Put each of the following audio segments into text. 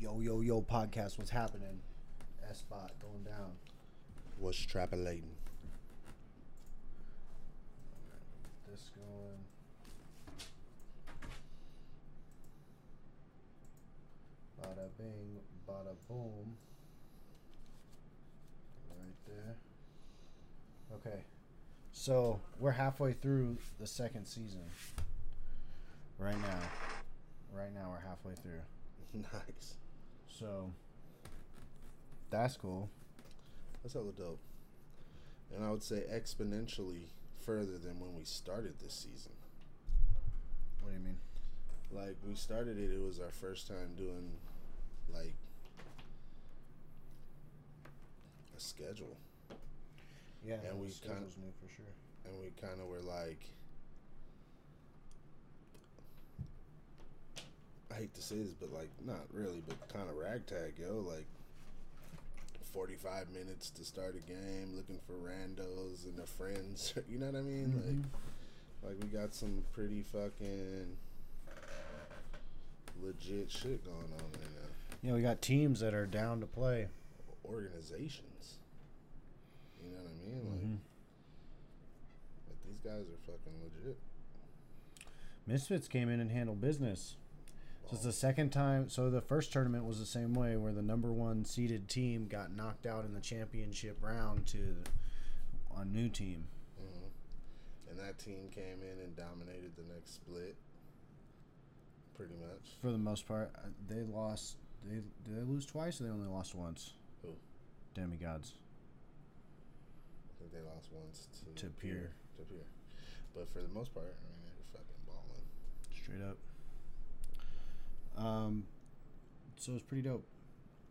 Yo, yo, yo, podcast. What's happening? ESPOT going down. Was trapolating. This going. Bada bing, bada boom. Right there. Okay. So we're halfway through the second season. Right now. Right now we're halfway through. nice. So that's cool. That's hella dope. And I would say exponentially further than when we started this season. What do you mean? Like we started it, it was our first time doing like a schedule, Yeah, And we kinda- new for sure. and we kind of were like. I hate to say this, but like not really, but kind of ragtag, yo. Like forty-five minutes to start a game, looking for randos and their friends. You know what I mean? Mhm. Like, like we got some pretty fucking legit shit going on right now. Yeah, we got teams that are down to play. Organizations. You know what I mean? Like, Mhm. like these guys are fucking legit. Misfits came in and handled business. So it's the second time. So the first tournament was the same way, where the number one seeded team got knocked out in the championship round to a new team. hmm And that team came in and dominated the next split. Pretty much. For the most part, Uh, they lost. They did they lose twice, or they only lost once? Who? Demigods. I think they lost once to, To Pier. To Pier. But for the most part, I mean, they're fucking balling. Straight up. Um, so it's pretty dope.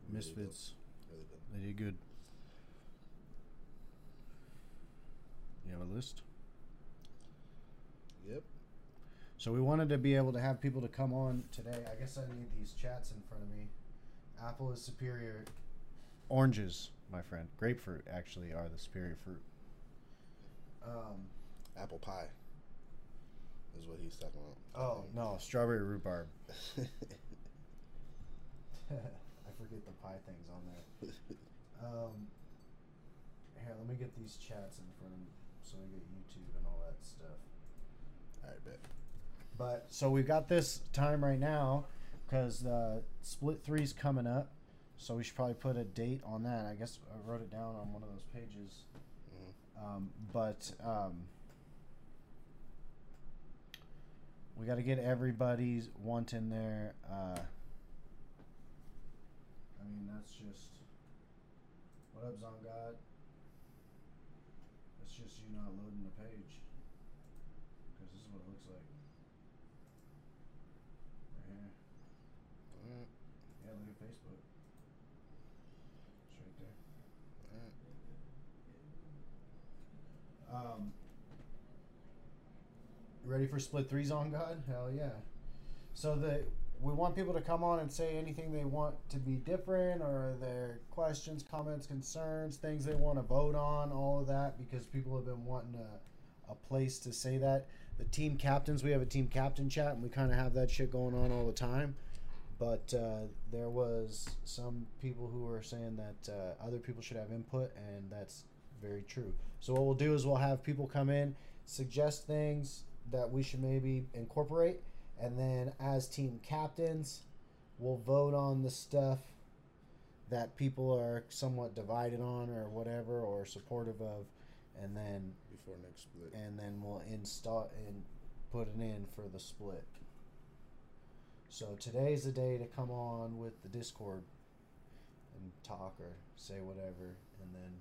Really dope. Misfits, Really good. they did good. You have a list? Yep. So we wanted to be able to have people to come on today. I guess I need these chats in front of me. Apple is superior. Oranges, my friend. Grapefruit actually are the superior fruit. Um. Apple pie is what he's talking about. Oh no, strawberry rhubarb. I forget the pie things on there. Um. Here, let me get these chats in front of me so we get YouTube and all that stuff. I bet. But so we've got this time right now because uh, split three's coming up. So we should probably put a date on that. I guess I wrote it down on one of those pages. Mhm. Um, but um, we got to get everybody's want in there. Uh, I mean, that's just. What up, Zongod? It's just you not loading the page. Because this is what it looks like. Right here. Alright, Yeah, look at Facebook. It's right there. alright. Um, ready for split threes on God? Hell yeah. So the we want people to come on and say anything they want to be different or their questions, comments, concerns, things they want to vote on, all of that because people have been wanting a, a place to say that. The team captains, we have a team captain chat and we kind of have that shit going on all the time. But uh, there was some people who were saying that uh, other people should have input, and that's very true. So what we'll do is we'll have people come in, suggest things that we should maybe incorporate, and then as team captains, we'll vote on the stuff that people are somewhat divided on or whatever or supportive of, and then Before next split. and then we'll install and put it in for the split. So today's the day to come on with the Discord and talk or say whatever, and then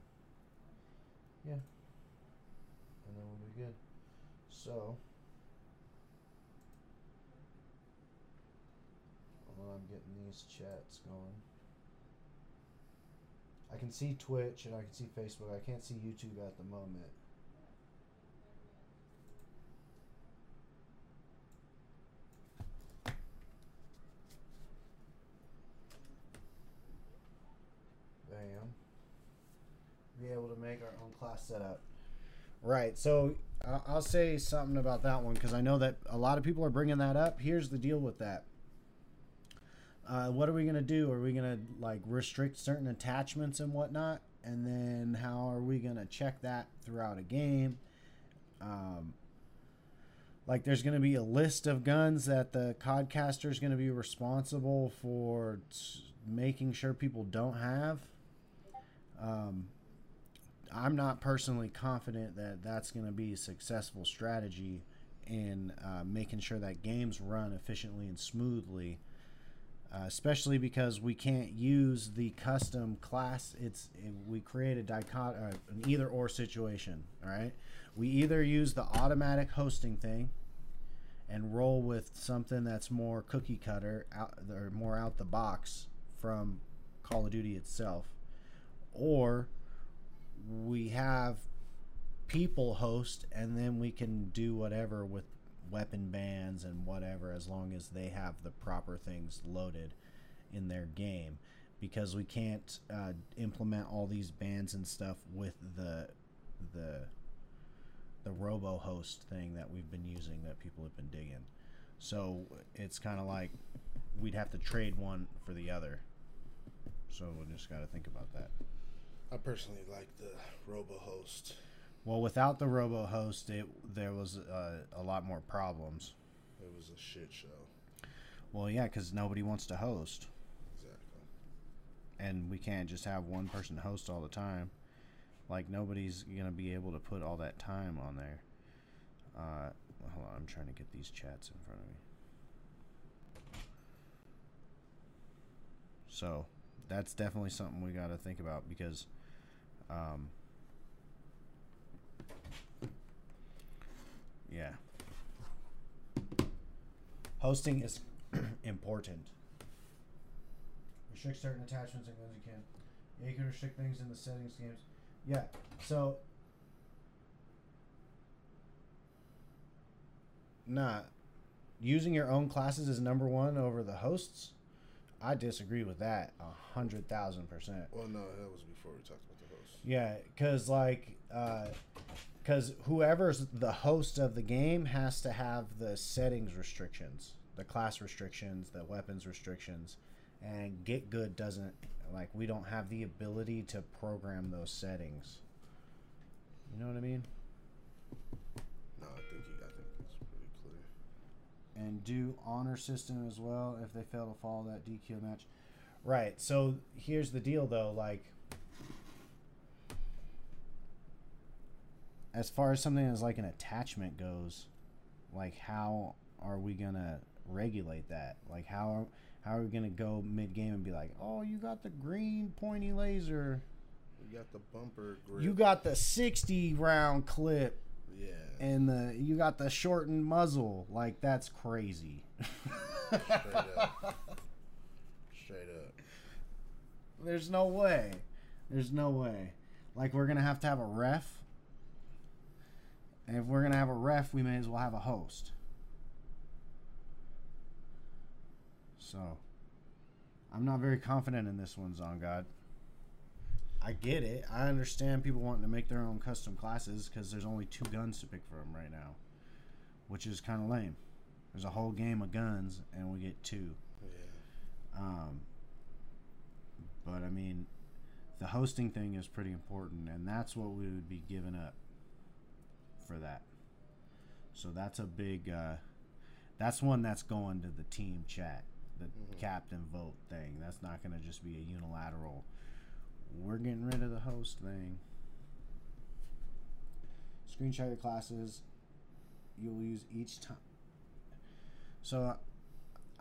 yeah, and then we'll be good. So while I'm getting these chats going. I can see Twitch and I can see Facebook. I can't see YouTube at the moment. Bam. Be able to make our own class setup. Right. So I'll say something about that one because I know that a lot of people are bringing that up. Here's the deal with that. Uh, what are we gonna do? Are we gonna like restrict certain attachments and whatnot? And then how are we gonna check that throughout a game? Um, like there's going to be a list of guns that the codcaster is going to be responsible for t- making sure people don't have um, i'm not personally confident that that's going to be a successful strategy in uh, making sure that games run efficiently and smoothly uh, especially because we can't use the custom class. It's we create a dicot- uh, an either or situation all right? We either use the automatic hosting thing and roll with something that's more cookie cutter out or more out the box from Call of Duty itself or we have people host and then we can do whatever with weapon bans and whatever as long as they have the proper things loaded in their game. Because we can't uh, implement all these bans and stuff with the the the robo host thing that we've been using that people have been digging. So it's kind of like we'd have to trade one for the other. So we just got to think about that. I personally like the robo host. Well without the robo host it there was uh, a lot more problems It was a shit show. well yeah because nobody wants to host Exactly. and we can't just have one person host all the time. Like nobody's gonna be able to put all that time on there. Uh, hold on, I'm trying to get these chats in front of me. So that's definitely something we got to think about because, um, yeah, hosting is important. Restrict certain attachments and guns you can. Yeah, you can restrict things in the settings games. Yeah, so. Nah. Using your own classes is number one over the hosts. I disagree with that a hundred thousand percent. Well, no, that was before we talked about the host. Yeah, because like, uh, because whoever's the host of the game has to have the settings restrictions, the class restrictions, the weapons restrictions, and Get Good doesn't like we don't have the ability to program those settings. You know what I mean? No, I think he, I think that's pretty clear. and do honor system as well if they fail to follow that DQ match. Right. So here's the deal though, like as far as something as like an attachment goes, like how are we to regulate that? Like how are, how are we to go mid game and be like, "Oh, you got the green pointy laser. We got the bumper grip. You got the 60 round clip yeah. and the you got the shortened muzzle." Like that's crazy. Straight up. Straight up. There's no way. There's no way. Like we're gonna have to have a ref. And if we're gonna have a ref, we may as well have a host. So I'm not very confident in this one, on God. I get it. I understand people wanting to make their own custom classes because there's only two guns to pick from right now, which is kind of lame. There's a whole game of guns, and we get two. Yeah. Um, but I mean, the hosting thing is pretty important, and that's what we would be giving up for that. So that's a big. Uh, that's one that's going to the team chat, the Mhm. captain vote thing. That's not going to just be a unilateral. We're getting rid of the host thing. Screenshot your classes. You'll use each time. So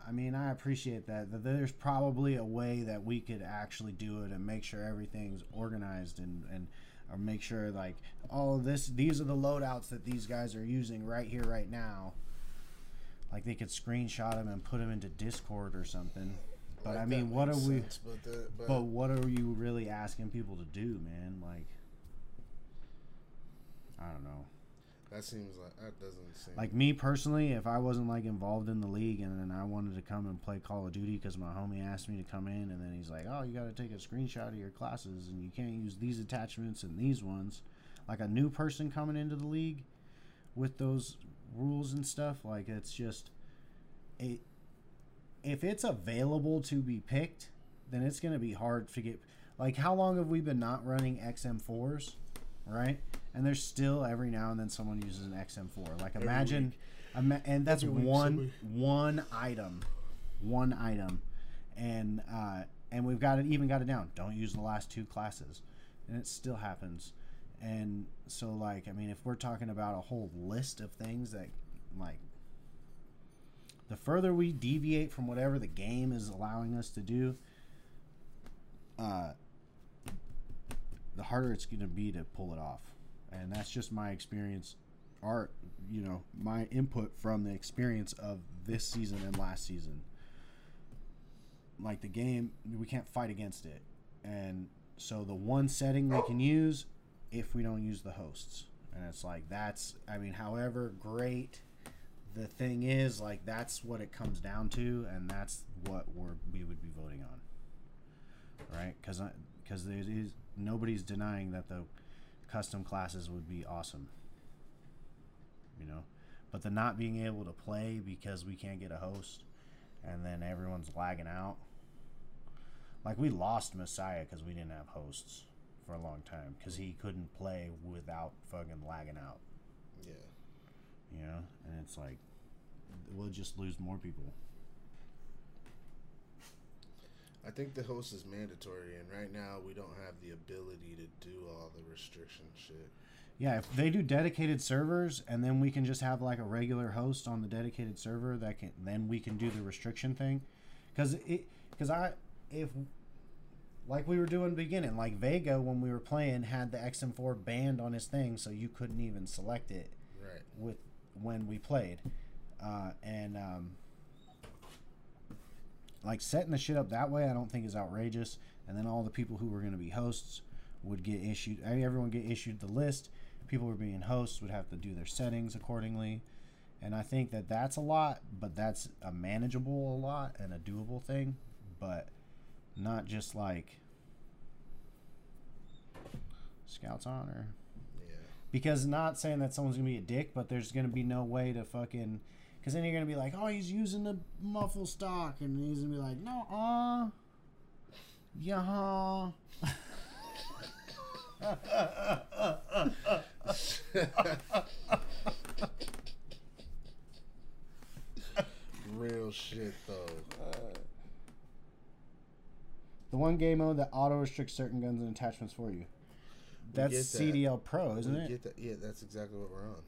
I mean, I appreciate that. That there's probably a way that we could actually do it and make sure everything's organized and and or make sure like all of this. These are the loadouts that these guys are using right here, right now. Like they could screenshot them and put them into Discord or something. But Like, I mean, what are makes we? But, that, but, But what are you really asking people to do, man? Like, I don't know. That seems like that doesn't seem Like me personally, if I wasn't like involved in the league and then I wanted to come and play Call of Duty because my homie asked me to come in and then he's like, "Oh, you got to take a screenshot of your classes and you can't use these attachments and these ones." Like a new person coming into the league with those rules and stuff, like it's just it if it's available to be picked, then it's going to be hard to get. Like, how long have we been not running XM4s, right? And there's still every now and then someone uses an XM4. Like, imagine, ima- and that's Every one one item, one item, and uh, and we've got it even got it down. Don't use the last two classes, and it still happens. And so, like, I mean, if we're talking about a whole list of things that, like, the further we deviate from whatever the game is allowing us to do, uh, the harder it's going to be to pull it off. And that's just my experience, art, you know, my input from the experience of this season and last season. Like the game, we can't fight against it. And so the one setting they can use if we don't use the hosts. And it's like, that's, I mean, however great the thing is like that's what it comes down to and that's what we're we would be voting on right because because there is nobody's denying that the custom classes would be awesome you know? But the not being able to play because we can't get a host and then everyone's lagging out. Like we lost messiah because we didn't have hosts for a long time because he couldn't play without fucking lagging out. Yeah. you know? And it's like we'll just lose more people I think the host is mandatory, and right now we don't have the ability to do all the restriction shit. yeah if they do dedicated servers and then we can just have like a regular host on the dedicated server that can then we can do the restriction thing because it because i if like we were doing beginning like vega when we were playing had the xm4 banned on his thing so you couldn't even select it Right. with when we played, uh, and um, like setting the shit up that way, I don't think is outrageous. And then all the people who were going to be hosts would get issued. I mean, everyone get issued the list. People who were being hosts would have to do their settings accordingly. And I think that that's a lot, but that's a manageable a lot and a doable thing, but not just like Scouts Honor Yeah. because not saying that someone's gonna be a dick, but there's gonna be no way to fucking. Because then you're gonna be like, oh, he's using the muffle stock, and he's gonna be like, no, uh, yeah. Real shit though. The one game mode that auto restricts certain guns and attachments for you. That's that. CDL Pro, isn't we it? That? Yeah, that's exactly what we're on.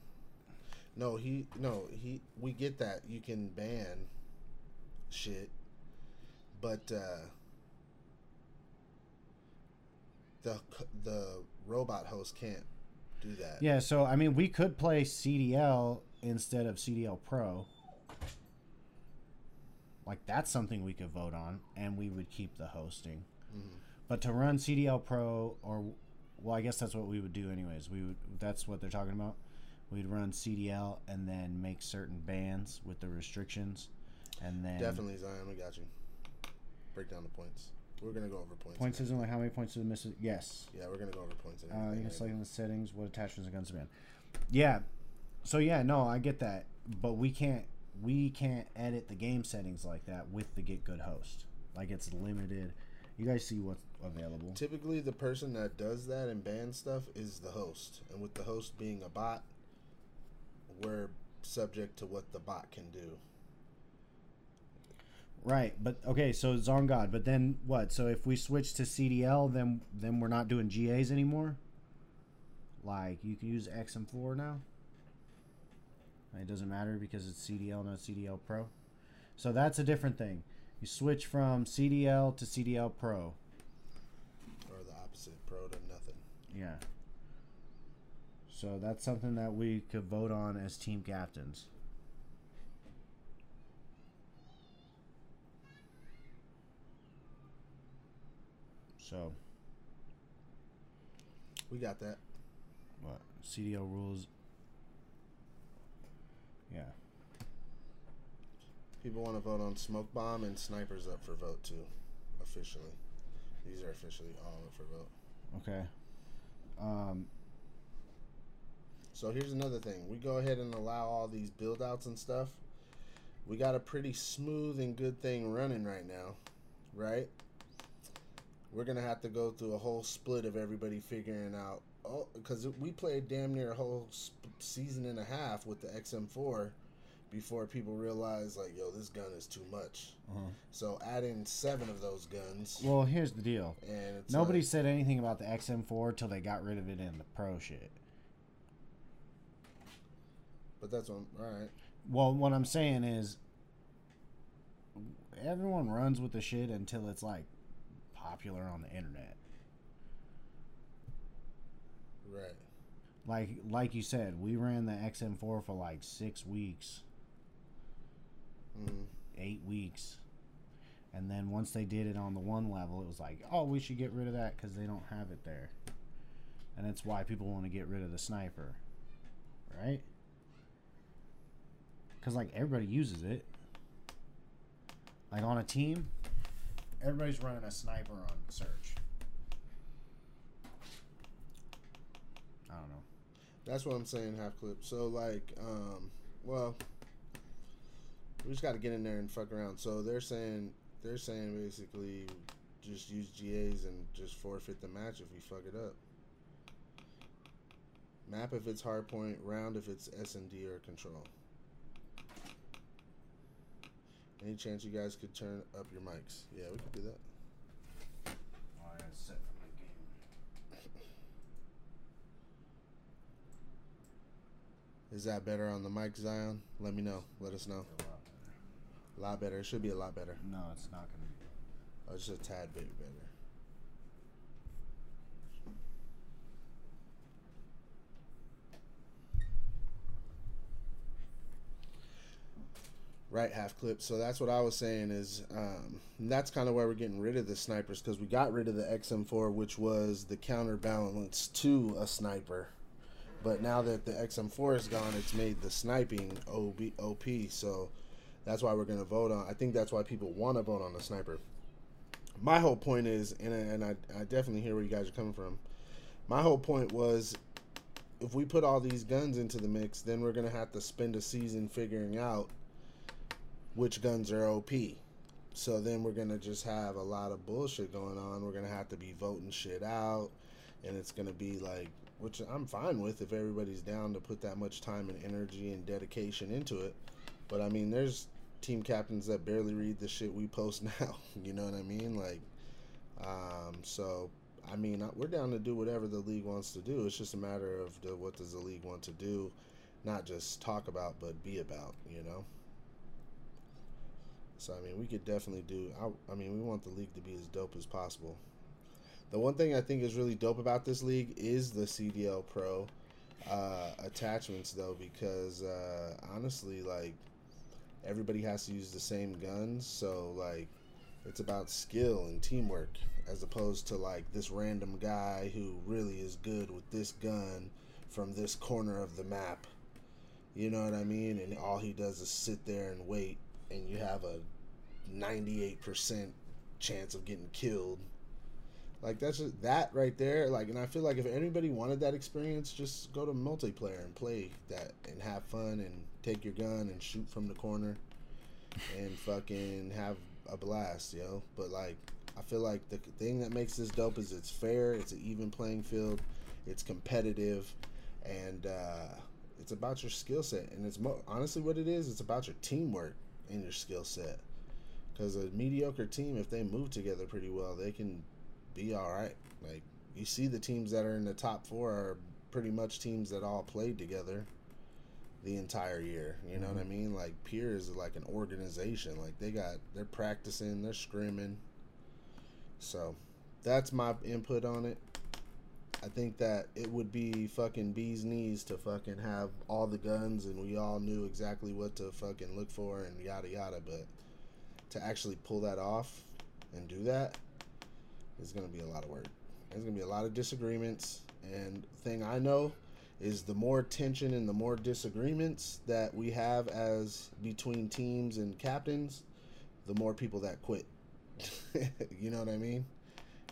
No, he no he. We get that you can ban shit, but uh, the the robot host can't do that. Yeah, so I mean, we could play CDL instead of CDL Pro. Like that's something we could vote on, and we would keep the hosting. Mhm. But to run CDL Pro, or well, I guess that's what we would do anyways. We would. That's what they're talking about. We'd run CDL and then make certain bans with the restrictions, and then Definitely, Zion. We got you. Break down the points. We're gonna go over points. points isn't like how many points do the miss? Yes. Yeah, we're gonna go over points. And Uh, you can select in the settings what attachments and guns to ban. Yeah. So yeah, no, I get that, but we can't we can't edit the game settings like that with the Get Good host. Like it's limited. You guys see what's available. Typically, the person that does that and bans stuff is the host, and with the host being a bot, we're subject to what the bot can do. Right, but okay, so it's on God. But then what? So if we switch to CDL, then then we're not doing GAs anymore. Like you can use XM4 now. It doesn't matter because it's CDL, not CDL Pro. So that's a different thing. You switch from CDL to CDL Pro. or the opposite, pro to nothing. Yeah. So that's something that we could vote on as team captains. So We got that. what CDL rules? Yeah. People want to vote on smoke bomb and snipers up for vote too, officially. These are officially all up for vote. Okay. Um, So here's another thing: we go ahead and allow all these build outs and stuff. we got a pretty smooth and good thing running right now, right? We're gonna have to go through a whole split of everybody figuring out. Oh, because we played damn near a whole season and a half with the XM4 before people realize like, yo, this gun is too much. Uh-huh. So add in seven of those guns, Well, here's the deal. and it's Nobody like- said anything about the XM4 till they got rid of it in the pro shit. But that's what. I'm, all right. Well, what I'm saying is, everyone runs with the shit until it's like popular on the internet. Right. Like, like you said, we ran the XM4 for like six weeks, Mm. eight weeks, and then once they did it on the one level, it was like, oh, we should get rid of that because they don't have it there, and it's why people want to get rid of the sniper, right? Because like everybody uses it. Like on a team, everybody's running a sniper on search. I don't know. That's what I'm saying, half clip. So like, um, well, we just got to get in there and fuck around. So they're saying they're saying basically just use GAs and just forfeit the match if we fuck it up. Map if it's hard point, round if it's S and D or control. Any chance you guys could turn up your mics? Yeah, we could do that. Oh, I gotta set for my game. Is that better on the mic, Zion? Let me know. Let us know. A lot better. A lot better. It should be a lot better. No, it's not gonna be. Oh, just a tad bit better. Right, half clip. So that's what I was saying is um, that's kind of why we're getting rid of the snipers because we got rid of the XM4, which was the counterbalance to a sniper. But now that the XM4 is gone, it's made the sniping OB, OP. So that's why we're going to vote on. I think that's why people want to vote on the sniper my whole point is, and, and I, I definitely hear where you guys are coming from. My whole point was, if we put all these guns into the mix, then we're gonna have to spend a season figuring out which guns are OP. So then we're gonna just have a lot of bullshit going on. We're gonna have to be voting shit out, and it's gonna be like, which I'm fine with if everybody's down to put that much time and energy and dedication into it. But I mean, there's team captains that barely read the shit we post now. You know what I mean? Like, um, so I mean, we're down to do whatever the league wants to do. It's just a matter of the, what does the league want to do, not just talk about, but be about. You know. So I mean, we could definitely do. I, I mean, we want the league to be as dope as possible. The one thing I think is really dope about this league is the CDL Pro uh, attachments, though, because uh, honestly, like everybody has to use the same guns, so like it's about skill and teamwork as opposed to like this random guy who really is good with this gun from this corner of the map. You know what I mean? And all he does is sit there and wait, and you have a 98% chance of getting killed. Like that's just, that right there. Like, and I feel like if anybody wanted that experience, just go to multiplayer and play that and have fun and take your gun and shoot from the corner and fucking have a blast, yo. But like, I feel like the thing that makes this dope is it's fair. It's an even playing field. It's competitive, and uh, it's about your skill set. And it's mo- honestly what it is. It's about your teamwork and your skill set. Because a mediocre team, if they move together pretty well, they can be all right. Like you see, the teams that are in the top four are pretty much teams that all played together the entire year. You know what I mm-hmm. mean? Like Peers is like an organization. Like they got they're practicing, they're scrimming. So that's my input on it. I think that it would be fucking bee's knees to fucking have all the guns and we all knew exactly what to fucking look for and yada yada, but to actually pull that off and do that is gonna be a lot of work. There's gonna be a lot of disagreements and thing I know is the more tension and the more disagreements that we have as between teams and captains, the more people that quit. you know what I mean?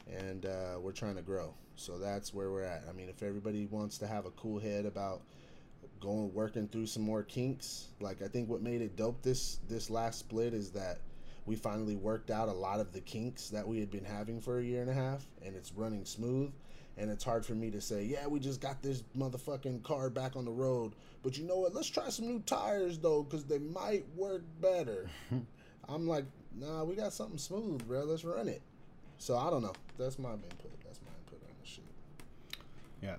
And uh, we're trying to grow. So that's where we're at. I mean, if everybody wants to have a cool head about going working through some more kinks. Like I think what made it dope this this last split is that we finally worked out a lot of the kinks that we had been having for a year and a half, and it's running smooth. And it's hard for me to say, yeah, we just got this motherfucking car back on the road. But you know what? Let's try some new tires though, because they might work better. I'm like, nah, we got something smooth, bro. Let's run it. So I don't know. That's my input. That's my input on the shit. Yeah.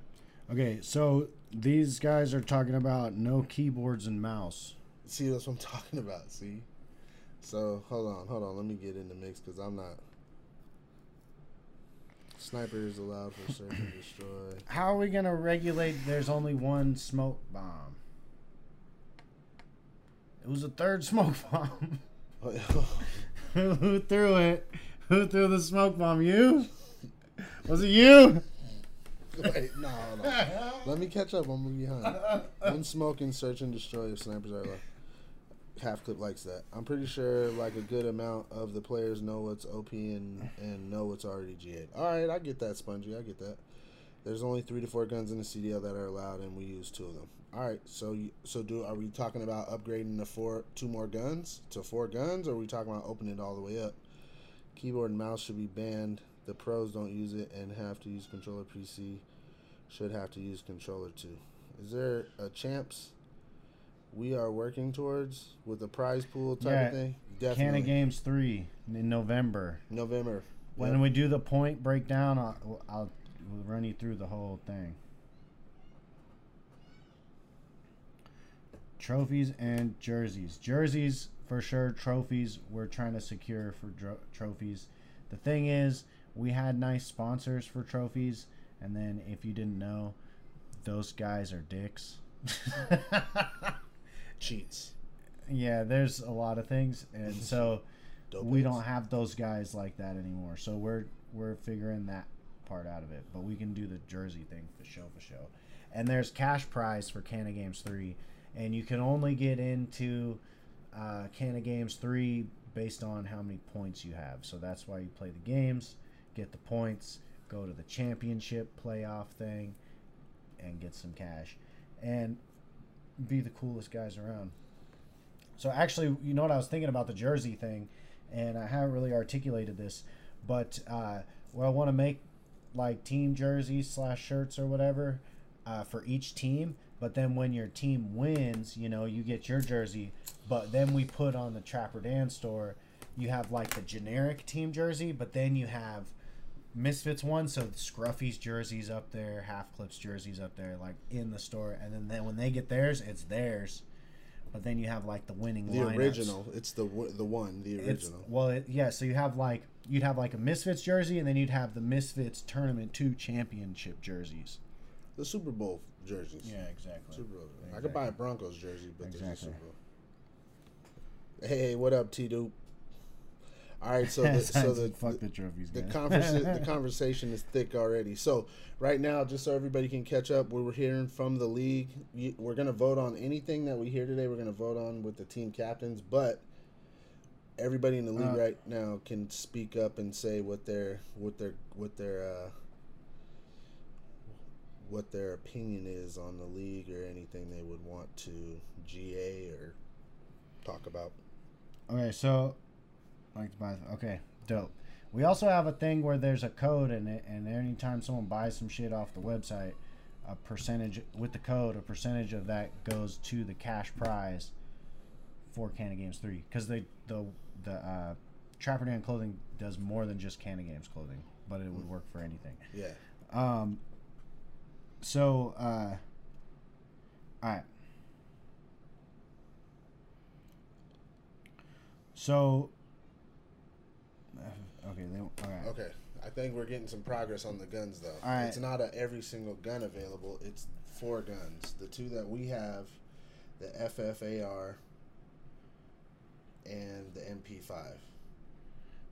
Okay, so these guys are talking about no keyboards and mouse. See, that's what I'm talking about. See. So hold on, hold on. Let me get in the mix because I'm not. Sniper is allowed for search and destroy. How are we gonna regulate? There's only one smoke bomb. It was a third smoke bomb. Who threw it? Who threw the smoke bomb? You? Was it you? Wait, no, no. Let me catch up. I'm behind. I'm smoking, search and destroy if snipers are allowed. Half clip likes that. I'm pretty sure like a good amount of the players know what's OP and and know what's already GA. All right, I get that, Spongy. I get that. There's only three to four guns in the CDL that are allowed, and we use two of them. All right, so you, so do are we talking about upgrading the four two more guns to four guns, or are we talking about opening it all the way up? Keyboard and mouse should be banned. The pros don't use it and have to use controller. PC should have to use controller too. Is there a champs we are working towards with a prize pool type Yeah, of thing? Canna Games three in November. November. When Yep. we do the point breakdown, I'll, I'll run you through the whole thing. Trophies and jerseys. Jerseys for sure. Trophies we're trying to secure for dro- trophies. The thing is, we had nice sponsors for trophies, and then if you didn't know, those guys are dicks. cheats. yeah, there's a lot of things, and so. We don't have those guys like that anymore. So we're we're figuring that part out of it. But we can do the jersey thing for show for show. And there's cash prize for Canna Games three, and you can only get into uh, Canna Games three based on how many points you have. So that's why you play the games, get the points, go to the championship playoff thing, and get some cash, and be the coolest guys around. So actually, you know what I was thinking about the jersey thing, and I haven't really articulated this, but uh, what I want to make like team jerseys slash shirts or whatever uh, for each team. But then when your team wins, you know, you get your jersey. But then we put on the Trapper Dan store, you have like the generic team jersey, but then you have Misfits one, so Scruffy's jerseys up there, Half Clips jerseys up there, like in the store, and then, then when they get theirs, it's theirs. But then you have like the winning The lineups. original. It's the the one. The It's, original. well, it, yeah. So you have like you'd have like a Misfits jersey, and then you'd have the Misfits Tournament Two Championship jerseys. The Super Bowl jerseys. Yeah, exactly. Super Bowl. I Exactly. could buy a Broncos jersey, but there's a Super Bowl. Hey, what up, T Doop? All right, so the, so the, fuck the trophies. the, conversa- the conversation is thick already. So right now, just so everybody can catch up, we were hearing from the league. We're gonna vote on anything that we hear today. We're gonna vote on with the team captains, but everybody in the league Uh, right now can speak up and say what their what their what their uh, what their opinion is on the league or anything they would want to GA or talk about. Okay, so like to buy. Okay, dope. We also have a thing where there's a code in it, and anytime someone buys some shit off the website, a percentage with the code, a percentage of that goes to the cash prize for Canna Games Three, because they the the uh, Trapper Dan clothing does more than just Canna Games clothing, but it would work for anything. Yeah. Um. So, uh, all right. So, uh, okay, they, all right. Okay, I think we're getting some progress on the guns though. All right. It's not a every single gun available. It's four guns. The two that we have, the FFAR and the MP5.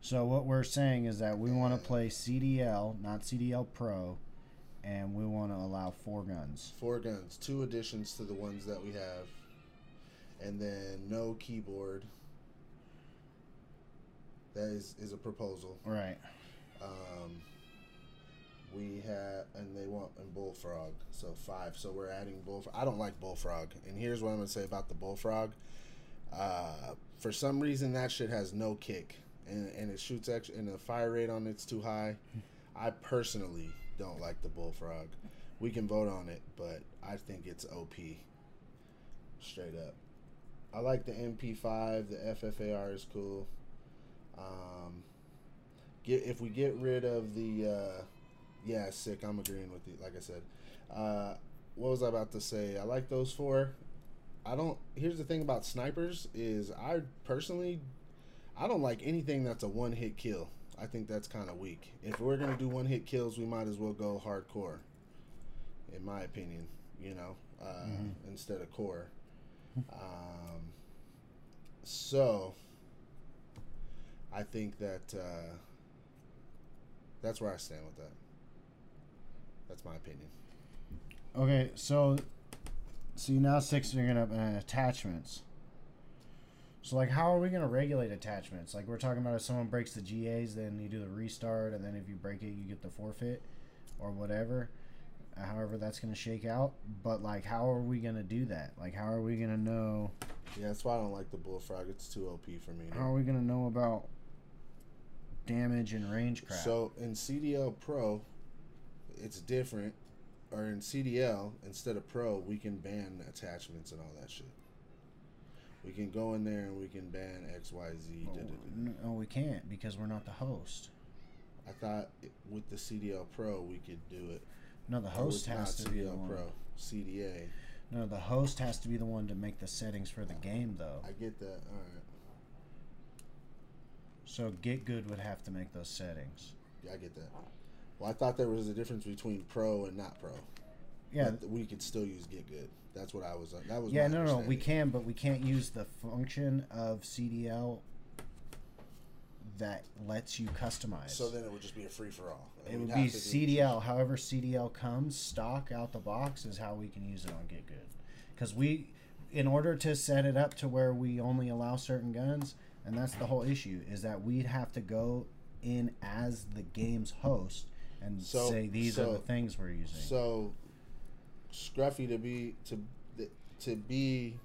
So what we're saying is that we want to play CDL, not CDL Pro, and we want to allow four guns. Four guns, two additions to the ones that we have, and then no keyboard. That is, is a proposal. Right. Um, we have, and they want in bullfrog. So five. So we're adding bullfrog. I don't like bullfrog, and here's what I'm gonna say about the bullfrog. Uh, for some reason, that shit has no kick, and, and it shoots extra, and the fire rate on it's too high. I personally don't like the bullfrog. We can vote on it, but I think it's OP. Straight up. I like the MP5. The FFAR is cool. Um, get if we get rid of the uh, yeah sick. I'm agreeing with you. Like I said, uh, what was I about to say? I like those four. I don't. Here's the thing about snipers is I personally, I don't like anything that's a one hit kill. I think that's kind of weak. If we're gonna do one hit kills, we might as well go hardcore. In my opinion, you know, uh, mm-hmm. instead of core. Um, so, I think that uh, that's where I stand with that. That's my opinion. Okay, so see now six are gonna uh, attachments. So like, how are we gonna regulate attachments? Like we're talking about if someone breaks the GAs, then you do the restart, and then if you break it, you get the forfeit, or whatever. Uh, however, that's gonna shake out. But like, how are we gonna do that? Like, how are we gonna know? Yeah, that's why I don't like the bullfrog. It's too OP for me. How are we gonna know about damage and range crap? So in CDL Pro, it's different or in CDL instead of Pro, we can ban attachments and all that shit. We can go in there and we can ban X, Y, Z. Oh, no, we can't because we're not the host. I thought with the CDL Pro we could do it. No, the host has to CDL be the one. Pro, CDA. No, the host has to be the one to make the settings for the uh, game, though. I get that. All right. So Get Good would have to make those settings. Yeah, I get that. Well, I thought there was a difference between pro and not pro. Yeah, but we could still use get good. That's what I was. Uh, that was. Yeah, no, no, we can, but we can't use the function of CDL that lets you customize. So then it would just be a free for all. It would be CDL. However, CDL comes stock out the box is how we can use it on Get Good. Because we, in order to set it up to where we only allow certain guns, and that's the whole issue, is that we'd have to go in as the game's host and so, say these so, are the things we're using. So, Scruffy to be to to be.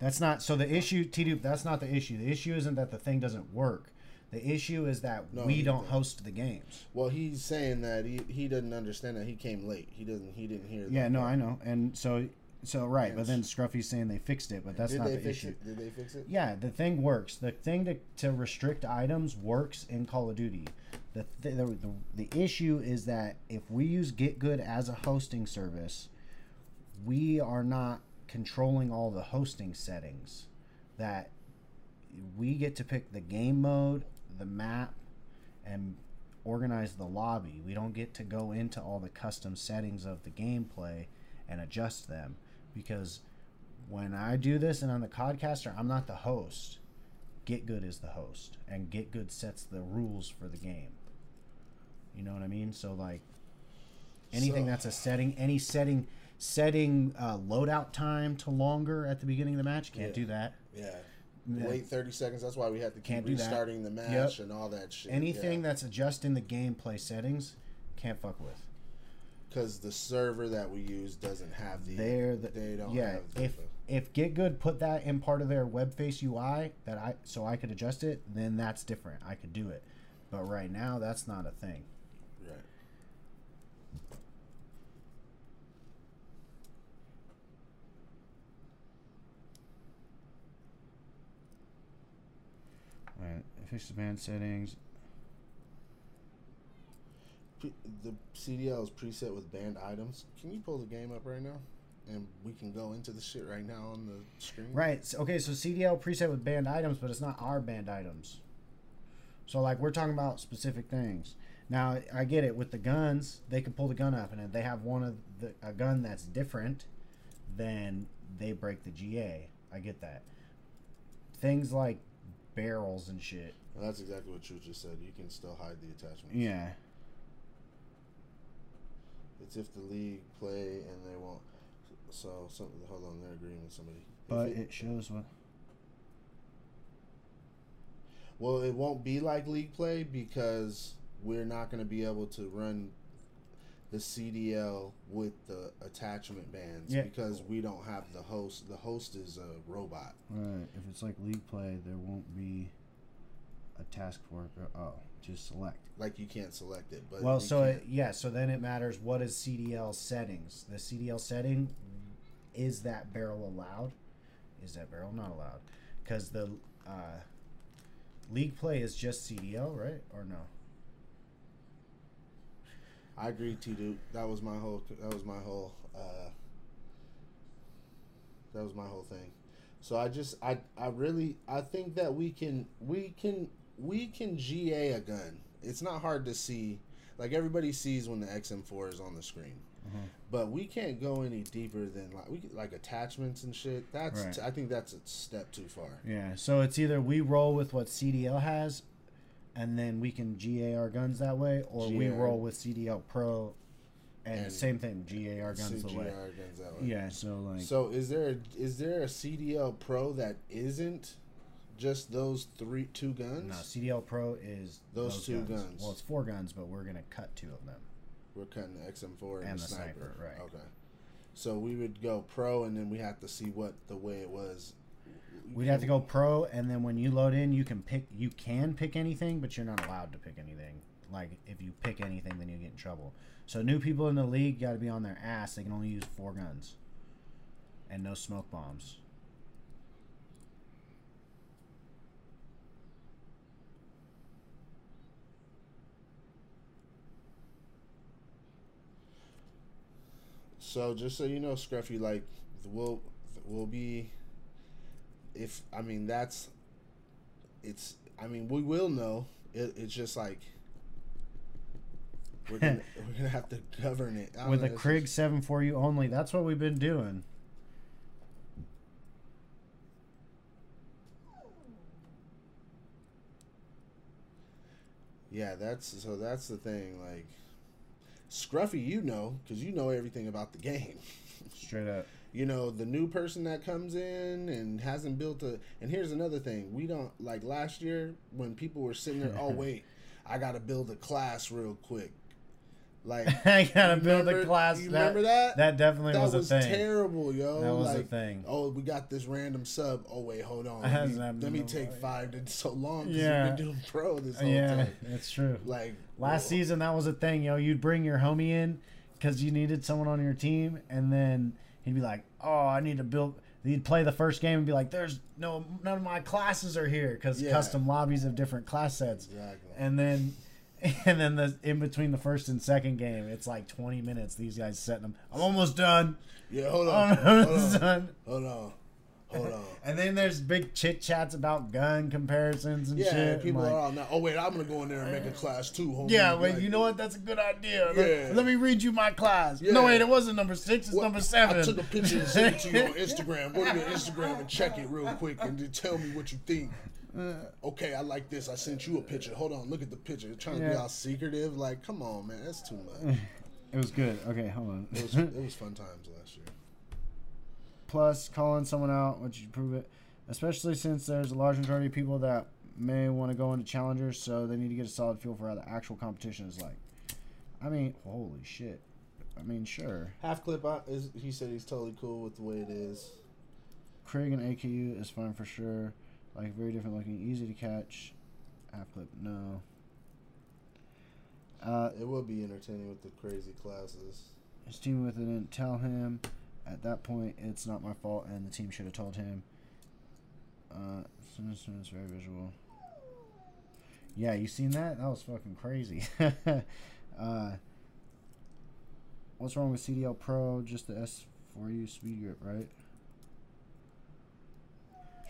That's not so. The issue, T Dupe, that's not the issue. The issue isn't that the thing doesn't work. The issue is that no, we don't host the games. Well, he's saying that he, he doesn't understand that he came late. He doesn't he didn't hear. That. Yeah, no, part. I know, and so so right, but then Scruffy's saying they fixed it, but that's Did not the issue. It? Did they fix it? Yeah, the thing works. The thing to, to restrict items works in Call of Duty. The, th- the, the the issue is that if we use Get Good as a hosting service, we are not controlling all the hosting settings. That we get to pick the game mode, the map, and organize the lobby. We don't get to go into all the custom settings of the gameplay and adjust them because when I do this and I'm the codcaster, I'm not the host. Get Good is the host, and Get Good sets the rules for the game. You know what I mean? So like anything so, that's a setting, any setting, setting uh, loadout time to longer at the beginning of the match, can't yeah, do that. Yeah. Wait 30 seconds. That's why we have to keep restarting the match yep. and all that shit. Anything yeah. that's adjusting the gameplay settings, can't fuck with because the server that we use doesn't have the. They're the, they don't. Yeah, if if Get Good put that in part of their web face UI that I so I could adjust it, then that's different. I could do it, but right now that's not a thing. Right. All right. Fix the band settings the CDL is preset with banned items. Can you pull the game up right now? And we can go into the shit right now on the screen. Right. Okay, so CDL preset with banned items, but it's not our banned items. So like we're talking about specific things. Now I get it with the guns, they can pull the gun up and if they have one of the a gun that's different, then they break the GA. I get that. Things like barrels and shit. Well, that's exactly what you just said. You can still hide the attachments. Yeah. It's if the league play and they won't. So something. Hold on, they're agreeing with somebody. But it, it shows what. Well, it won't be like league play because we're not going to be able to run. the CDL with the attachment bands Yeah. because we don't have the host. The host is a robot. Right. If it's like league play, there won't be a task force. Oh, just select. Like you can't select it, but well, so it, yeah, so then it matters what is CDL settings. The CDL setting is that barrel allowed? Is that barrel not allowed? Because the uh, league play is just CDL, right? Or no? I agree, T dude. That was my whole. That was my whole. Uh, that was my whole thing. So I just, I, I really, I think that we can, we can, we can GA a gun. It's not hard to see. Like everybody sees when the XM4 is on the screen, Mhm. but we can't go any deeper than like we like attachments and shit. That's, Right. I think that's a step too far. Yeah. So it's either we roll with what CDL has, and then we can GA our guns that way, or we roll with CDL Pro, and, And same thing, GA our guns the way. Guns that way. Yeah. So like. So is there is there a CDL Pro that isn't just those three two guns? No, CDL Pro is Those two guns. Well, it's four guns, but we're gonna cut two of them. We're cutting the XM4 and, And the, the sniper. sniper, right. Okay. So we would go pro, and then we have to see what the way it was. We'd have to go Pro, and then when you load in, you can pick. You can pick anything, but you're not allowed to pick anything. Like if you pick anything, then you get in trouble. So new people in the league got to be on their ass. They can only use four guns, and no smoke bombs. So just so you know, Scruffy, like we'll we'll be. If I mean that's, it's. I mean we will know. It, it's just like. We're gonna we're gonna have to govern it I With a Krig just- seven for you only. That's what we've been doing. Yeah, that's so. That's the thing. Like, Scruffy, you know, because you know everything about the game. Straight up. you know, the new person that comes in and hasn't built a. And here's another thing: we don't like last year when people were sitting there. oh wait, I got to build a class real quick. Like, I gotta build a class. You that, remember that? That definitely that was, was, a thing. terrible, yo. That was a like, thing. Oh, we got this random sub. Oh wait, hold on. Let me, let me take while. five. It's so long Yeah. been doing pro this whole yeah, time. that's true. Like Last whoa. season, that was a thing. You know, you'd bring your homie in because you needed someone on your team, and then he'd be like, "Oh, I need to build." He'd play the first game and be like, "There's no none of my classes are here because Yeah. custom lobbies of different class sets." Exactly. And then, and then the in between the first and second game, it's like 20 minutes. These guys setting them. I'm almost done. yeah, hold I'm on. hold almost on. done. Hold on. Hold on. And then there's big chit chats about gun comparisons and Yeah, shit. and people like, are all now. Oh wait, I'm gonna go in there and make a class too. Homie. Yeah, wait, Like, you know what? That's a good idea. Yeah. Let, let me read you my class. Yeah. No, wait, it wasn't number six, it's what- number seven. I took a picture and sent it to you on Instagram. Go to your Instagram and check it real quick and then tell me what you think. Okay, I like this. I sent you a picture. Hold on, look at the picture. It's trying to be all secretive. Like, come on, man, that's too much. It was good. Okay, hold on. It was it was fun times last year. Plus, calling someone out, once you prove it, especially since there's a large majority of people that may want to go into challengers, so they need to get a solid feel for how the actual competition is like. I mean, holy shit. I mean, sure. Half clip uh, is he said he's totally cool with the way it is. Krig and AKU is fine for sure. Like, very different looking, easy to catch. Half clip, no. Uh, It will be entertaining with the crazy classes. His team with it didn't tell him. At that point, it's not my fault, and the team should have told him. Uh, soon as very visual. Yeah, you seen that? That was fucking crazy. uh, what's wrong with CDL Pro? Just the S4U speed grip, right?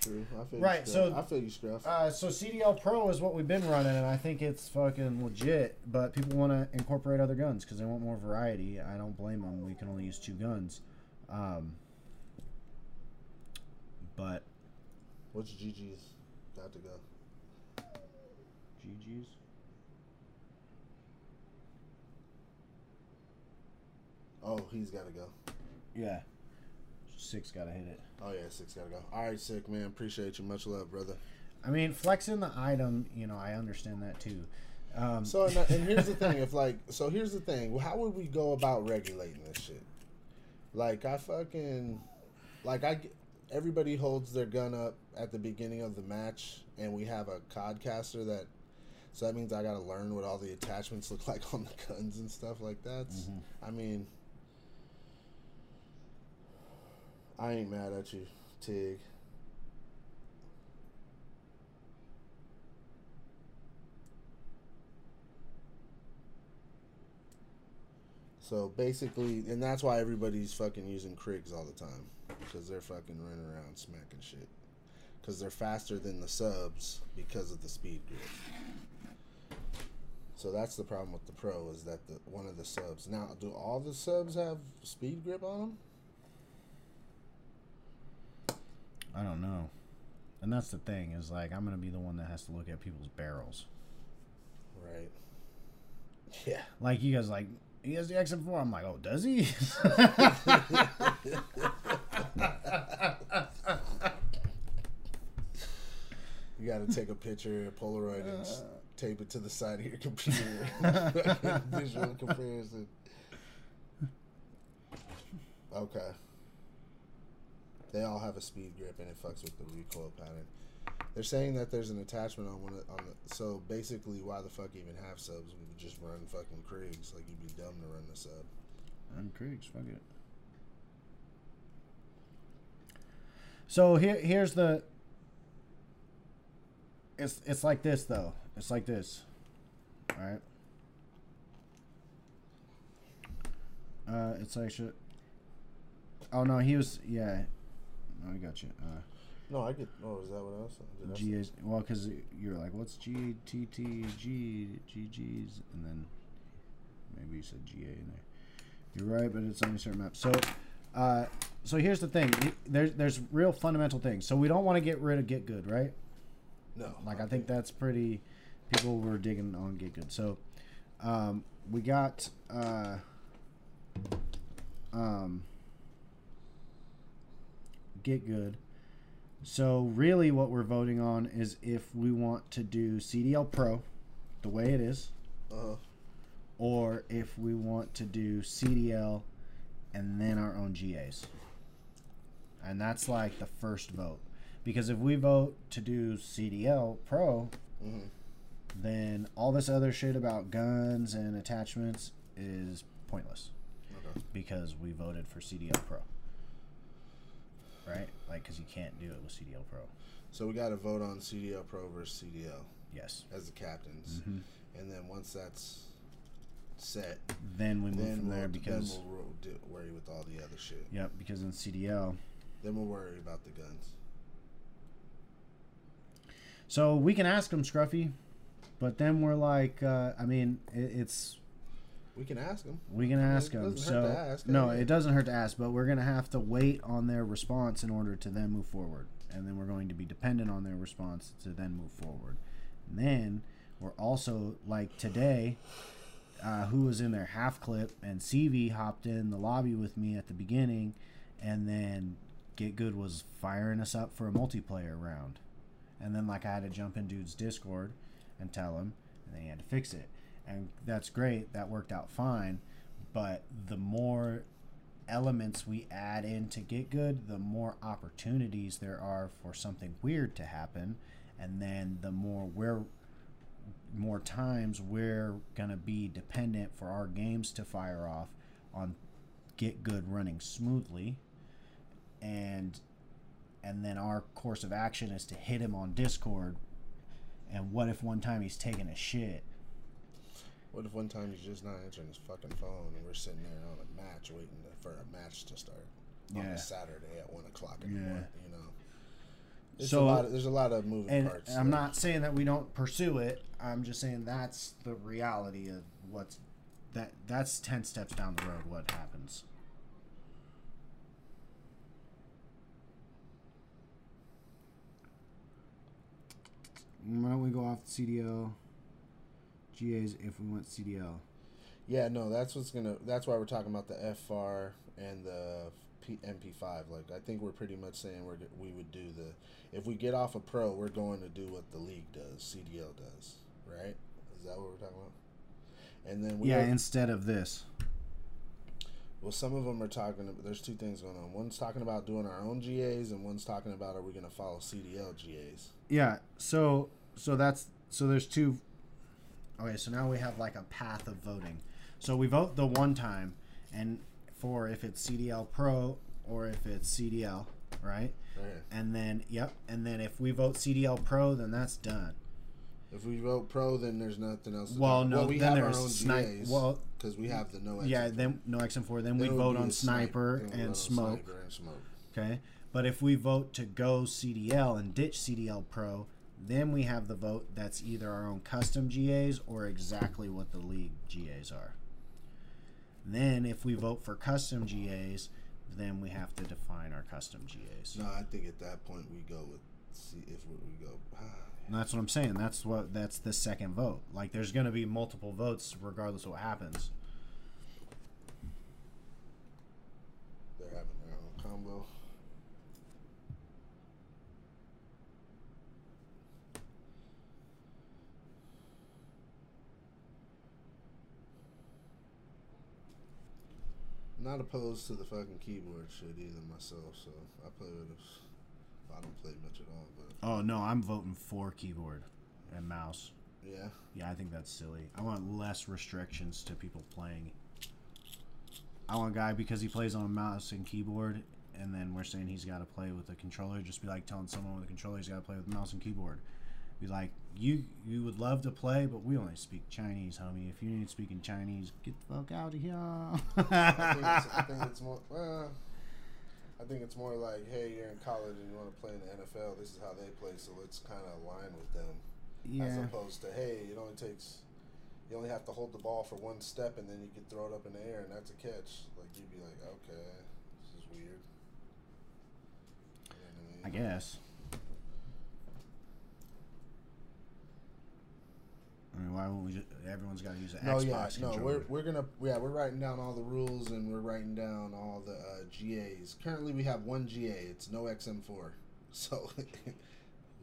True. I feel Right, You so- I feel you, Scruff. Uh, so CDL Pro is what we've been running, and I think it's fucking legit. But people want to incorporate other guns because they want more variety. I don't blame them. We can only use two guns. Um, but What's GG's got to go? GG's. Oh, he's got to go. Yeah. Six gotta hit it. Oh yeah, six got to go. All right, sick man. Appreciate you. Much love, brother. I mean, flexing the item, you know, I understand that too. Um, So and, and here's the thing, if like so here's the thing, how would we go about regulating this shit? Like I fucking like I everybody holds their gun up at the beginning of the match and we have a codcaster that so that means I got to learn what all the attachments look like on the guns and stuff like that. I mean I ain't mad at you, Tig. So basically, and that's why everybody's fucking using Krigs all the time because they're fucking running around smacking shit. Because they're faster than the subs because of the speed grip. So that's the problem with the Pro is that the one of the subs. Now, do all the subs have speed grip on them? I don't know. And that's the thing is like I'm gonna be the one that has to look at people's barrels. Right. Yeah. Like you guys like he has the XM4. I'm like, oh, does he? You got to take a picture, a Polaroid, and s- uh. tape it to the side of your computer. Visual comparison. Okay. They all have a speed grip, and it fucks with the recoil pattern. They're saying that there's an attachment on one of, on the. So basically, why the fuck even have subs? We would just run fucking Krigs. Like you'd be dumb to run the sub. I'm Krigs, fuck it. So here, here's the. It's it's like this though. It's like this, all right. Uh, it's like shit. Oh no, he was yeah. No, I got you. Uh, No, I get. Oh, is that what? Did I say- G is well because you're like what's G T T G G G's and then maybe you said G A in there. You're right, but it's only certain maps. So, uh, so here's the thing. There's there's real fundamental things. So we don't want to get rid of Get Good, right? No. Like I think that's pretty. People were digging on Get Good. So, um, we got uh, um, Get Good. So really, what we're voting on is if we want to do CDL Pro, the way it is, Uh-huh. or if we want to do CDL and then our own GAs. And that's like the first vote. Because if we vote to do CDL Pro, Mhm. then all this other shit about guns and attachments is pointless Okay. because we voted for CDL Pro. Right? Like, because you can't do it with CDL Pro. So we got to vote on CDL Pro versus CDL Yes. as the captains, Mhm. and then once that's set, Then we move then from we'll, there because. then we'll do, worry with all the other shit. Yep, because in CDL. Then we'll worry about the guns. So we can ask them, Scruffy, but then we're like, uh, I mean, it, it's We can ask them. we can ask them. So hurt to ask, no, yeah. it doesn't hurt to ask, but we're gonna have to wait on their response in order to then move forward, and then we're going to be dependent on their response to then move forward. And then we're also like today, uh, who was in their half clip, and CV hopped in the lobby with me at the beginning, and then Get Good was firing us up for a multiplayer round. And then like I had to jump in dude's Discord and tell him, and then he had to fix it. And that's great. That worked out fine. But the more elements we add in to get good, the more opportunities there are for something weird to happen. And then the more we're more times we're gonna be dependent for our games to fire off on get good running smoothly and and then our course of action is to hit him on Discord. And what if one time he's taking a shit? What if one time he's just not answering his fucking phone and we're sitting there on a match waiting to, for a match to start on a Saturday at one o'clock in the Yeah. morning? You know, it's So- a lot. Of, there's a lot of moving And parts. I'm not saying that we don't pursue it. I'm just saying that's the reality of what's that. That's ten steps down the road. What happens? Why don't we go off CDL? GAs if we want CDL. Yeah, no, that's what's gonna. That's why we're talking about the FFAR and the P, MP5. Like, I think we're pretty much saying we're we would do the. If we get off a pro, we're going to do what the league does, CDL does, right? Is that what we're talking about? And then we yeah, instead of this. well, some of them are talking. There's two things going on. One's talking about doing our own GAs, and one's talking about are we going to follow CDL GAs? Yeah, so so that's so there's two Okay, so now we have like a path of voting. So we vote the one time and for if it's CDL Pro or if it's CDL, right? Right. And then yep, and then if we vote CDL Pro, then that's done. If we vote pro, then there's nothing else. To Well, talk- no, we then there's own snipe- GAs. well- because we have the no. Yeah, then no XM4, then Then we vote on sniper Then we vote and smoke. Sniper and smoke. Okay. But if we vote to go CDL and ditch CDL Pro, then we have the vote that's either our own custom GAs or exactly what the league GAs are. Then if we vote for custom GAs, then we have to define our custom GAs. No, I think at that point we go with see if we, we go. That's what I'm saying. That's what that's the second vote. Like there's going to be multiple votes regardless of what happens. They're having their own combo. Not opposed to the fucking keyboard shit either myself, so I play with it. I don't play much at all, but Oh no, I'm voting for keyboard and mouse. yeah. Yeah, I think that's silly. I want less restrictions to people playing. I want a guy because he plays on a mouse and keyboard, and then we're saying he's got to play with a controller. Just be like telling someone with a controller he's got to play with a mouse and keyboard. Be like, you you would love to play, but we only speak Chinese, homie. If you need speaking Chinese, get the fuck out of here. I think it's, I think it's more. Well, I think it's more like, hey, you're in college and you want to play in the NFL. This is how they play, so let's kind of align with them. Yeah. As opposed to, hey, it only takes, you only have to hold the ball for one step and then you can throw it up in the air and that's a catch. Like you'd be like, okay, this is weird. You know I I guess. I mean, why won't we? Just, everyone's got to use an No, Xbox yeah, no, controller. we're we're gonna yeah we're writing down all the rules and we're writing down all the uh, GAs. Currently, we have one GA. It's no XM4, so it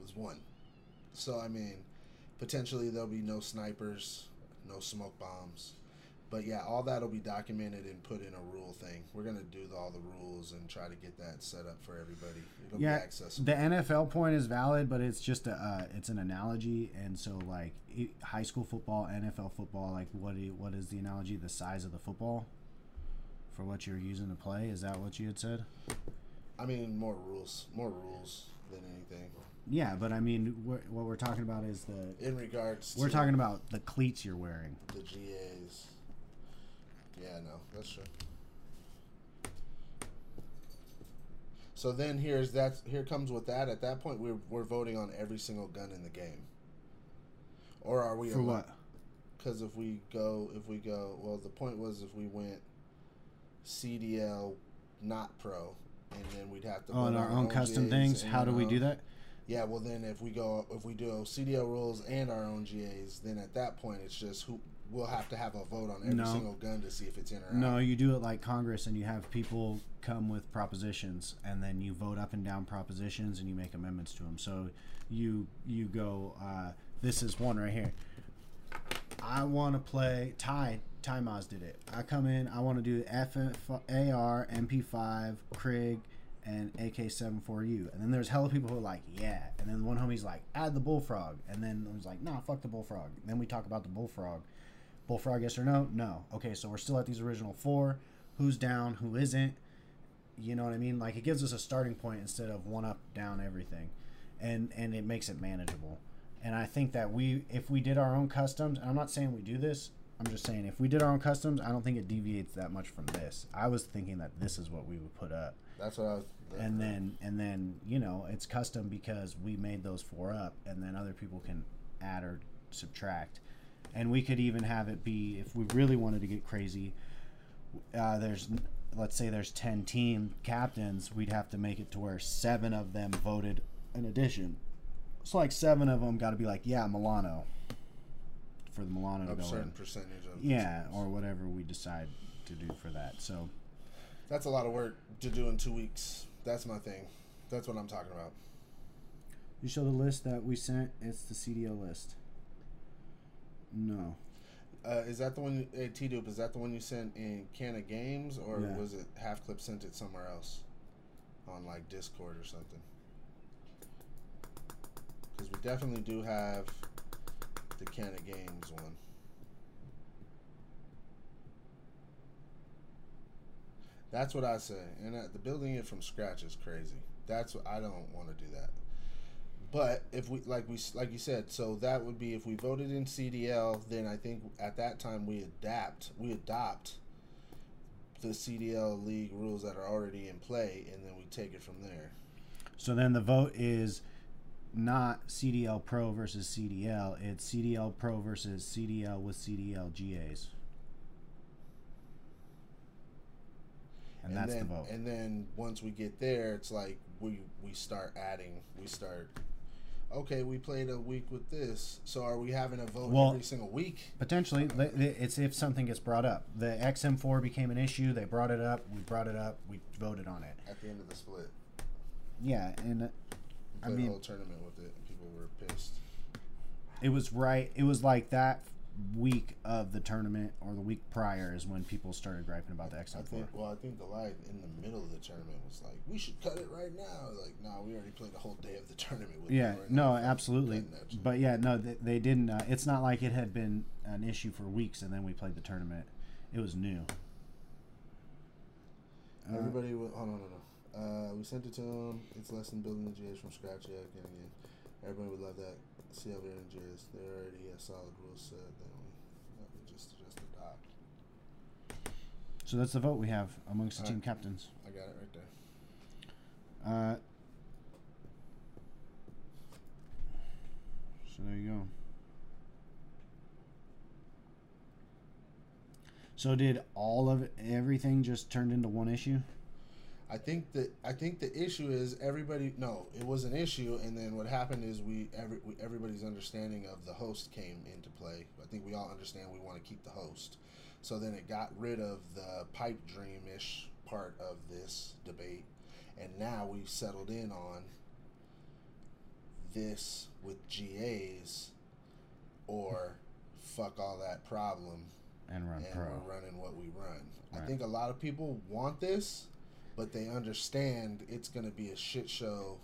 was one. So I mean, potentially there'll be no snipers, no smoke bombs, but yeah, all that'll be documented and put in a rule thing. We're gonna do all the rules and try to get that set up for everybody. It'll yeah, be accessible. the NFL point is valid, but it's just a uh, it's an analogy, and so like it, high school football, NFL football, like what i- what is the analogy? The size of the football for what you're using to play. Is that what you had said? I mean, more rules, more rules than anything. Yeah, but I mean, what we're talking about is the In regards, we're talking about the cleats you're wearing. the GAs. Yeah, no, that's true. So then here's that. Here comes with that. At that point, we're we're voting on every single gun in the game. Or are we For what? Because if we go, if we go, well, the point was if we went CDL, not pro, and then we'd have to. Oh, and vote our on own custom things. How do we own- do that? yeah, well then if we go if we do CDL rules and our own GAs, then at that point it's just who we'll have to have a vote on every No. single gun to see if it's in or No, you do it like Congress, and you have people come with propositions, and then you vote up and down propositions, and you make amendments to them. So you you go. Uh, this is one right here. I want to play Ty. Ty Maz did it. I come in. I want to do FFAR, MP5, Krig, and AK-74U. And then there's hella people who are like, yeah. And then one homie's like, add the bullfrog. And then I was like, nah, fuck the bullfrog. then we talk about the bullfrog. Bullfrog, yes or no? No. Okay, so we're still at these original four. Who's down? Who isn't? You know what I mean? Like it gives us a starting point instead of one up, down everything, and and it makes it manageable. And I think that we, if we did our own customs, and I'm not saying we do this. I'm just saying if we did our own customs, I don't think it deviates that much from this. I was thinking that this is what we would put up That's what I was. and then and then you know it's custom because we made those four up and then other people can add or subtract and we could even have it be if we really wanted to get crazy uh, there's let's say there's 10 team captains we'd have to make it to where seven of them voted an addition so like seven of them got to be like yeah milano for the milano to a go certain in percentage of. yeah or whatever we decide to do for that so That's a lot of work to do in two weeks. That's my thing. That's what I'm talking about. You show the list that we sent. It's the CDL list. No. Uh, is that the one? You, hey, T Dupe, is that the one you sent in Canna Games, or Yeah. was it Half Clip sent it somewhere else, on like Discord or something? Because we definitely do have the Canna Games one. That's what I say, and uh, the building it from scratch is crazy. That's what I don't want to do that. But if we like we like you said, so that would be if we voted in CDL, then I think at that time we adapt, we adopt the CDL league rules that are already in play, and then we take it from there. So then the vote is not CDL Pro versus CDL. It's CDL Pro versus CDL with CDL GAs. And, that's then, the vote. And then once we get there, it's like we we start adding, we start. Okay, we played a week with this, so are we having a vote Well- every single week? Potentially, it's if something gets brought up. The XM4 became an issue. They brought it up. We brought it up. We voted on it. At the end of the split, Yeah, and uh, we I mean- a whole tournament with it, and people were pissed. it was right. It was like that week of the tournament or the week prior is when people started griping about the I XM4. think. Well, I think the live in the middle of the tournament was like, "We should cut it right now." Like, no, we already played the whole day of the tournament with. Yeah, it. We're no, absolutely. cutting that shit. But yeah, no, they, they didn't. Uh, it's not like it had been an issue for weeks and then we played the tournament. It was new. Uh, Everybody, wa- hold on, hold on. Uh, we sent it to them. It's less than building the GAs from scratch. Yeah, again, again. Everybody would love that. See how they're in GAs. They already have solid rules set. Then we, just just adopt. so that's the vote we have amongst the Alright. team captains. I got it right there. Uh, so there you go. So did all of it, everything just turned into one issue? I think that I think the issue is everybody. No, it was an issue, and then what happened is we every we, everybody's understanding of the host came into play. I think we all understand we want to keep the host, so then it got rid of the pipe dreamish part of this debate, and now we've settled in on this with GAs, or fuck all that problem And run and pro. we're running what we run. I think a lot of people want this, but they understand it's going to be a shit show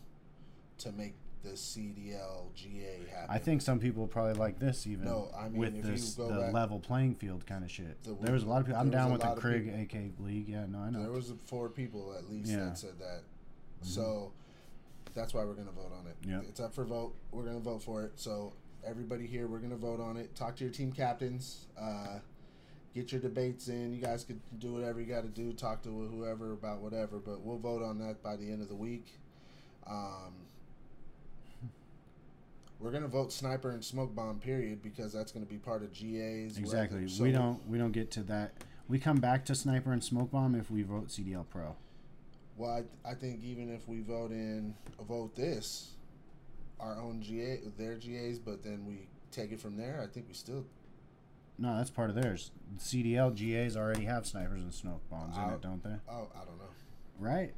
to make the CDL GA happen. I think some people probably like this even. No, I mean, with if you this go the back- level playing field kind of shit. The- there was a lot of people. I'm down with the Krig AK League. Yeah, no, I know. there was four people at least Yeah. Mm-hmm. that said that. So that's why we're going to vote on it. Yep. It's up for vote. We're going to vote for it. So everybody here, we're going to vote on it. Talk to your team captains. Uh, get your debates in. You guys could do whatever you got to do. Talk to whoever about whatever, but we'll vote on that by the end of the week. Um, we're gonna vote sniper and smoke bomb period because that's gonna be part of GA's. exactly. So we don't. We don't get to that. We come back to sniper and smoke bomb if we vote CDL Pro. Well, I, I think even if we vote in vote this, our own GA, their GAs, but then we take it from there. I think we still. No, that's part of theirs. CDL GAs already have snipers and smoke bombs in I'll- it, oh. don't they? Oh, I don't know. Right.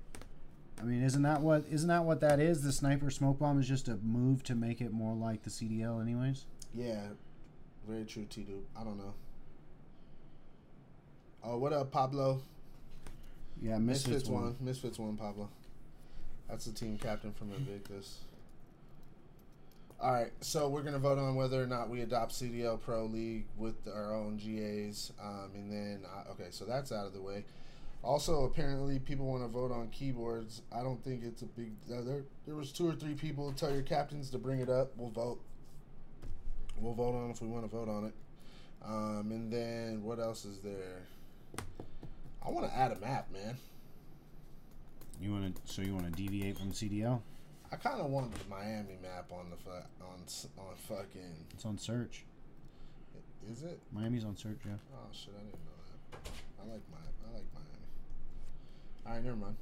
I mean, isn't that what isn't that what that is? The sniper smoke bomb is just a move to make it more like the CDL, anyways. Yeah, very true, T Dude. I don't know. Oh, what up, Pablo? Yeah, Misfits, Misfits, one. one. Misfits one, Pablo. That's the team captain from Invictus. All right, so we're gonna vote on whether or not we adopt CDL Pro League with our own GAs, um, and then uh, okay, so that's out of the way. Also, apparently, people want to vote on keyboards. I don't think it's a big. Uh, there, there was two or three people. Tell your captains to bring it up. We'll vote. We'll vote on if we want to vote on it. Um, and then what else is there? I want to add a map, man. You want to? So you want to deviate from CDL? I kind of want the Miami map on the fu- on on fucking. It's on search. Is it? Miami's on search. Yeah. Oh shit! I didn't know that. I like my I like Miami. All right, never mind.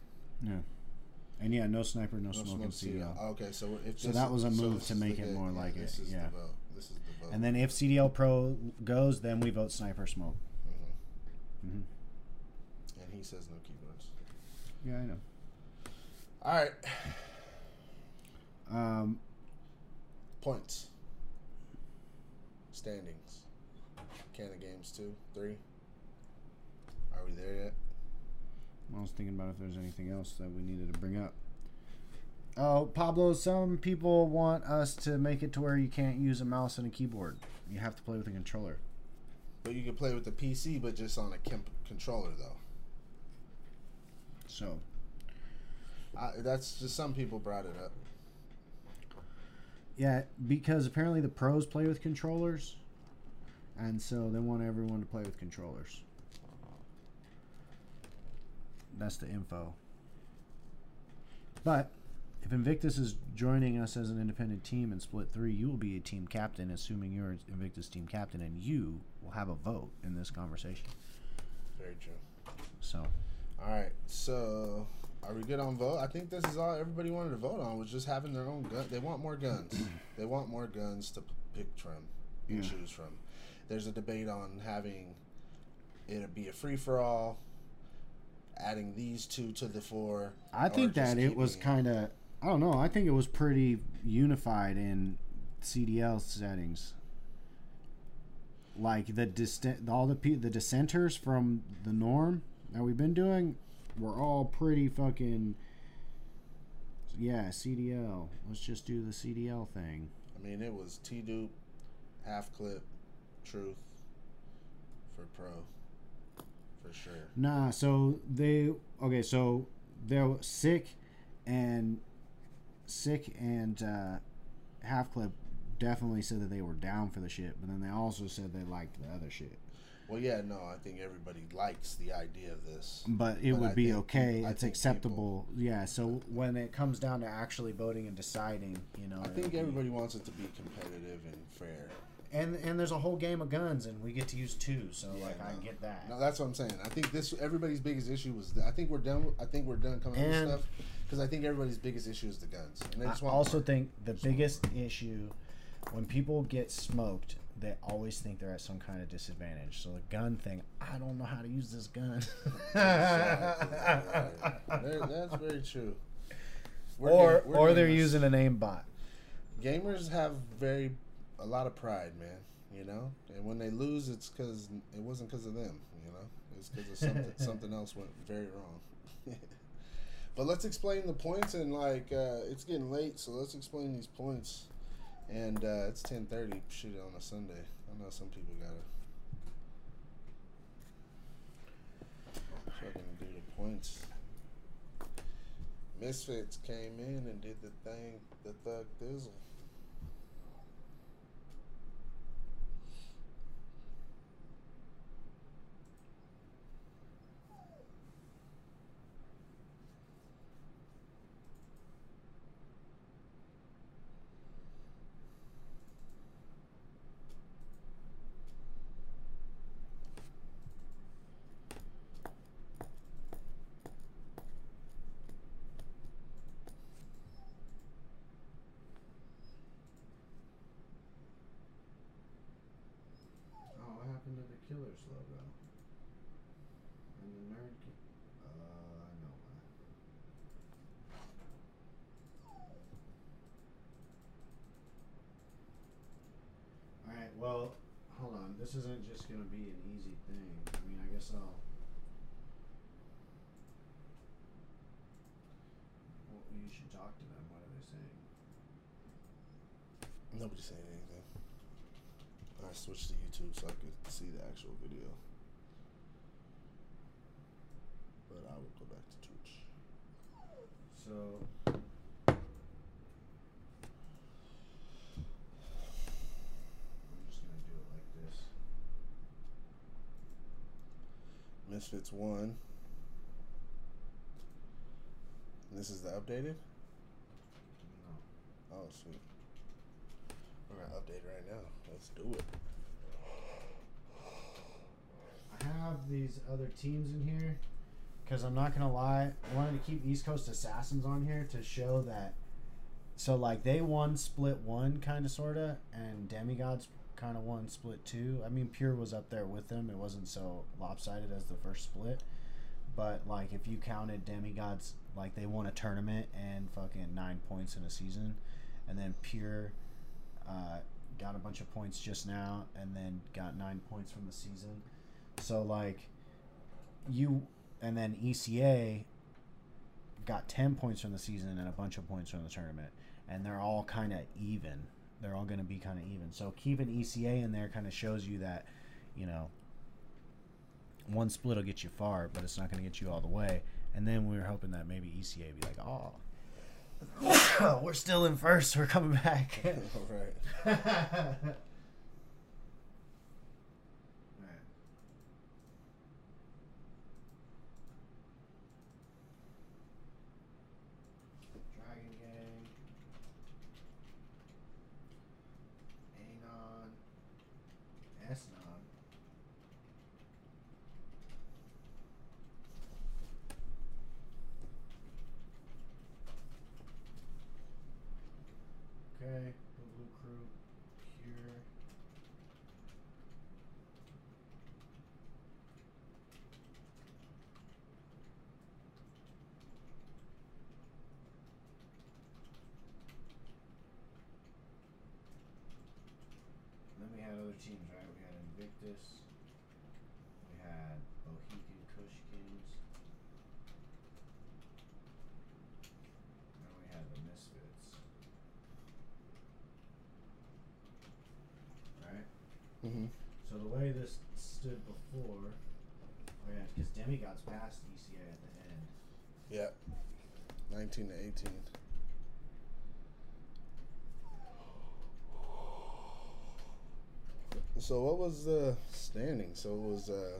Yeah. And yeah, no sniper, no, No smoking smoke CDL. CDL. Okay, so if So that was a move this to make it more like this it, Is yeah. The vote. This is the vote. And then if CDL Pro goes, then we vote sniper smoke. Mhm. hmm And he says no keyboards. Yeah, I know. All right, Um, points. Standings. Canna Games two, three. Are we there yet? I was thinking about if there's anything else that we needed to bring up. Oh, Pablo, some people want us to make it to where you can't use a mouse and a keyboard. You have to play with a controller. But you can play with the PC, but just on a controller though. So, I, that's just some people brought it up. Yeah, because apparently the pros play with controllers, and so they want everyone to play with controllers. That's the info. But if Invictus is joining us as an independent team in Split 3, you will be a team captain, assuming you're Invictus team captain, and you will have a vote in this conversation. Very true. So, All right, so are we good on vote? I think this is all everybody wanted to vote on was just having their own gun. They want more guns. they want more guns to pick from and Yeah. choose from. There's a debate on having it be a free for all, adding these two to the four. I think that it was kind of, I don't know, I think it was pretty unified in CDL settings. Like the distant, all the pe- the dissenters from the norm that we've been doing were all pretty fucking. Yeah, CDL. Let's just do the CDL thing. I mean, it was T dupe, half clip, truth for pro, for sure. Nah, so they okay, so they're sick and sick and uh, half clip definitely said that they were down for the shit, but then they also said they liked the other shit. Well, yeah, no, I think everybody likes the idea of this. But it But would I be okay. it's acceptable. yeah. So when it comes down to actually voting and deciding, you know, I think be- everybody wants it to be competitive and fair. and and there's a whole game of guns, and we get to use two. So Yeah, like, I get that. No, that's what I'm saying. I think this everybody's biggest issue was. I think we're done. I think we're done coming up And- with stuff because I think everybody's biggest issue is the guns. And I just want also more. think the biggest issue when people get smoked, they always think they're at some kind of disadvantage. So the gun thing, I don't know how to use this gun. That's very true. We're or or they're using an aimbot. gamers have very a lot of pride, man. You know, and when they lose, it's because it wasn't because of them. You know, it's because of something something else went very wrong. but let's explain the points and like uh, it's getting late, so let's explain these points. And uh, it's ten thirty. Shit on a Sunday. I know some people gotta fucking do the points. Misfits came in and did the thing, the thug thizzle. Oh, what happened to the Killers logo? And the nerd. Uh, I know why. All right. Well, hold on. This isn't just gonna be an easy thing. I mean, I guess I'll. Well, you should talk to them. What are they saying? Nobody's saying anything. I switched to YouTube so I could see the actual video. But I will go back to Twitch. So. I'm just gonna do it like this. Misfits one. And this is the updated? No. Oh sweet. We're gonna update right now. Let's do it. I have these other teams in here because I'm not gonna lie. I wanted to keep East Coast Assassins on here to show that. So like they won split one, kind of sorta, and Demigods kind of won split two. I mean, Pure was up there with them. It wasn't so lopsided as the first split, but like if you counted Demigods, like they won a tournament and fucking nine points in a season, and then Pure uh, got a bunch of points just now, and then got nine points from the season. So like, you and then ECA got ten points from the season and a bunch of points from the tournament, and they're all kind of even. They're all going to be kind of even. So keeping ECA in there kind of shows you that, you know, one split will get you far, but it's not going to get you all the way. And then we were hoping that maybe ECA be like, oh, we're still in first. We're coming back. right. Dragon Gang. Anon. Esnon. Okay, the Blue Crew, Pure. Then we had other teams, right? We had Invictus. We had Bohican Kush Kings. Then we had the Misfits. Right? hmm So the way this stood before, oh yeah, because Demigods passed ECA at the end. Yep. 19 to 18. So what was the standing? So it was uh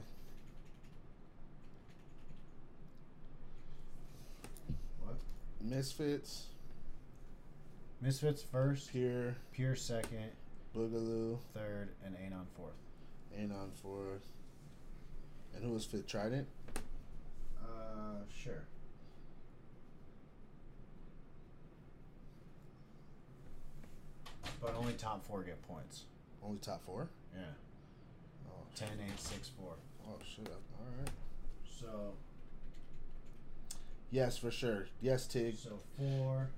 What? Misfits, Misfits first, Pure, Pure second, Boogaloo, third, and Anon fourth. Anon fourth. And who was fifth? Trident? Uh, sure. But only top four get points. Only top four? Yeah. Oh, 10, 8, 6, 4. oh shit. Alright. So, Yes, for sure. Yes, Tig. so four.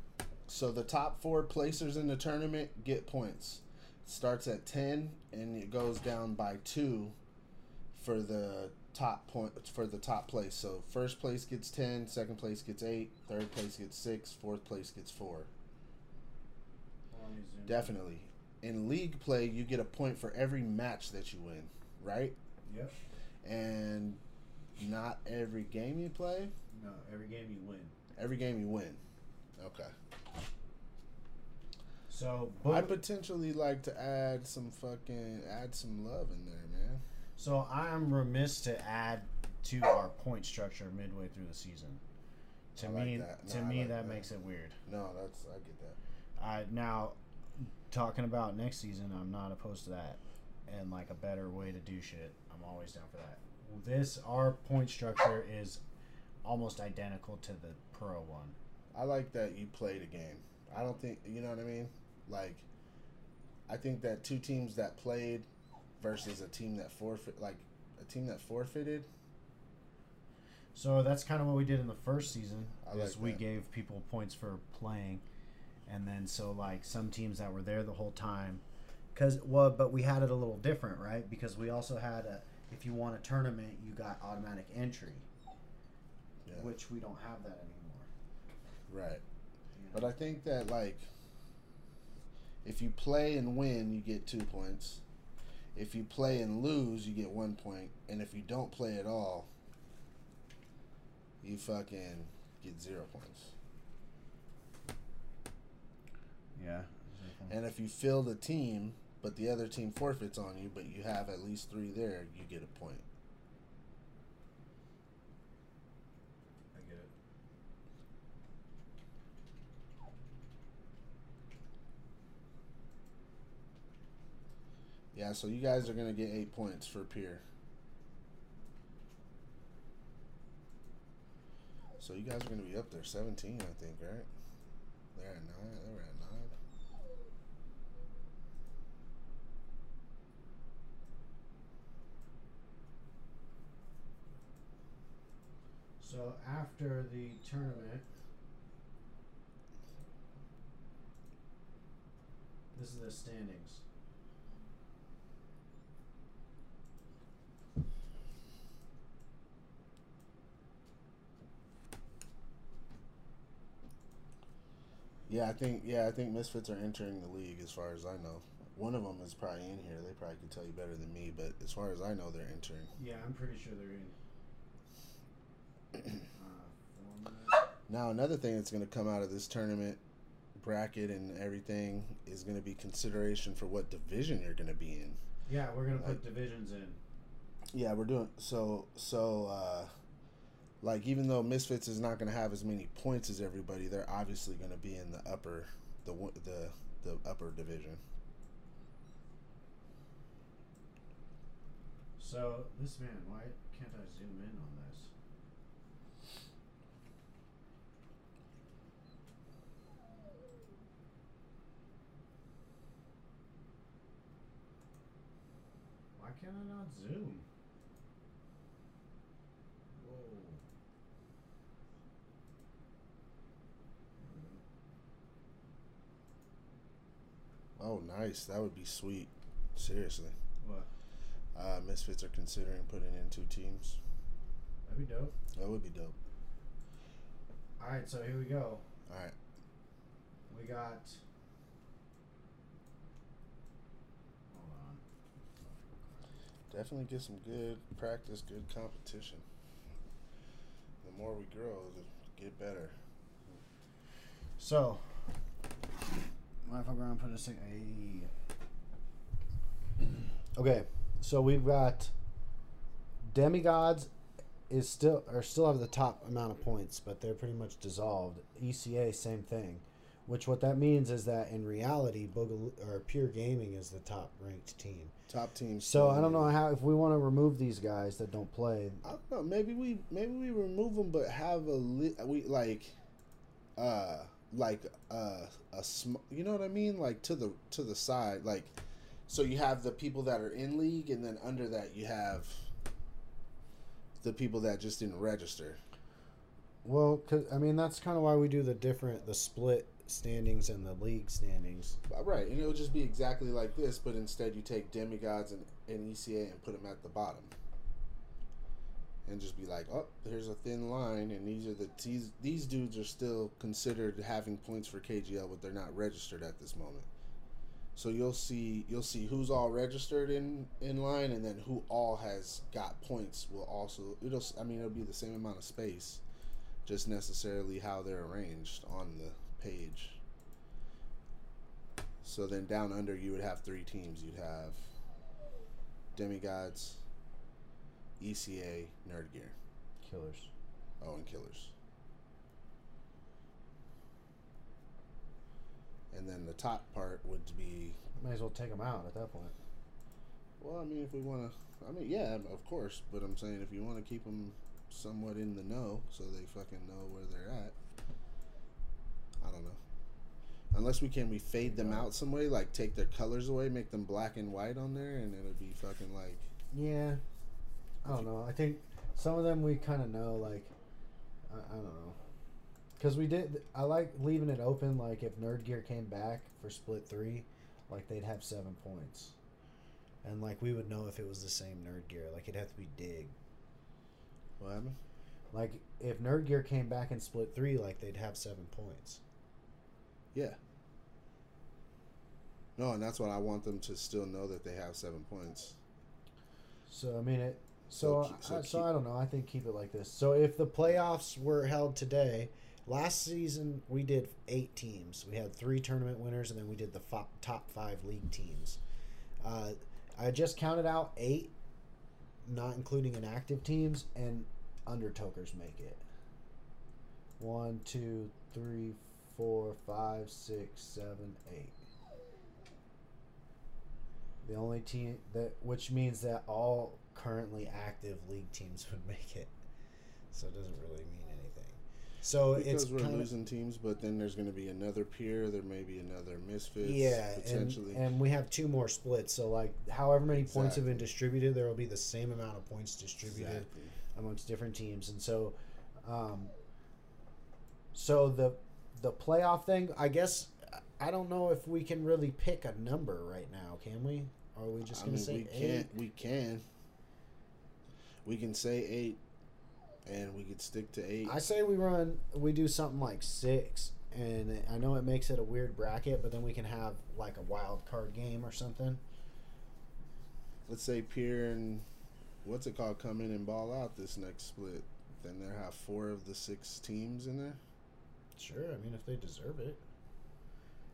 So the top four placers in the tournament get points. Starts at ten and it goes down by two for the top point for the top place. So first place gets 10, second place gets eight, third place gets six, fourth place gets four. Hold on, let me zoom in. Definitely. In league play, you get a point for every match that you win, right? Yep. And not every game you play, No, every game you win. every game you win. Okay. So, I potentially like to add some fucking add some love in there, man. so I'm remiss to add to our point structure midway through the season. To like me, that. to I me, like that, that. makes it weird. No, that's I get that. I now talking about next season. I'm not opposed to that, and like a better way to do shit. I'm always down for that. This our point structure is almost identical to the pro one. I like that you played a game. I don't think you know what I mean. Like, I think that two teams that played versus a team that forfeit, like a team that forfeited. So that's kind of what we did in the first season. I is like we that. gave people points for playing, and then so like some teams that were there the whole time, because well, but we had it a little different, right? Because we also had a if you won a tournament, you got automatic entry, Yeah. which we don't have that anymore. Right. you know? But I think that like, if you play and win, you get two points. If you play and lose, you get one point, and if you don't play at all, you fucking get zero points. Yeah. And if you field the team, but the other team forfeits on you, but you have at least three there, you get a point. I get it. Yeah, so you guys are gonna get eight points for peer. So you guys are gonna be up there, seventeen, I think, right? They're at nine. They were at So after the tournament, this is the standings. Yeah, I think yeah, I think Misfits are entering the league as far as I know. One of them is probably in here. They probably could tell you better than me, but as far as I know, they're entering. Yeah, I'm pretty sure they're in. Now, another thing that's going to come out of this tournament bracket and everything is going to be consideration for what division you're going to be in. yeah, we're gonna put Like- divisions in. Yeah, we're doing so so uh like even though Misfits is not going to have as many points as everybody, they're obviously going to be in the upper the the the upper division. So this man, why can't I zoom in on this? Can't I not zoom? Whoa. Oh, nice. That would be sweet. Seriously. What? Uh Misfits are considering putting in two teams. That'd be dope. That would be dope. Alright, so here we go. All right. We got. Hold on. Definitely get some good practice, good competition. The more we grow, the get better. So, I go around put a? Okay, so we've got demigods is still or still have the top amount of points, but they're pretty much dissolved. ECA same thing, which what that means is that in reality, Boogaloo or Pure Gaming is the top ranked team. Top teams. So I don't know how if we want to remove these guys that don't play. I don't know. Maybe we maybe we remove them, but have a li- we like, uh, like uh, a sm- You know what I mean? Like to the to the side, like. So you have the people that are in league, and then under that you have the people that just didn't register. Well, cause, I mean that's kind of why we do the different the split standings and the league standings. Uh, Right, and it'll just be exactly like this, but instead you take demigods and, and ECA and put them at the bottom, and just be like, oh, there's a thin line, and these are the these these dudes are still considered having points for KGL, but they're not registered at this moment. So you'll see you'll see who's all registered in in line, and then who all has got points will also it'll I mean it'll be the same amount of space, just necessarily how they're arranged on the page. So then down under, you would have three teams. You'd have Demigods, ECA, Nerd Gear. Killers. Oh, and Killers. And then the top part would be, Might as well take them out at that point. well, I mean, if we want to, I mean, yeah, of course, but I'm saying if you want to keep them somewhat in the know so they fucking know where they're at, don't know. Unless we can, we fade them out some way, like take their colors away, make them black and white on there, and it'll be fucking like, Yeah. I don't know. I think some of them we kind of know. Like, I, I don't know. Because we did. I like leaving it open. Like, if Nerd Gear came back for Split 3, like, they'd have seven points. And, like, we would know if it was the same Nerd Gear. Like, it'd have to be Dig. what happened? Like, if Nerd Gear came back in Split 3, like, they'd have seven points. Yeah. No, and that's what I want them to still know that they have seven points. So I mean it. So So keep- I, so so I don't know. I think keep it like this. So if the playoffs were held today, last season we did eight teams. We had three tournament winners, and then we did the fo- top five league teams. Uh, I just counted out eight, not including inactive teams, and undertokers make it. One, two, three, four, five, six, seven, eight. The only team that, which means that all currently active league teams would make it. So it doesn't really mean anything. So Because it's we're losing teams, but then there's going to be another peer. There may be another misfits. yeah, and, potentially. and we have two more splits. So like, however many points have been distributed, there will be the same amount of points distributed exactly. amongst different teams, and so, um, so the the playoff thing, I guess, I don't know if we can really pick a number right now, can we? Or are we just gonna mean, say we eight? can't. We can. We can say eight, and we could stick to eight. I say we run, we do something like six, and I know it makes it a weird bracket, but then we can have like a wild card game or something. Let's say Pier and what's it called come in and ball out this next split. Then there have four of the six teams in there. Sure, I mean if they deserve it.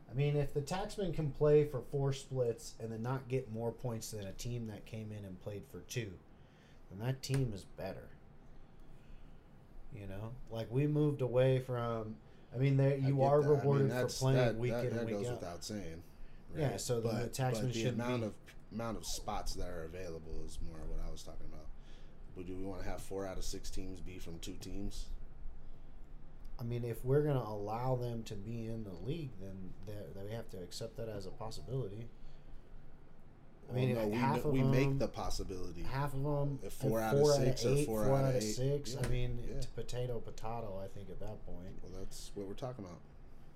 I mean, if the taxman can play for four splits and then not get more points than a team that came in and played for two, then that team is better. You know, like we moved away from. I mean, there you are that. I mean, rewarded for playing that, week that, in that and week goes out. without saying. Yeah, so the taxman but the shouldn't amount be- of amount of spots that are available is more what I was talking about. But do we want to have four out of six teams be from two teams? I mean, if we're gonna allow them to be in the league, then that we have to accept that as a possibility. I mean, Well, no, we, half of we them, make the possibility. half of them, If four out of six or four out of eight, six. I mean, yeah. it's potato, potato. I think at that point, Well, that's what we're talking about.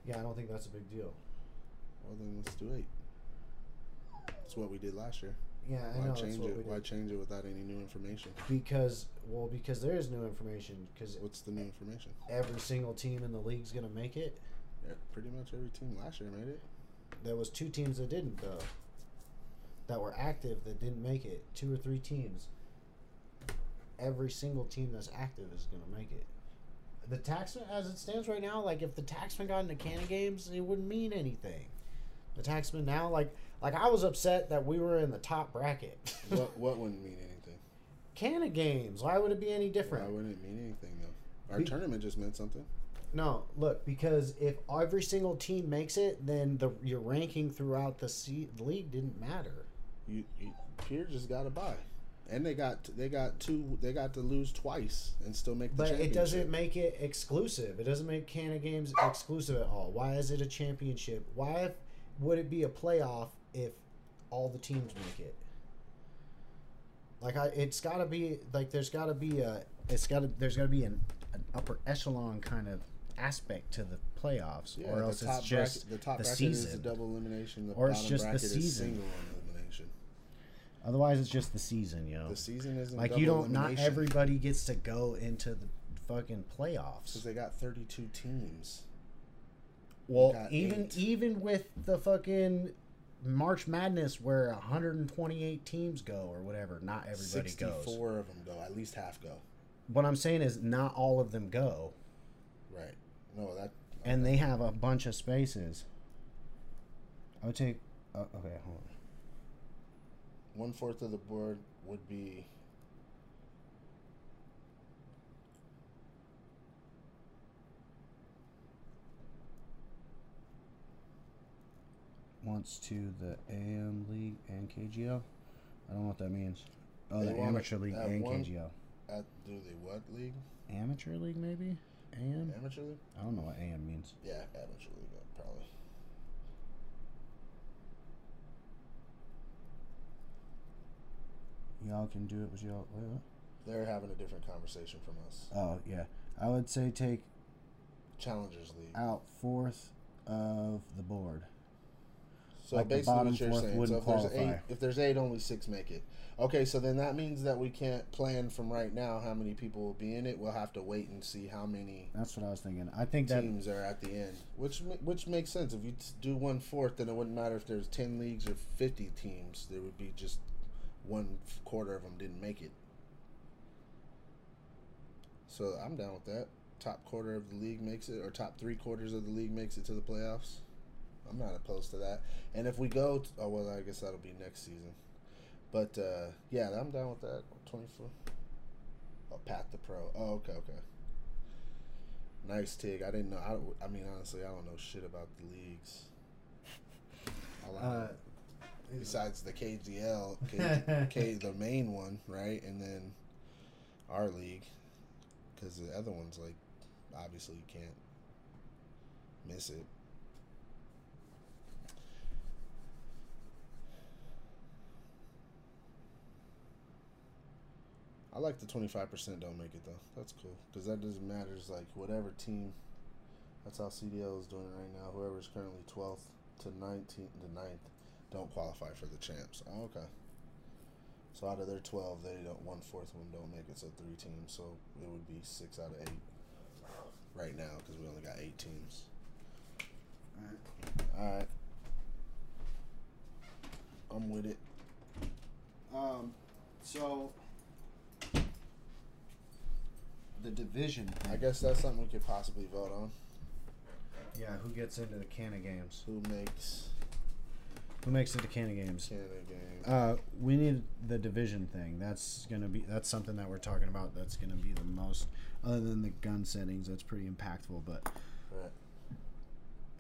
yeah, I don't think that's a big deal. Well, then let's do eight. That's what we did last year. Yeah, I Why know change it? Why change it without any new information? Because well, because there is new information. Because What's the new information? every single team in the league's gonna make it. Yeah, pretty much every team last year made it. There was two teams that didn't though. That were active that didn't make it. Two or three teams. Every single team that's active is gonna make it. The taxman, as it stands right now, like if the taxman got into Canna games, it wouldn't mean anything. The taxman now, like, like I was upset that we were in the top bracket. what What wouldn't mean anything? Canna games, why would it be any different? Why wouldn't it mean anything though? Our tournament just meant something. No, look, because if every single team makes it, then the your ranking throughout the, se- the league didn't matter. You, you Pier just got to buy, and they got they got two. They got to lose twice and still make the But it doesn't make it exclusive. It doesn't make Canna games exclusive at all. Why is it a championship? Why if, would it be a playoff if all the teams make it? Like I, it's got to be like there's got to be a it's got to there's got to be an, an upper echelon kind of aspect to the playoffs, Yeah, or else it's just bracket, the top the bracket season. is a double elimination. The Or it's just the is season. single elimination. Otherwise, it's just the season, yo. The season isn't Like you don't. Not everybody gets to go into the fucking playoffs. because they got thirty two teams. Well, even eight. even with the fucking March Madness where 128 teams go or whatever, not everybody Sixty goes. four of them go. At least half go. What I'm saying is not all of them go, Right. No, that. and they have a bunch of spaces. I would take. Uh, okay, hold on. one fourth of the board would be Wants to the AM League and KGL. I don't know what that means. Oh, They the Amateur League and one- KGL. at do the what league? Amateur League, maybe. AM. Amateur league? I don't know what AM means. Yeah, amateur league uh, probably. Y'all can do it, but y'all. Wait? They're having a different conversation from us. Oh yeah, I would say take Challengers league. out fourth of the board. So Like basically, what you're saying. So if there's qualify. eight, if there's eight, only six make it. Okay, so then that means that we can't plan from right now how many people will be in it. We'll have to wait and see how many That's what I was thinking. I think that teams are at the end, which which makes sense. If you do one fourth, then it wouldn't matter if there's ten leagues or fifty teams. There would be just one quarter of them didn't make it. So I'm down with that. Top quarter of the league makes it, or top three quarters of the league makes it to the playoffs. I'm not opposed to that. And if we go, t- oh well, I guess that'll be next season. But uh, yeah, I'm down with that. Twenty four. Oh, Pat the Pro. Oh, okay, okay. Nice Tig. I didn't know. I, I mean, honestly, I don't know shit about the leagues. Uh, besides the KGL, K, K, the main one, right, and then our league, because the other ones, like, obviously you can't miss it. I like the twenty five percent don't make it though. That's cool because that doesn't matter. It's like whatever team. That's how CDL is doing right now. Whoever is currently twelfth to nineteenth to 9th don't qualify for the champs. Oh, okay. So out of their twelve, they don't one fourth of them don't make it. So three teams. So it would be six out of eight right now because we only got eight teams. All right. I'm with it. Um, so the division. I guess that's something we could possibly vote on. Yeah, who gets into the Canna games? Who makes Who makes it to Canna games? Canna game? Uh, we need the division thing. That's gonna be that's something that we're talking about. That's gonna be the most, other than the gun settings. That's pretty impactful. But Right.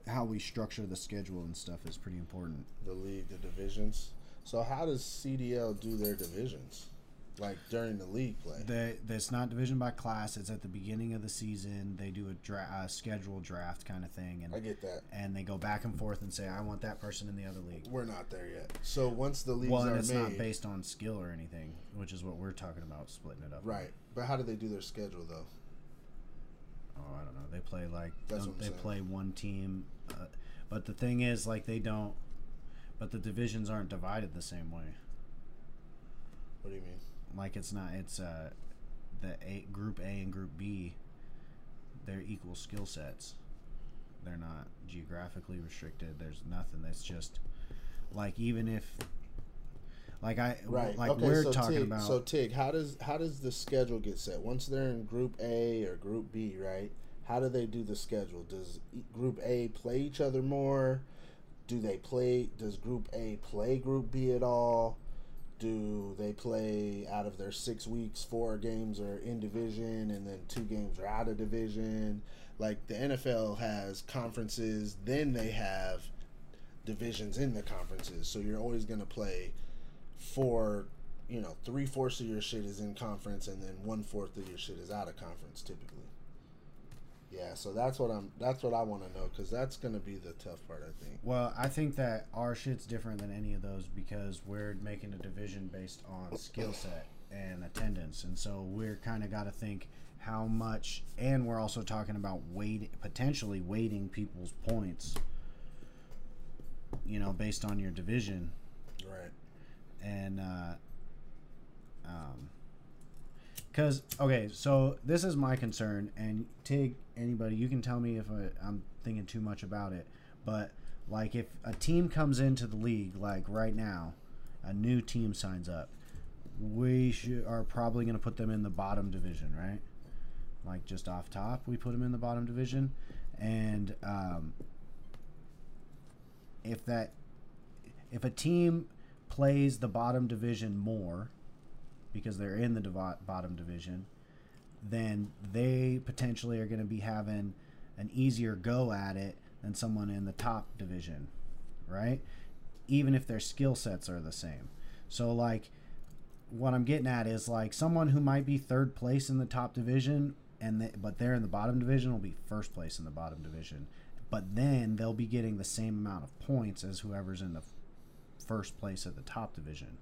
how we structure the schedule and stuff is pretty important. The league, the divisions. So how does CDL do their divisions? Like during the league play? They, it's not division by class. It's at the beginning of the season. They do a dra- uh, schedule draft kind of thing, and I get that. and they go back and forth and say, I want that person in the other league. We're not there yet. So once the leagues Well, and are it's made, not based on skill or anything, which is what we're talking about, splitting it up. right? But how do they do their schedule though? Oh, I don't know. They play like That's they saying. play one team, uh, but the thing is, like they don't. But the divisions aren't divided the same way. What do you mean? Like it's not. It's uh, the A group A and group B. They're equal skill sets. They're not geographically restricted. There's nothing. That's just like even if. Like I Right. like okay. we're so talking Tig, about. so Tig, how does how does the schedule get set? Once they're in Group A or Group B, right? How do they do the schedule? Does Group A play each other more? Do they play? Does Group A play Group B at all? Do they play out of their six weeks? Four games are in division, and then two games are out of division. Like the NFL has conferences, then they have divisions in the conferences. So you're always going to play four, you know, three fourths of your shit is in conference, and then one fourth of your shit is out of conference, typically. Yeah, so that's what I'm. That's what I want to know because that's going to be the tough part, I think. Well, I think that our shit's different than any of those because we're making a division based on skill set and attendance, and so we're kind of got to think how much, and we're also talking about weight potentially weighting people's points. You know, based on your division, Right. and uh, um, because okay, so this is my concern, and Tig, anybody, you can tell me if I, I'm thinking too much about it, but like if a team comes into the league, like right now, a new team signs up, we should, are probably going to put them in the bottom division, right? Like just off top, we put them in the bottom division, and um, if that if a team plays the bottom division more because they're in the bottom division, then they potentially are going to be having an easier go at it than someone in the top division, right? Even if their skill sets are the same. So, like, what I'm getting at is like someone who might be third place in the top division, and but they're in the bottom division will be first place in the bottom division, but then they'll be getting the same amount of points as whoever's in the first place at the top division.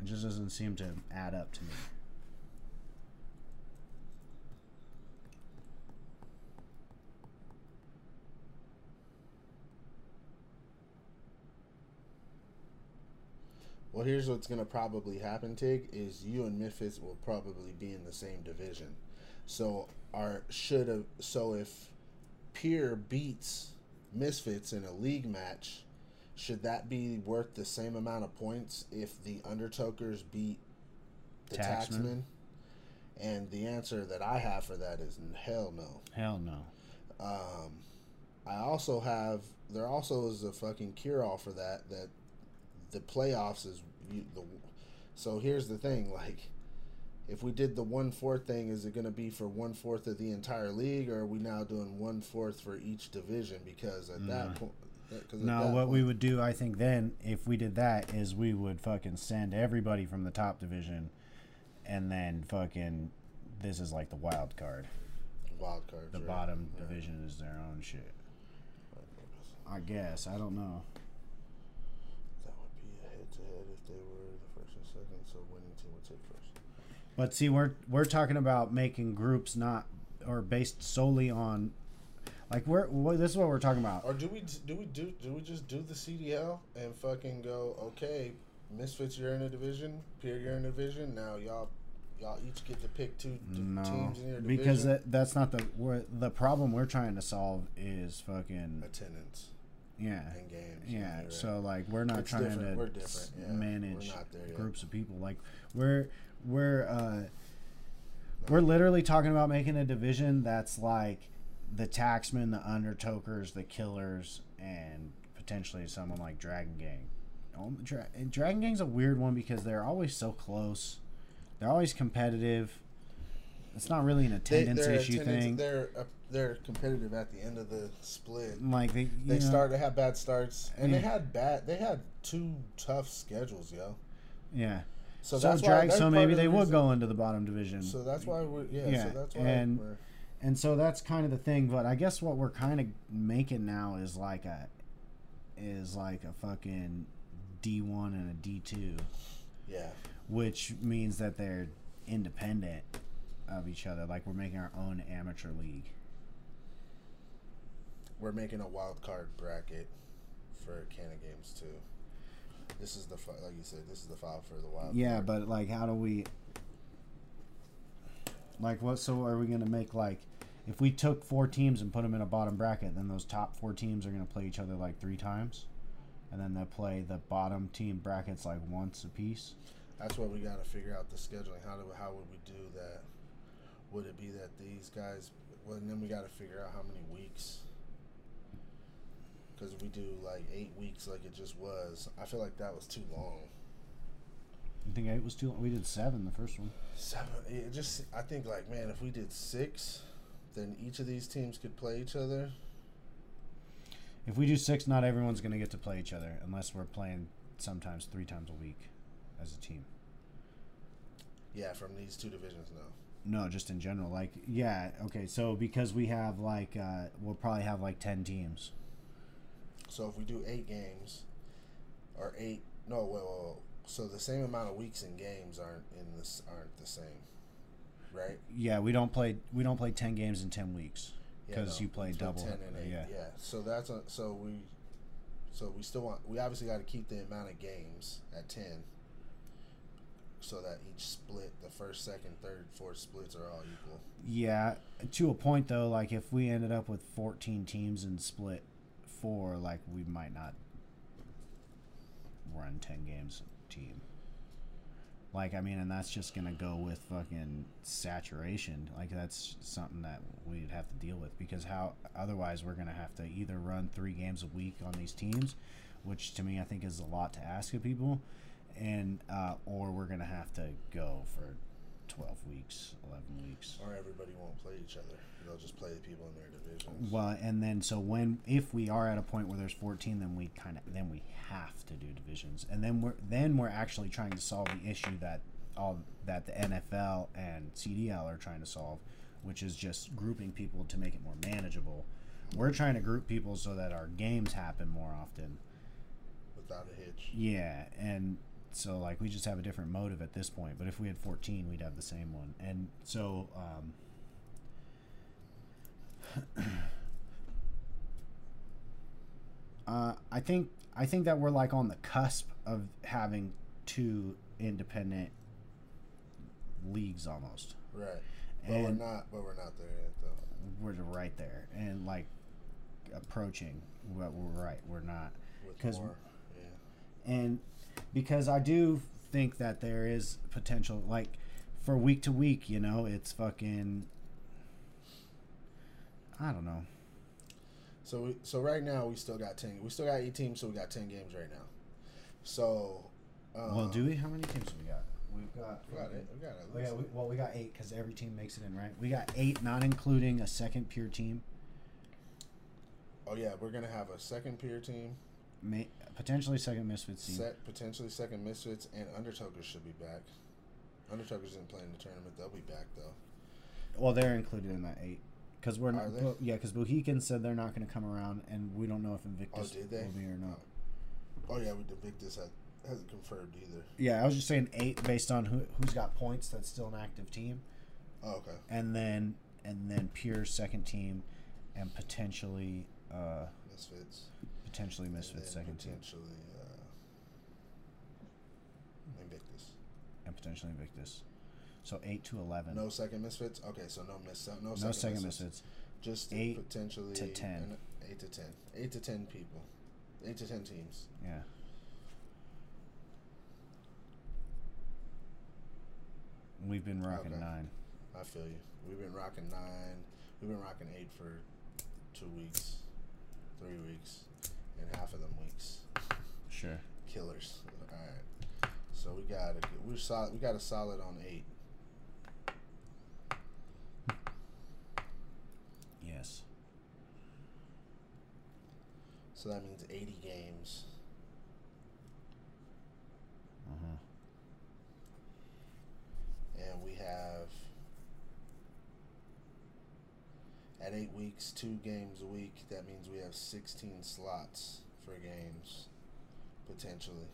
It just doesn't seem to add up to me. Well, here's what's going to probably happen, Tig, is you and Memphis will probably be in the same division. So our should have so if Pier beats Misfits in a league match, should that be worth the same amount of points if the Undertokers beat the Taxman? And the answer that I have for that is hell no. Hell no. Um, I also have there also is a fucking cure all for that that the playoffs is you, the so here's the thing like if we did the one fourth thing is it going to be for one fourth of the entire league or are we now doing one fourth for each division because at that point No, what we would do, I think, then if we did that, is we would fucking send everybody from the top division, and then fucking this is like the wild card. wild cards The right? bottom Yeah. division is their own shit. I guess I don't know. that would be a head to head if they were the first and second so winning team would take first But see, we're we're talking about making groups not or based solely on, like we're what, this is what we're talking about. Or do we do we do do we just do the CDL and fucking go okay, Misfits you're in a division, Peer, you're in a division. Now y'all y'all each get to pick two d- No, teams in your because division? that, that's not the we're, the problem we're trying to solve is fucking attendance yeah and games. yeah. right. So like we're not It's trying different. to We're different, yeah. Manage groups of people. Like we're we're uh, we're literally talking about making a division that's like the taxmen, the undertokers, the killers, and potentially someone like Dragon Gang. Um, Dra- Dragon Gang's a weird one because they're always so close. They're always competitive. It's not really an attendance their issue attendance- thing. They're uh, they're competitive at the end of the split. Like they, They know, started to have bad starts, and they had bad. They had two tough schedules, yo. Yeah. So, So, that's why. drag. that's So maybe the they would reason- go into the bottom division. So that's why we're yeah. Yeah, So that's why and- we're and so that's kind of the thing. But I guess what we're kind of making now is like a is like a fucking D one and a D two, yeah. which means that they're independent of each other. Like we're making our own amateur league. We're making a wild card bracket for Canna games too. This is the like you said. This is the file for the wild. Yeah, card. but like, how do we? Like, what? So, are we gonna make like, if we took four teams and put them in a bottom bracket, then those top four teams are gonna play each other like three times, and then they play the bottom team brackets like once a piece. that's what we got to figure out the scheduling. How do how would we do that? Would it be that these guys? Well, and then we got to figure out how many weeks. Because we do like eight weeks, like it just was. I feel like that was too long. You think eight was too? Long? We did seven the first one. Seven. It just. I think like man, if we did six, then each of these teams could play each other. If we do six, not everyone's gonna get to play each other unless we're playing sometimes three times a week as a team. Yeah, from these two divisions, no. No, just in general. Like, yeah, okay. So because we have like, uh, we'll probably have like ten teams. So if we do eight games, or eight, no, well, well, so the same amount of weeks and games aren't in this aren't the same, right? Yeah, we don't play we don't play ten games in ten weeks Yeah, because no, you play double. ten and eight. Yeah. Yeah. So that's a, so we, so we still want we obviously got to keep the amount of games at ten, so that each split, the first, second, third, fourth splits are all equal. Yeah, to a point though. Like if we ended up with fourteen teams and split four, like we might not run ten games a team. Like I mean, and that's just gonna go with fucking saturation. Like that's something that we'd have to deal with because how otherwise we're gonna have to either run three games a week on these teams, which to me I think is a lot to ask of people, and uh, or we're gonna have to go for twelve weeks, eleven weeks. Or everybody won't play each other. They'll just play the people in their divisions. Well, and then so when if we are at a point where there's 14, then we kind of then we have to do divisions, and then we're then we're actually trying to solve the issue that all that the NFL and CDL are trying to solve, which is just grouping people to make it more manageable. We're trying to group people so that our games happen more often. Without a hitch. Yeah, and so like we just have a different motive at this point. But if we had 14, we'd have the same one. And so um, uh, I think I think that we're like on the cusp of having two independent leagues almost. Right. But And- we're not. But we're not there yet, though. We're right there and like approaching. But we're right. We're not. With 'Cause- more. Yeah. and because I do think that there is potential, like for week to week, you know, it's fucking. I don't know. So we, so right now we still got ten. We still got eight teams, so we got ten games right now. So. Um, well, do we? How many teams we got? We've got. We got it. We got it. Oh, yeah, we, well, we got eight because every team makes it in, right? We got eight, not including a second pure team, oh yeah, we're gonna have a second peer team, may, potentially second misfits team. set potentially second misfits, and Undertokers should be back. Undertakers didn't play in the tournament. They'll be back though. Well, they're included in that eight because we're Are not. Bo- yeah, because Bohican said they're not going to come around, and we don't know if Invictus they? will be or not. Oh yeah, we Invictus had, hasn't confirmed either. Yeah, I was just saying eight based on who who's got points. That's still an active team, Oh okay. and then and then pure second team, and potentially uh Misfits. Potentially then second team, potentially uh, Invictus. and potentially Invictus. So eight to eleven. No second misfits. Okay, so no miss. No, No second, second misfits. misfits. Just Eight potentially to 10. Eight to ten. Eight to ten people. Eight to ten teams. Yeah. We've been rocking Okay. nine. I feel you. We've been rocking nine. We've been rocking eight for two weeks, three weeks, and half of them weeks. Sure. Killers. All right. So we got a, we're solid. We got a solid on eight. Yes. So that means eighty games. Uh huh. and we have at eight weeks, two games a week. That means we have sixteen slots for games, potentially.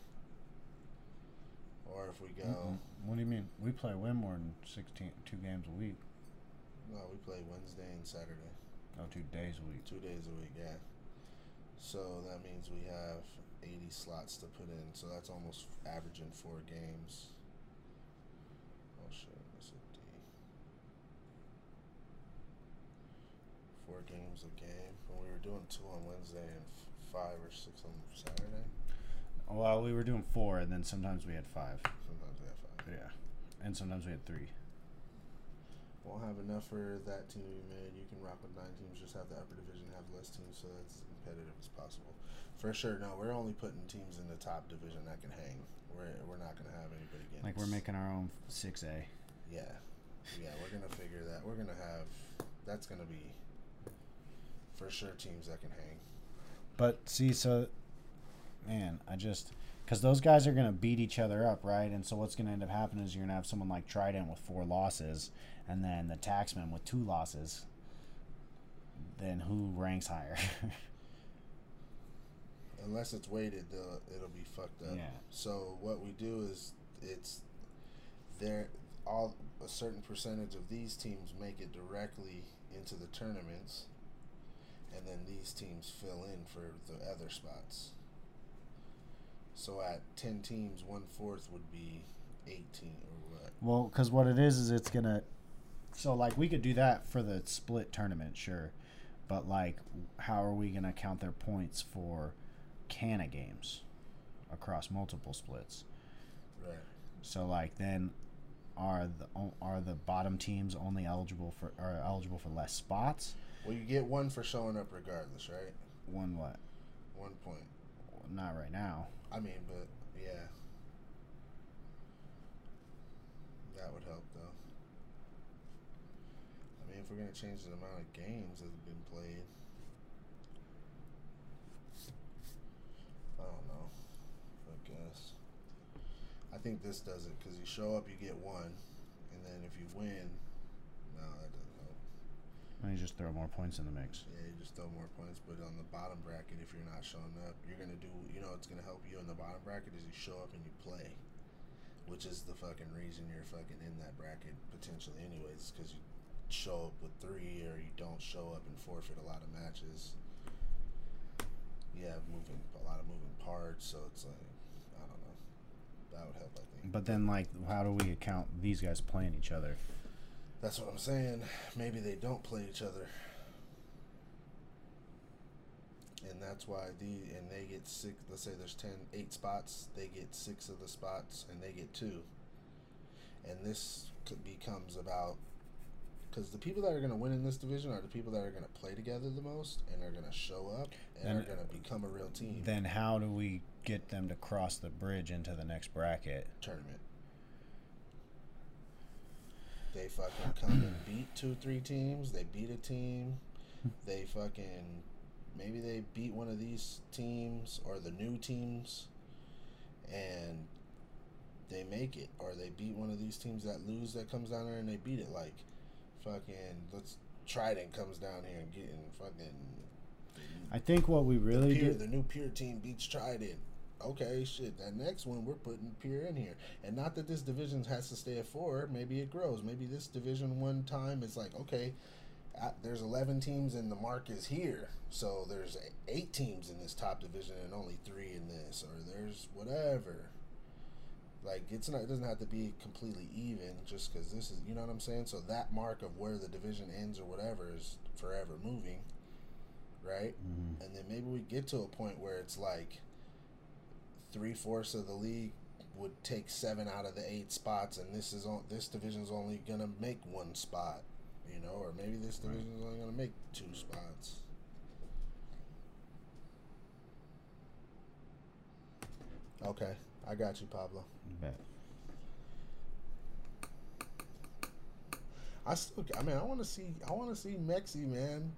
Or if we go, Mm-mm. What do you mean? We play way more than 16, two games a week. no, we play Wednesday and Saturday, Oh, two days a week. two days a week. Yeah. So that means we have eighty slots to put in. So that's almost averaging four games. Oh shit, that's a D. Four games a game. And we were doing two on Wednesday and f- five or six on Saturday. Well, we were doing four, and then sometimes we had five. Sometimes we had five. Yeah. And sometimes we had three. Won't have enough for that team to be made. You can rock with nine teams. Just have the upper division have less teams, so that's as competitive as possible. For sure. No, we're only putting teams in the top division that can hang. We're we're not gonna have anybody get Like we're making our own six A. Yeah, yeah. We're gonna figure that. We're gonna have. That's gonna be for sure teams that can hang. But see, so man, I just because those guys are gonna beat each other up, right? And so what's gonna end up happening is you're gonna have someone like Trident with four losses, and then the Taxman with two losses. Then who ranks higher? Unless it's weighted, it'll be fucked up. Yeah. So what we do is it's there. All a certain percentage of these teams make it directly into the tournaments, and then these teams fill in for the other spots. So at ten teams, one fourth would be eighteen or what? Well, because what it is is it's gonna. So like we could do that for the split tournament, sure, but like, how are we gonna count their points for Canna games across multiple splits? Right. So like then, are the are the bottom teams only eligible for are eligible for less spots? Well, you get one for showing up regardless, right? One what? One point. Not right now. I mean, but yeah, that would help though. I mean, if we're gonna change the amount of games that have been played, I don't know. I guess. I think this does it because you show up, you get one, and then if you win, no, that doesn't help. Let me just throw more points in the mix. Yeah, you just throw more points, but on the bottom bracket, if you're not showing up, you're gonna do. You know, it's gonna help you in the bottom bracket is you show up and you play, which is the fucking reason you're fucking in that bracket potentially, anyways, because you show up with three or you don't show up and forfeit a lot of matches. You have moving a lot of moving parts, so it's like I don't know. That would help, I think. But then like, how do we account these guys playing each other? That's what I'm saying. Maybe they don't play each other. And that's why the and they get six let's say there's 10 8 spots, they get 6 of the spots and they get 2. And this could becomes about cuz the people that are going to win in this division are the people that are going to play together the most and are going to show up and Then- are going to become a real team Then how do we get them to cross the bridge into the next bracket? tournament. They fucking come and beat two, three teams. They beat a team. They fucking maybe they beat one of these teams or the new teams, and they make it. Or they beat one of these teams that lose that comes down there and they beat it. Like fucking let's Trident comes down here and getting fucking. I think what we really the, Pier, do. the new Pier team beats Trident. Okay, shit. That next one we're putting Pier in here, and not that this division has to stay at four. Maybe it grows. Maybe this division one time is like okay, uh, there's eleven teams and the mark is here, so there's eight teams in this top division and only three in this, or there's whatever. Like it's not. It doesn't have to be completely even just because this is. You know what I'm saying? So that mark of where the division ends or whatever is forever moving, right? Mhm. And then maybe we get to a point where it's like three fourths of the league would take seven out of the eight spots, and this is on this division's only gonna make one spot, you know, or maybe this Right. division's only gonna make two spots. Okay, I got you, Pablo. Bet. I still, I mean, I want to see, I want to see Mexi, man.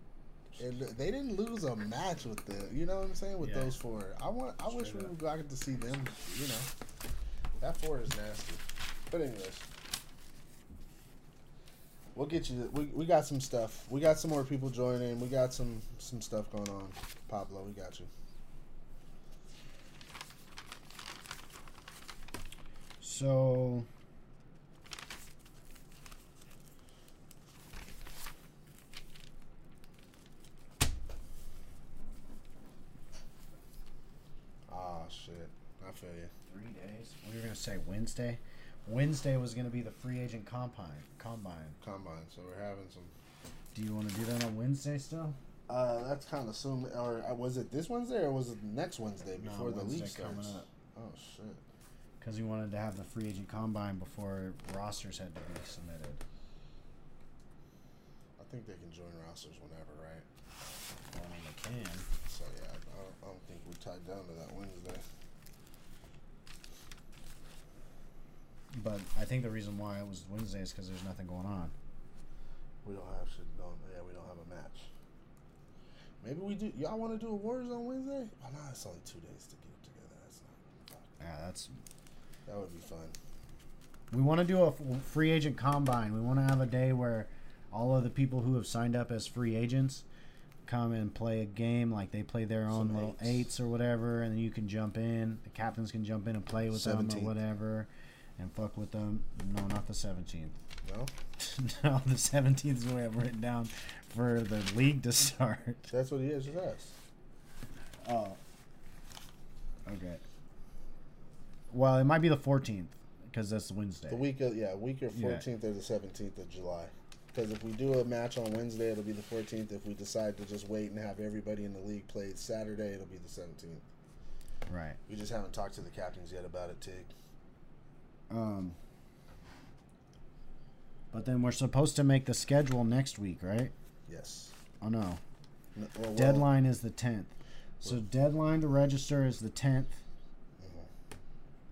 And they didn't lose a match with the, you know what I'm saying, with Yeah. those four. I want, I wish Straight we up. would got to see them. You know, that four is nasty. But anyways, we'll get you. We, we got some stuff. We got some more people joining. We got some some stuff going on. Pablo, we got you. So. Ah, shit. I feel you. Three days. We were gonna say Wednesday. Wednesday was gonna be the free agent combine. Combine. Combine. So we're having some. Do you want to do that on Wednesday still? Uh, that's kind of soon. Or uh, was it this Wednesday or was it next Wednesday No, before the Wednesday league starts? up. Oh shit. Because we wanted to have the free agent combine before rosters had to be submitted. I think they can join rosters whenever, right? Well, I mean, they can. So yeah, I don't, I don't think we're tied down to that Wednesday. But I think the reason why it was Wednesday is because there's nothing going on. We don't have shit. Don't, yeah, we don't have a match. Maybe we do. Y'all want to do awards on Wednesday? Oh no, it's only two days to get together. That's not. Yeah, that's. That would be fun. We want to do a f- free agent combine. We want to have a day where all of the people who have signed up as free agents come and play a game. Like they play their own Some little eights. eights or whatever, and then you can jump in. The captains can jump in and play with them or whatever, and fuck with them. No, not the seventeenth. No, no, the seventeenth is what I have written down for the league to start. that's what it is. Just us. Oh. Okay. Well, it might be the fourteenth because that's Wednesday. The week of yeah, week of Yeah. fourteenth or the seventeenth of July. Because if we do a match on Wednesday, it'll be the fourteenth. If we decide to just wait and have everybody in the league play Saturday, it'll be the seventeenth. Right. We just haven't talked to the captains yet about it, Tig. Um. But then we're supposed to make the schedule next week, right? Yes. Oh no. No, well, well, Deadline is the tenth. So Well- deadline to register is the tenth, mhm.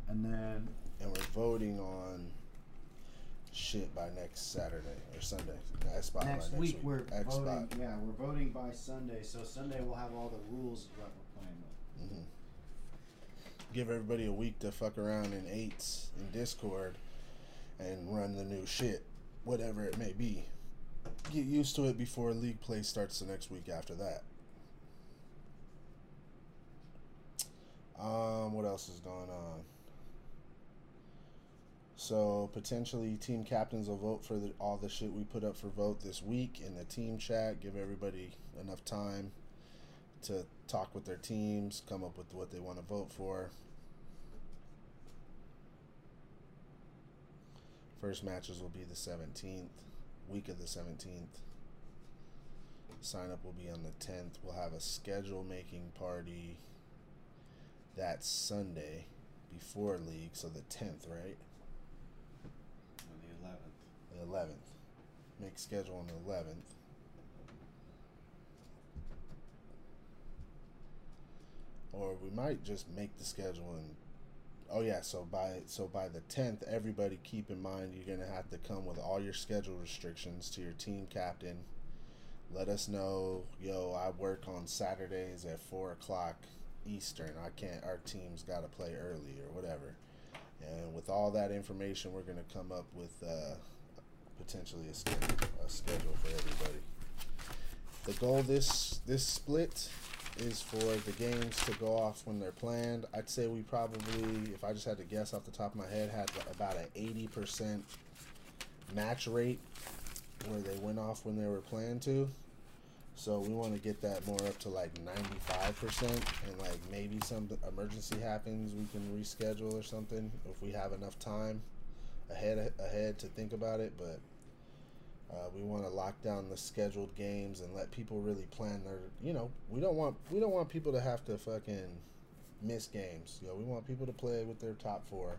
and then And we're voting on shit by next Saturday or Sunday. Spot by next next week we're X voting. spot. Yeah, we're voting by Sunday. So Sunday we'll have all the rules of what we're playing with. hmm Give everybody a week to fuck around in eights in Discord and run the new shit, whatever it may be. Get used to it before league play starts the next week after that. Um, what else is going on? So potentially, team captains will vote for the, all the shit we put up for vote this week in the team chat. Give everybody enough time to talk with their teams, come up with what they want to vote for. First matches will be the 17th, week of the 17th. Sign up will be on the 10th. We'll have a schedule making party that Sunday before league, so the 10th, right? The eleventh. Make schedule on the 11th. Or we might just make the schedule and oh yeah, so by so by the 10th everybody keep in mind you're going to have to come with all your schedule restrictions to your team captain. Let us know, yo, I work on Saturdays at 4 o'clock Eastern. I can't, our team's got to play early or whatever. And with all that information, we're going to come up with uh, potentially a schedule, a schedule for everybody. The goal this this split is for the games to go off when they're planned. I'd say we probably, if I just had to guess off the top of my head, had about an eighty percent match rate where they went off when they were planned to. So we want to get that more up to like 95%. And like maybe some emergency happens, we can reschedule or something if we have enough time ahead ahead to think about it. But uh, we want to lock down the scheduled games and let people really plan their. You know, we don't want we don't want people to have to fucking miss games. You know, we want people to play with their top four,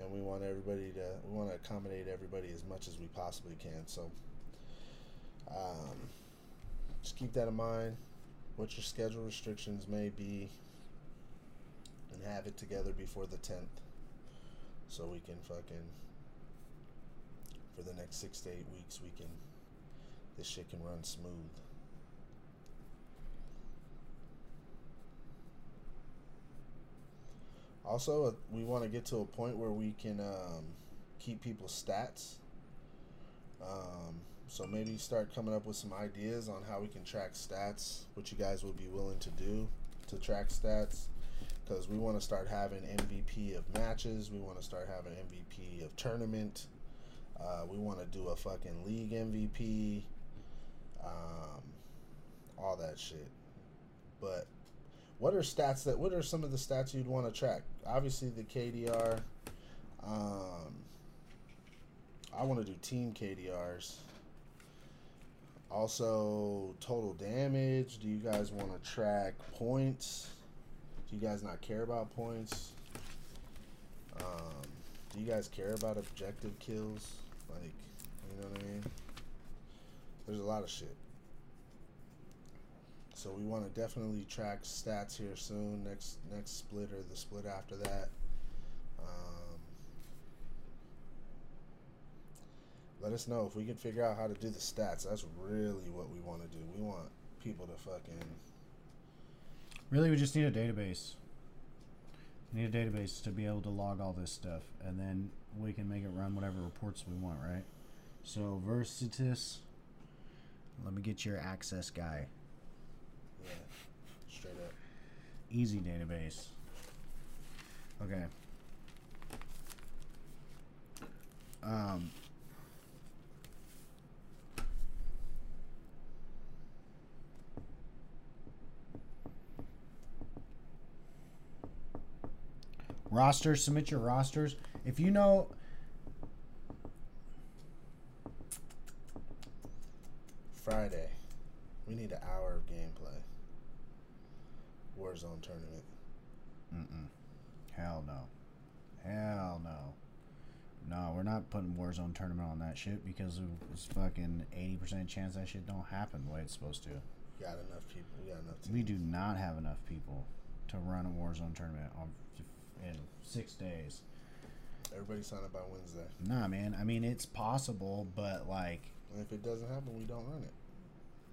and we want everybody to we want to accommodate everybody as much as we possibly can. So. Um, just keep that in mind. What your schedule restrictions may be, and have it together before the 10th so we can fucking for the next six to eight weeks we can this shit can run smooth also uh, we want to get to a point where we can um, keep people's stats um, so maybe start coming up with some ideas on how we can track stats, what you guys would be willing to do to track stats. Because we want to start having MVP of matches. We want to start having MVP of tournament. Uh, we want to do a fucking league MVP. Um, all that shit. But what are stats that? What are some of the stats you'd want to track? Obviously the KDR. Um, I want to do team KDRs. Also, total damage. Do you guys want to track points? You guys not care about points? Um, do you guys care about objective kills? Like, you know what I mean? There's a lot of shit. So we want to definitely track stats here soon. Next next split or the split after that. let us know if we can figure out how to do the stats. That's really what we want to do. We want people to fucking. Really, we just need a database. We need a database to be able to log all this stuff, and then we can make it run whatever reports we want, right? So Versitus. Let me get your access guy. Yeah, straight up. Easy database. Okay. Um, Rosters, submit your rosters. If you know Friday, we need an hour of gameplay. Warzone tournament. Mm-mm. Hell no. Hell no. No, we're not putting Warzone tournament on that shit because it's fucking eighty percent chance that shit don't happen the way it's supposed to. We got enough people. We got enough. Teams. We do not have enough people to run a Warzone tournament on in six days. Everybody sign up by Wednesday. Nah, man. I mean, it's possible, but like. And if it doesn't happen, we don't run it.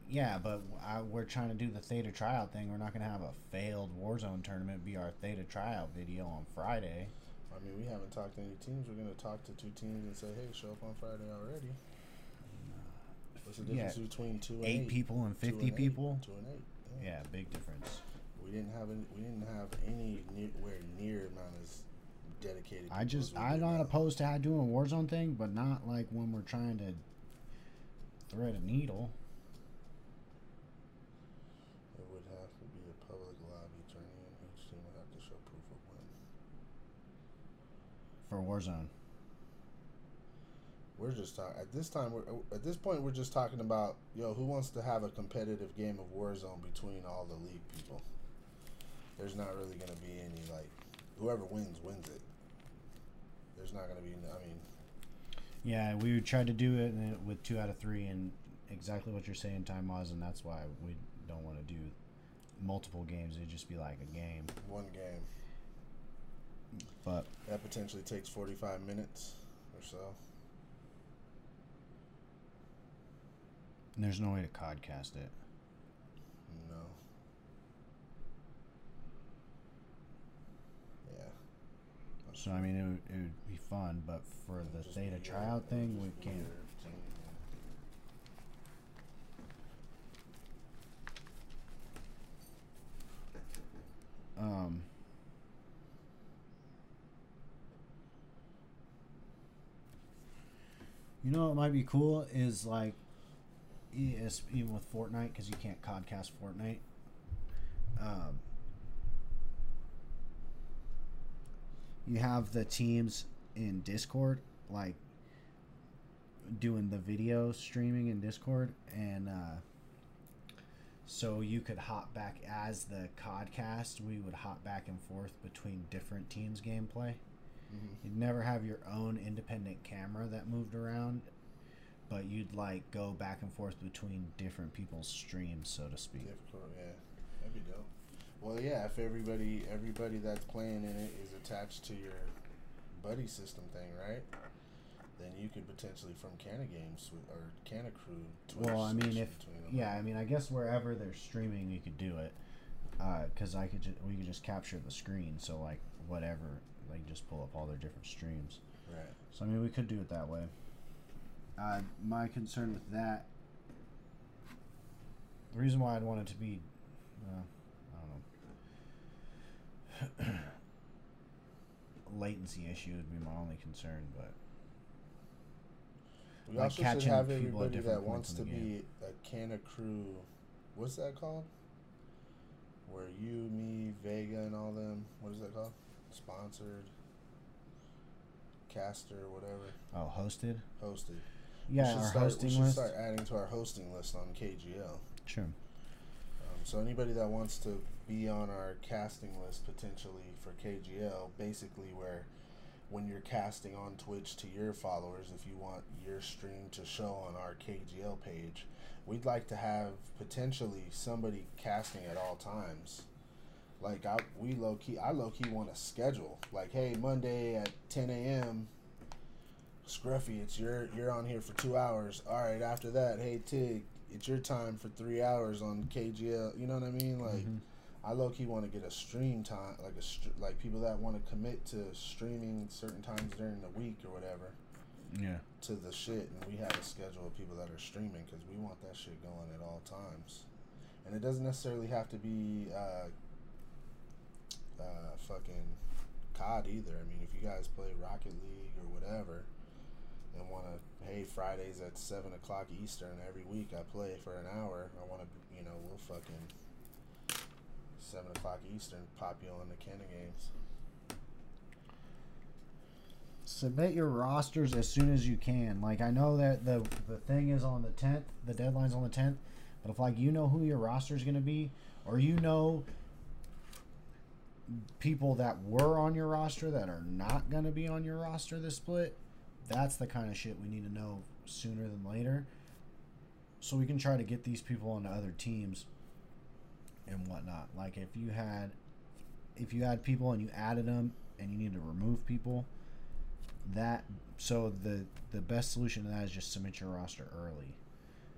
Yeah, but I, we're trying to do the theta tryout thing. We're not going to have a failed Warzone tournament be our theta tryout video on Friday. I mean, we haven't talked to any teams. We're going to talk to two teams and say, hey, show up on Friday already. What's the difference yeah. between two and eight? Eight people and 50 two and people? Eight. Two and eight. Yeah. yeah, big difference. We didn't have any. We didn't have anywhere near amount as dedicated. I just I'm not now. opposed to doing a Warzone thing, but not like when we're trying to thread a needle. It would have to be a public lobby tournament. Each team would have to show proof of win. For Warzone. We're just talking at this time. We're uh, at this point. We're just talking about yo, who wants to have a competitive game of Warzone between all the league people there's not really going to be any like whoever wins wins it. There's not going to be. I mean. Yeah, we tried to do it uh, with two out of three, and exactly what you're saying time was, and that's why we don't want to do multiple games. It'd just be like a game. One game. But that potentially takes 45 minutes or so. And there's no way to codcast it. So I mean, it would, it would be fun, but for the theta tryout thing, we can't. Um. You know what might be cool is like even with Fortnite because you can't codcast Fortnite. Um, you have the teams in Discord, like doing the video streaming in Discord, and uh, so you could hop back as the codcast. We would hop back and forth between different teams' gameplay. Mhm. You'd never have your own independent camera that moved around, but you'd like go back and forth between different people's streams, so to speak. Yeah. That'd be dope. Well, yeah, if everybody everybody that's playing in it is attached to your buddy system thing, right? Then you could potentially from Canna Games or Canna Crew. Twitch Well, I mean, if yeah, I mean, I guess wherever they're streaming, you could do it, because I could ju- we could just capture the screen, so like whatever, like just pull up all their different streams. right. So I mean, we could do it that way. Uh, my concern with that, the reason why I'd want it to be, uh, I don't know, latency issue would be my only concern. But We Like also should have everybody that wants to be a Canna Crew. What's that called? Where you, me, Vega, and all them. What is that called? Sponsored. Caster, whatever. oh, hosted, Hosted. yeah, we our start, hosting we should list, start adding to our hosting list on KGL. sure. Um, so anybody that wants to be on our casting list potentially for KGL, basically where when you're casting on Twitch to your followers, if you want your stream to show on our KGL page, we'd like to have potentially somebody casting at all times. Like I, we low key, I low key want to schedule. Like, hey, Monday at 10 a.m. Scruffy, it's your you're on here for two hours. All right, after that, hey Tig, it's your time for three hours on KGL. You know what I mean? Like, Mhm. I low key want to get a stream time, like a str- like people that want to commit to streaming certain times during the week or whatever Yeah, to the shit, and we have a schedule of people that are streaming because we want that shit going at all times, and it doesn't necessarily have to be uh, uh, fucking COD either. I mean, if you guys play Rocket League or whatever, and want to, hey, Fridays at seven o'clock Eastern every week, I play for an hour. I want to, you know, we'll fucking seven o'clock Eastern pop you on the Canna games. submit your rosters as soon as you can. Like I know that the the thing is on the tenth, the deadline's on the tenth, but if like you know who your roster is gonna be, or you know people that were on your roster that are not gonna be on your roster this split, that's the kind of shit we need to know sooner than later. So we can try to get these people onto other teams and whatnot. Like if you had if you had people and you added them and you need to remove people, that so the the best solution to that is just submit your roster early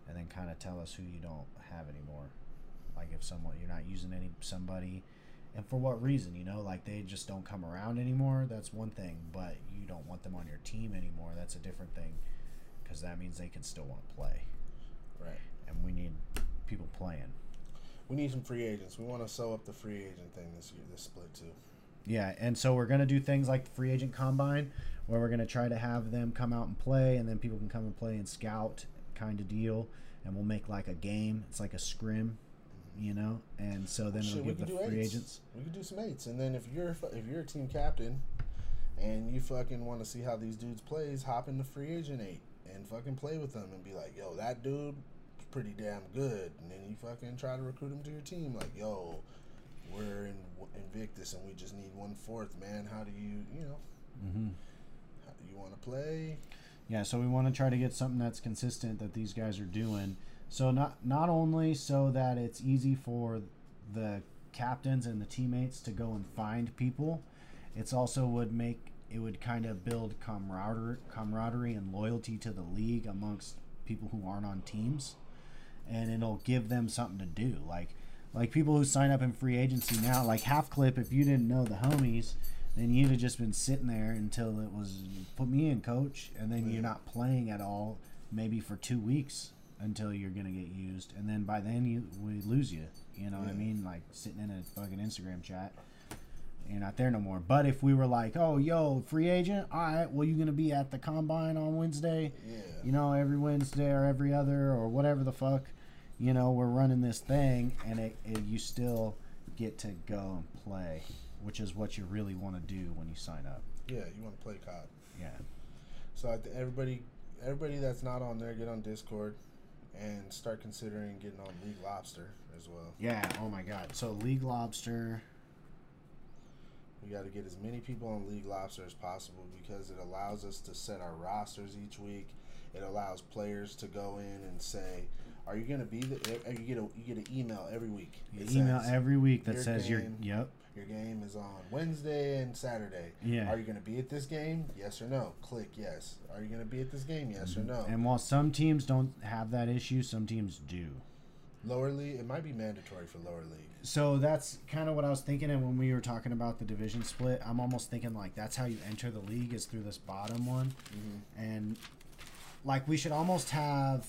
and then kind of tell us who you don't have anymore like if someone you're not using any somebody and for what reason you know like they just don't come around anymore that's one thing but you don't want them on your team anymore that's a different thing because that means they can still want to play Right. and we need people playing We need some free agents. We want to sew up the free agent thing this year, this split too. Yeah, and so we're gonna do things like the free agent combine, where we're gonna try to have them come out and play, and then people can come and play and scout, kind of deal, and we'll make like a game. It's like a scrim, you know, and so then Shit, it'll we give the do free eights. agents. We could do some eights, and then if you're if you're a team captain, and you fucking want to see how these dudes plays, hop in the free agent eight and fucking play with them and be like, yo, that dude pretty damn good, and then you fucking try to recruit him to your team, like, yo, we're in Invictus and we just need one fourth, man. How do you, you know, Mm-hmm. how do you want to play? Yeah, so we want to try to get something that's consistent that these guys are doing. So not not only so that it's easy for the captains and the teammates to go and find people, it's also would make it would kind of build camaraderie, camaraderie and loyalty to the league amongst people who aren't on teams, and it'll give them something to do. Like like people who sign up in free agency now, like half clip. If you didn't know the homies, then you'd have just been sitting there until it was put me in, coach, and then Yeah. you're not playing at all, maybe for two weeks until you're gonna get used, and then by then you we lose you. You know what I mean? Like sitting in a fucking Instagram chat. You're not there no more. But if we were like, oh, yo, free agent, all right, well, you're gonna be at the combine on Wednesday? Yeah. You know, every Wednesday or every other or whatever the fuck. You know, we're running this thing, and it, it you still get to go and play, which is what you really want to do when you sign up. Yeah, you want to play COD. Yeah. So everybody, everybody that's not on there, get on Discord, and start considering getting on League Lobster as well. Yeah. Oh my God. So League Lobster. We got to get as many people on League Lobster as possible because it allows us to set our rosters each week. It allows players to go in and say, "Are you going to be the?" You get a you get an email every week. You email says, every week that your says you're. Yep. Your game is on Wednesday and Saturday. Yeah. Are you going to be at this game? Yes or no. Click yes. Are you going to be at this game? Yes or no. Mm-hmm. And while some teams don't have that issue, some teams do. lower league, it might be mandatory for lower league. So that's kind of what I was thinking. And when we were talking about the division split, I'm almost thinking like that's how you enter the league is through this bottom one. Mm-hmm. And like we should almost have.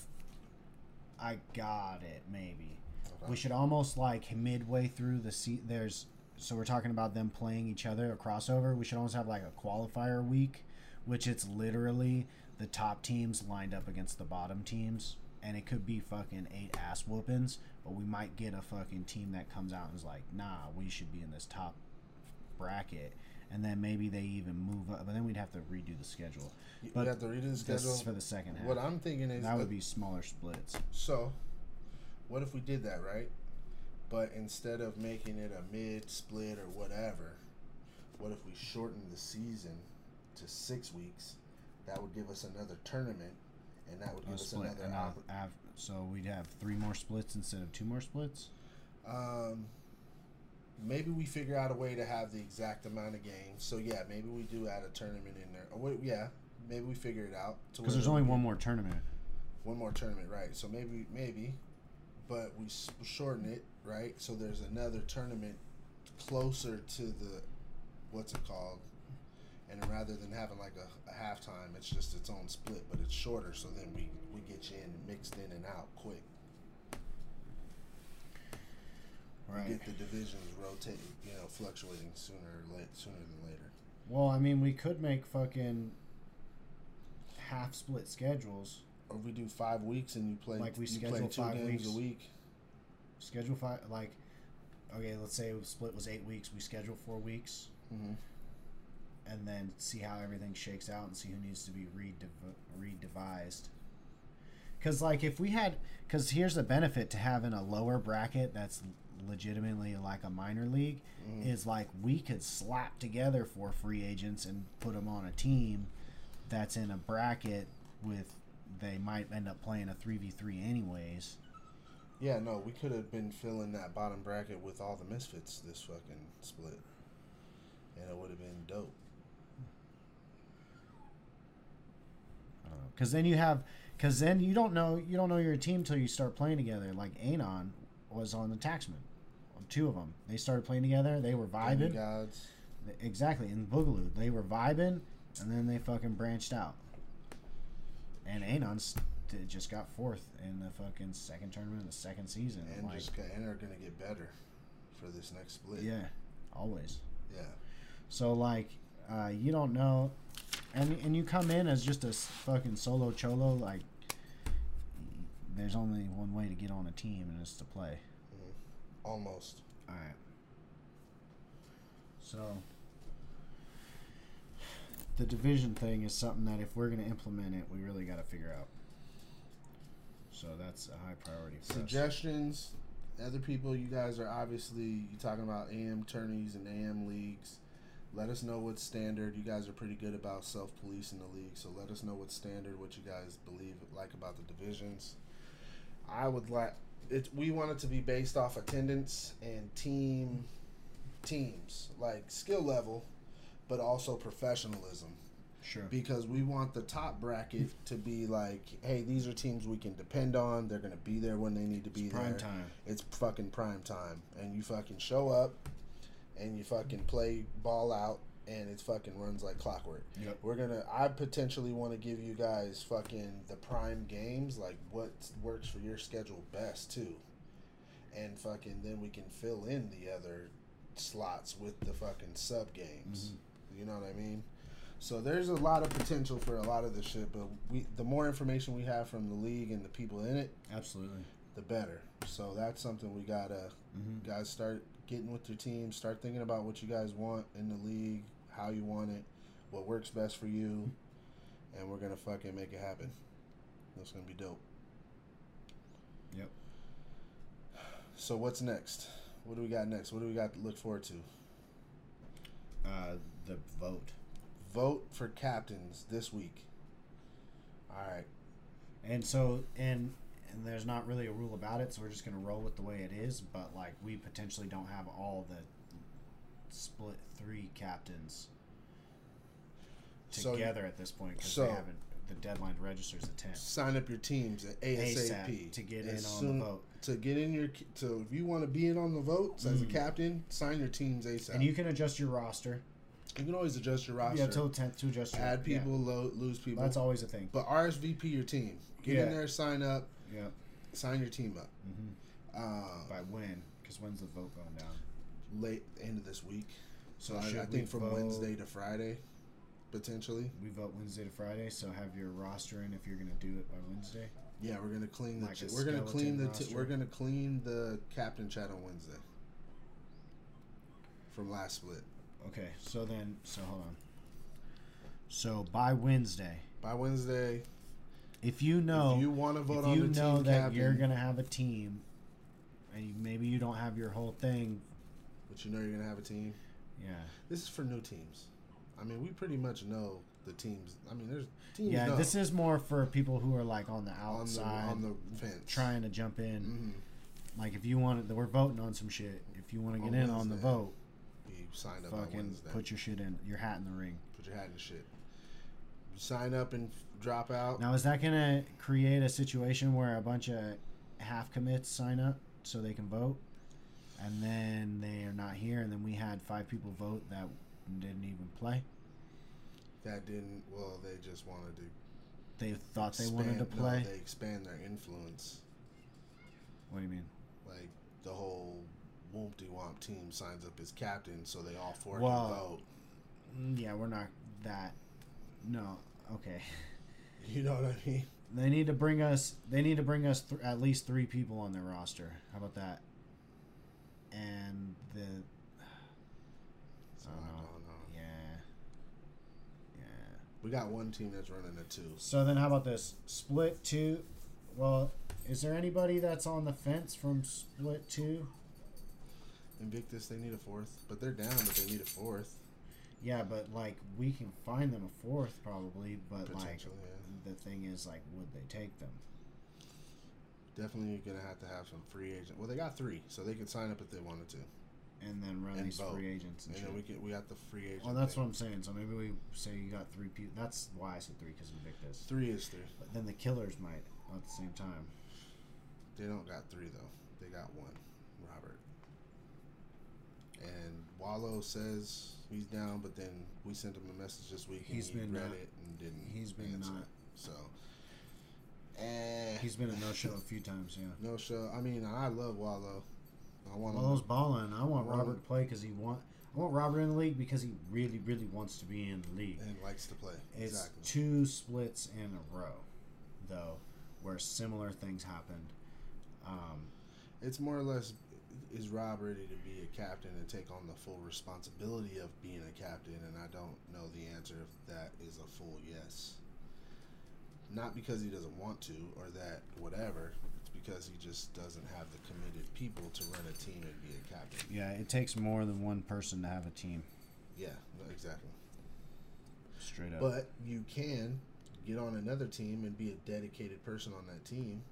I got it, maybe. Okay. We should almost like midway through the seat. there's so we're talking about them playing each other a crossover. We should almost have like a qualifier week, which it's literally the top teams lined up against the bottom teams, and it could be fucking eight ass whoopings. But we might get a fucking team that comes out and is like, nah, we should be in this top bracket, and then maybe they even move up. But then we'd have to redo the schedule. You But have to redo the This schedule. is for the second half. What I'm thinking is that would be smaller splits. so. What if we did that right? But instead of making it a mid split or whatever, what if we shortened the season to six weeks? That would give us another tournament, and that would A give us split, another. av- so we'd have three more splits instead of two more splits. Um, maybe we figure out a way to have the exact amount of games. So yeah, maybe we do add a tournament in there. Or wait, yeah, maybe we figure it out. Because there's only one more tournament. one more tournament, right? So maybe maybe, but we shorten it, right? So there's another tournament closer to the what's it called? And rather than having like a, a halftime, it's just its own split, but it's shorter. So then we we get you in mixed in and out quick. Right. Get the divisions rotating, you know, fluctuating sooner or late, sooner than later. Well, I mean, we could make fucking half split schedules. Or we do five weeks and you play Like we you play schedule two five games weeks. a week. Schedule five, like, okay, let's say split was eight weeks. We schedule four weeks, Mm-hmm. and then see how everything shakes out and see who needs to be rediv- redevised. Because, like, if we had, because here's the benefit to having a lower bracket that's legitimately like a minor league Mhm. is like we could slap together four free agents and put them on a team that's in a bracket with they might end up playing a 3v3 anyways Yeah, no, we could have been filling that bottom bracket with all the misfits this fucking split, and it would have been dope. because then you have because then you don't know you don't know your team till you start playing together like anon was on the taxman two of them they started playing together they were vibing Gods. exactly in boogaloo they were vibing and then they fucking branched out and anon st- just got fourth in the fucking second tournament of the second season and like, just got, and are gonna get better for this next split. yeah always yeah. So like, uh, you don't know, and and you come in as just a fucking solo cholo. Like, there's only one way to get on a team, and it's to play. Mm-hmm. Almost. All right. So the division thing is something that if we're gonna implement it, we really got to figure out. So that's a high priority for us. Suggestions. Other people, you guys are obviously you talking about AM tourneys and AM leagues. Let us know what standard. You guys are pretty good about self policing the league, so let us know what standard, what you guys believe like about the divisions. I would like it. We want it to be based off attendance and team teams, like skill level, but also professionalism Sure. because we want the top bracket to be like, hey, these are teams we can depend on. They're gonna be there when they need to be Prime there. Prime time. It's fucking prime time, and you fucking show up, and you fucking play ball out, and it fucking runs like clockwork. Yep. We're gonna. I potentially want to give you guys fucking the prime games, like what works for your schedule best too, and fucking then we can fill in the other slots with the fucking sub games. You know what I mean? So there's a lot of potential for a lot of this shit, but we the more information we have from the league and the people in it, Absolutely. the better. So that's something we gotta Mm-hmm. guys start getting with your team, start thinking about what you guys want in the league, how you want it, what works best for you, and we're gonna fucking make it happen. That's gonna be dope. Yep. So what's next? What do we got next? What do we got to look forward to? Uh, the vote. Vote for captains this week. All right. And so and and there's not really a rule about it, so we're just gonna roll with the way it is. But like we potentially don't have all the split three captains So- together at this point because so- they haven't. The deadline to register is the tenth. Sign up your teams at ASAP ASAP to get in on the vote. To get in your so if you want to be in on the votes as a Mm. captain, sign your teams ASAP. And you can adjust your roster. You can always adjust your roster. Yeah, till tenth to adjust your add yeah. people, lo- lose people. That's always a thing. But RSVP your team. Get in there, sign up, Yeah. sign your team up. hmm Um, By when? Because when's the vote going down? late end of this week. So I, I think from vote- Wednesday to Friday, potentially. We vote Wednesday to Friday, so have your roster in if you're gonna do it by Wednesday. Yeah, we're gonna clean the. Like ch- we're gonna clean the. T- we're gonna clean the captain chat on Wednesday. From last split Okay, so then, so hold on. So by Wednesday, by Wednesday, if you know, if you want to vote on you the know team that captain, you're gonna have a team, and you, maybe you don't have your whole thing, but you know you're gonna have a team. yeah, This is for new teams. I mean, we pretty much know the teams. I mean, there's teams. yeah. know This is more for people who are like on the on the outside, on the fence. trying to jump in. hmm Like if you want, to, we're voting on some shit. If you want to On get in on the vote, You sign up on fucking Wednesday. put your shit in, your hat in the ring. Put your hat in the shit. You sign up and drop out. Now, is that going to create a situation where a bunch of half commits sign up so they can vote, and then they are not here, and then we had five people vote that didn't even play? That didn't. Well, they just wanted to. They thought they wanted to expand- play. No, they expand their influence. what do you mean? Like the whole Wompty Womp team signs up as captain, so they all four Well- can vote. Mm, Yeah, we're not that. No, okay. You know what I mean? They need to bring us. They need to bring us th- at least three people on their roster. How about that? And the So I I don't know. don't know. yeah, yeah. We got one team that's running a two. So then, how about this split two? Well, is there anybody that's on the fence from split two? Invictus, they need a fourth, but they're down, but they need a fourth Yeah, but like we can find them a fourth probably. But like. Yeah. the thing is, like, would they take them? Definitely gonna have to have some free agent. Well, they got three, so they could sign up if they wanted to, And then run And these vote. free agents and, and shit. then we get we got the free agent. well, that's thing. what I'm saying. So maybe we say you got three people. That's why I said three because Invictus. Three is three. But then the killers might at the same time. They don't got three though. They got one, Robert. And Wallow says he's down, but then we sent him a message this week. He's and he been read not- it and didn't. he's been answer. not- So, eh, He's been a no show a few times. Yeah. no show. I mean, I love Wallow. I want Wallow's him. balling. I want I Robert to play because he want. I want Robert in the league because he really, really wants to be in the league. and likes to play. It's exactly. two splits in a row, though, where similar things happened. Um, It's more or less is Rob ready to be a captain and take on the full responsibility of being a captain? And I don't know the answer if that is a full yes. Not because he doesn't want to or that whatever. It's because he just doesn't have the committed people to run a team and be a captain. yeah, it takes more than one person to have a team. Yeah, exactly. Straight up. But you can get on another team and be a dedicated person on that team.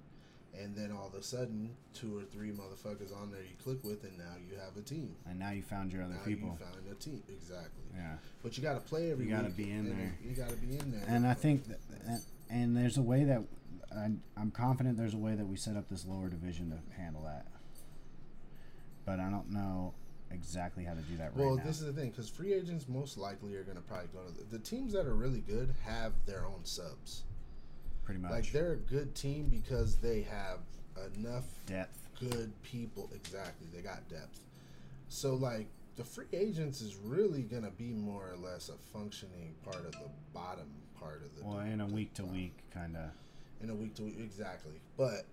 And then all of a sudden, two or three motherfuckers on there you click with, and now you have a team. and now you found your other now people. you found a team exactly. Yeah. But you got to play every You gotta be in there. You got to be in there. And I think, that, and, and there's a way that I, I'm confident there's a way that we set up this lower division to handle that. But I don't know exactly how to do that right now. well, now. this is the thing because free agents most likely are going to probably go to the, the teams that are really good have their own subs. Pretty much. Like they're a good team because they have enough Depth. good people. Exactly, they got depth. So like the free agents is really gonna be more or less a functioning part of the bottom part of the. Well, in a week to week kind of. in a week to week exactly. But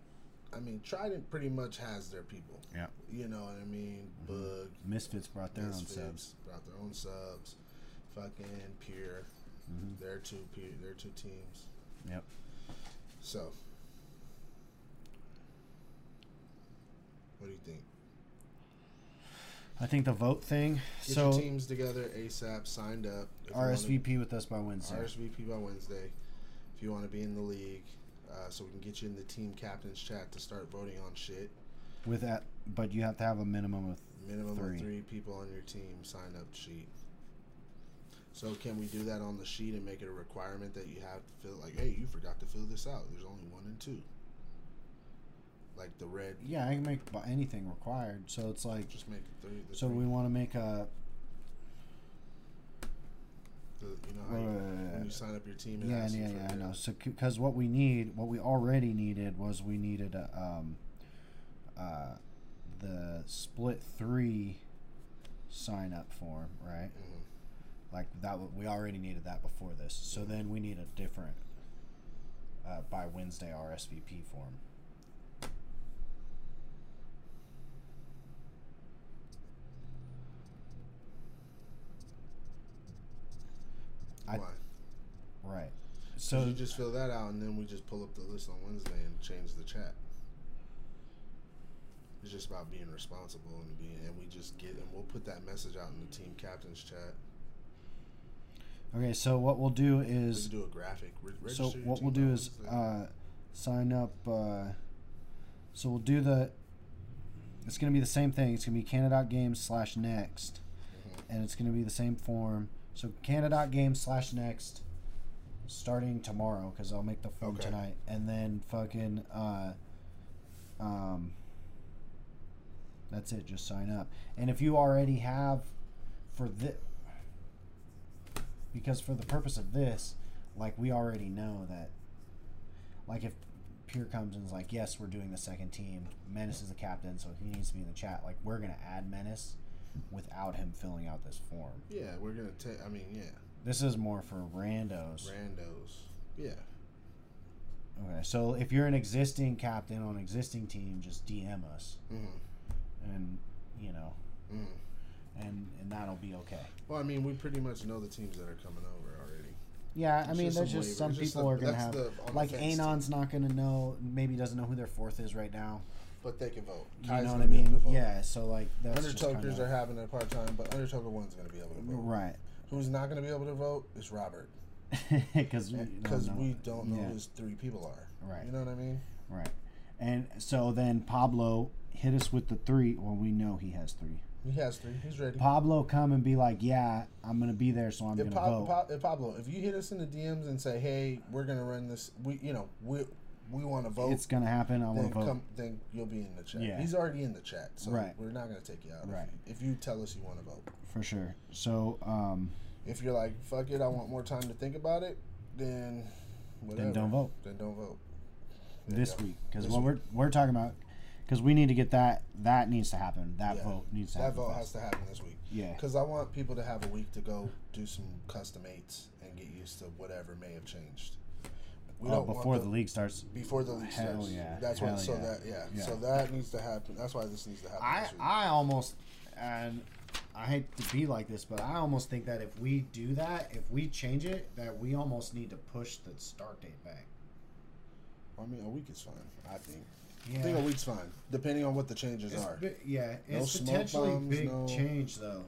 I mean, Trident pretty much has their people. Yeah. You know what I mean? Bug, Misfits brought their Misfits, own subs. brought their own subs. Fucking Pure, hmm their two Pure, their two teams. Yep. So, what do you think? I think the vote thing. Get so your teams together ASAP. Signed up. If you wanna- RSVP with us by Wednesday. RSVP by Wednesday. If you want to be in the league, uh, so we can get you in the team captains chat to start voting on shit. with that, but you have to have a minimum of. Minimum Three. of three people on your team sign up sheet. So can we do that on the sheet and make it a requirement that you have to fill? Like, hey, you forgot to fill this out. There's only one and two. Like the red, Yeah, I can make anything required. So it's like. just make it three. The So three, we want to make a. the, you know how you, when Uh, you sign up your team. Yeah, yeah, yeah. I know. So because what we need, what we already needed was we needed a, um, uh, the split three sign up form, right? Mhm. Like that, we already needed that before this. So then we need a different uh, by Wednesday RSVP form. I- Why? Right. So So you just fill that out, and then we just pull up the list on Wednesday and change the chat. It's just about being responsible and being, and we just get, and we'll put that message out in the team captains chat. Okay. So what we'll do is do a graphic. Re- so what we'll do is uh, sign up. Uh, so we'll do the. It's gonna be the same thing. It's gonna be Canna Games slash next, Mhm. and it's gonna be the same form. So Canna Games slash next, starting tomorrow because I'll make the form Okay. tonight, and then fucking uh, um. That's it. Just sign up, and if you already have, for this, because for the purpose of this, like we already know that, like if Pure comes and is like, yes, we're doing the second team. Menace is the captain, so he needs to be in the chat. Like we're gonna add Menace without him filling out this form. yeah, we're gonna take. I mean, yeah, This is more for randos. randos. Yeah, Okay, so if you're an existing captain on an existing team, just DM us, mm-hmm. and you know, Mm-hmm. And and that'll be okay. Well, I mean, we pretty much know the teams that are coming over already. Yeah, I mean, just there's just some just people the- are gonna have the like Anon's not gonna know, maybe doesn't know who their fourth is right now. But they can vote. You know what I mean? Yeah, so like that's just Undertokers kinda, are having a part time, but Undertaker one's gonna be able to vote. right Who's not gonna be able to vote is Robert because because we don't know Yeah. who his three people are. Right. You know what I mean? Right. And so then Pablo hit us with the three. Well, we know he has three. He has three. He's ready. Pablo come and be like, "Yeah, I'm gonna be there, so I'm If, gonna Pa- vote." Pa- if Pablo, if you hit us in the DMs and say, "Hey, we're gonna run this," we, you know, we we want to vote. it's gonna happen. I want to vote. come, then you'll be in the chat. Yeah. He's already in the chat, so Right. we're not gonna take you out. Right. If you, if you tell us you want to vote. for sure. So, um, If you're like, "Fuck it, I want more time to think about it," then whatever. Then don't vote. Then don't vote. There this week, because what we're we're talking about, because we need to get that that needs to happen. That Yeah. vote needs to happen. That happen. vote has to happen this week. Yeah. Because I want people to have a week to go do some custom eights and get used to whatever may have changed. We Oh, before the league starts. before the league Hell starts. yeah. That's Hell what. So yeah. that yeah. Yeah. So that needs to happen. That's why this needs to happen. I. I almost and I hate to be like this, but I almost think that if we do that, if we change it, that we almost need to push the start date back. I mean, a week is fine. I think. Yeah. I think a week's fine, depending on what the changes It's are. yeah, No it's smoke potentially bombs, big no- change though.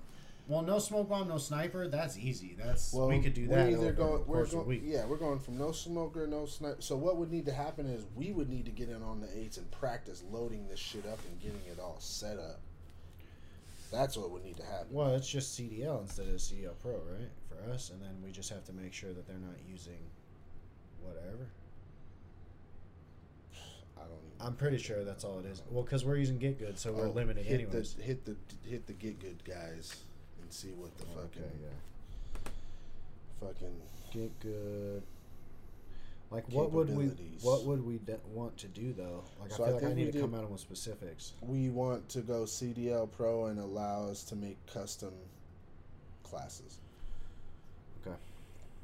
Well, no smoke bomb, no sniper. That's easy. That's Well, we could do that. we're either going- we're course of a go- week. Yeah, we're going from no smoker, no sniper. So what would need to happen is we would need to get in on the eights and practice loading this shit up and getting it all set up. That's what would need to happen. Well, it's just CDL instead of CDL Pro, right? For us, and then we just have to make sure that they're not using whatever. I. I'm pretty sure that's all it is. Well, because we're using Get Good, so we're Oh, limited hit anyways. The, hit the hit the get good guys and see what the fucking Okay, yeah. fucking Get Good. Like what would we what would we de- want to do though? Like So I I feel like I need to come out with specifics. we want to go CDL Pro and allow us to make custom classes. Okay.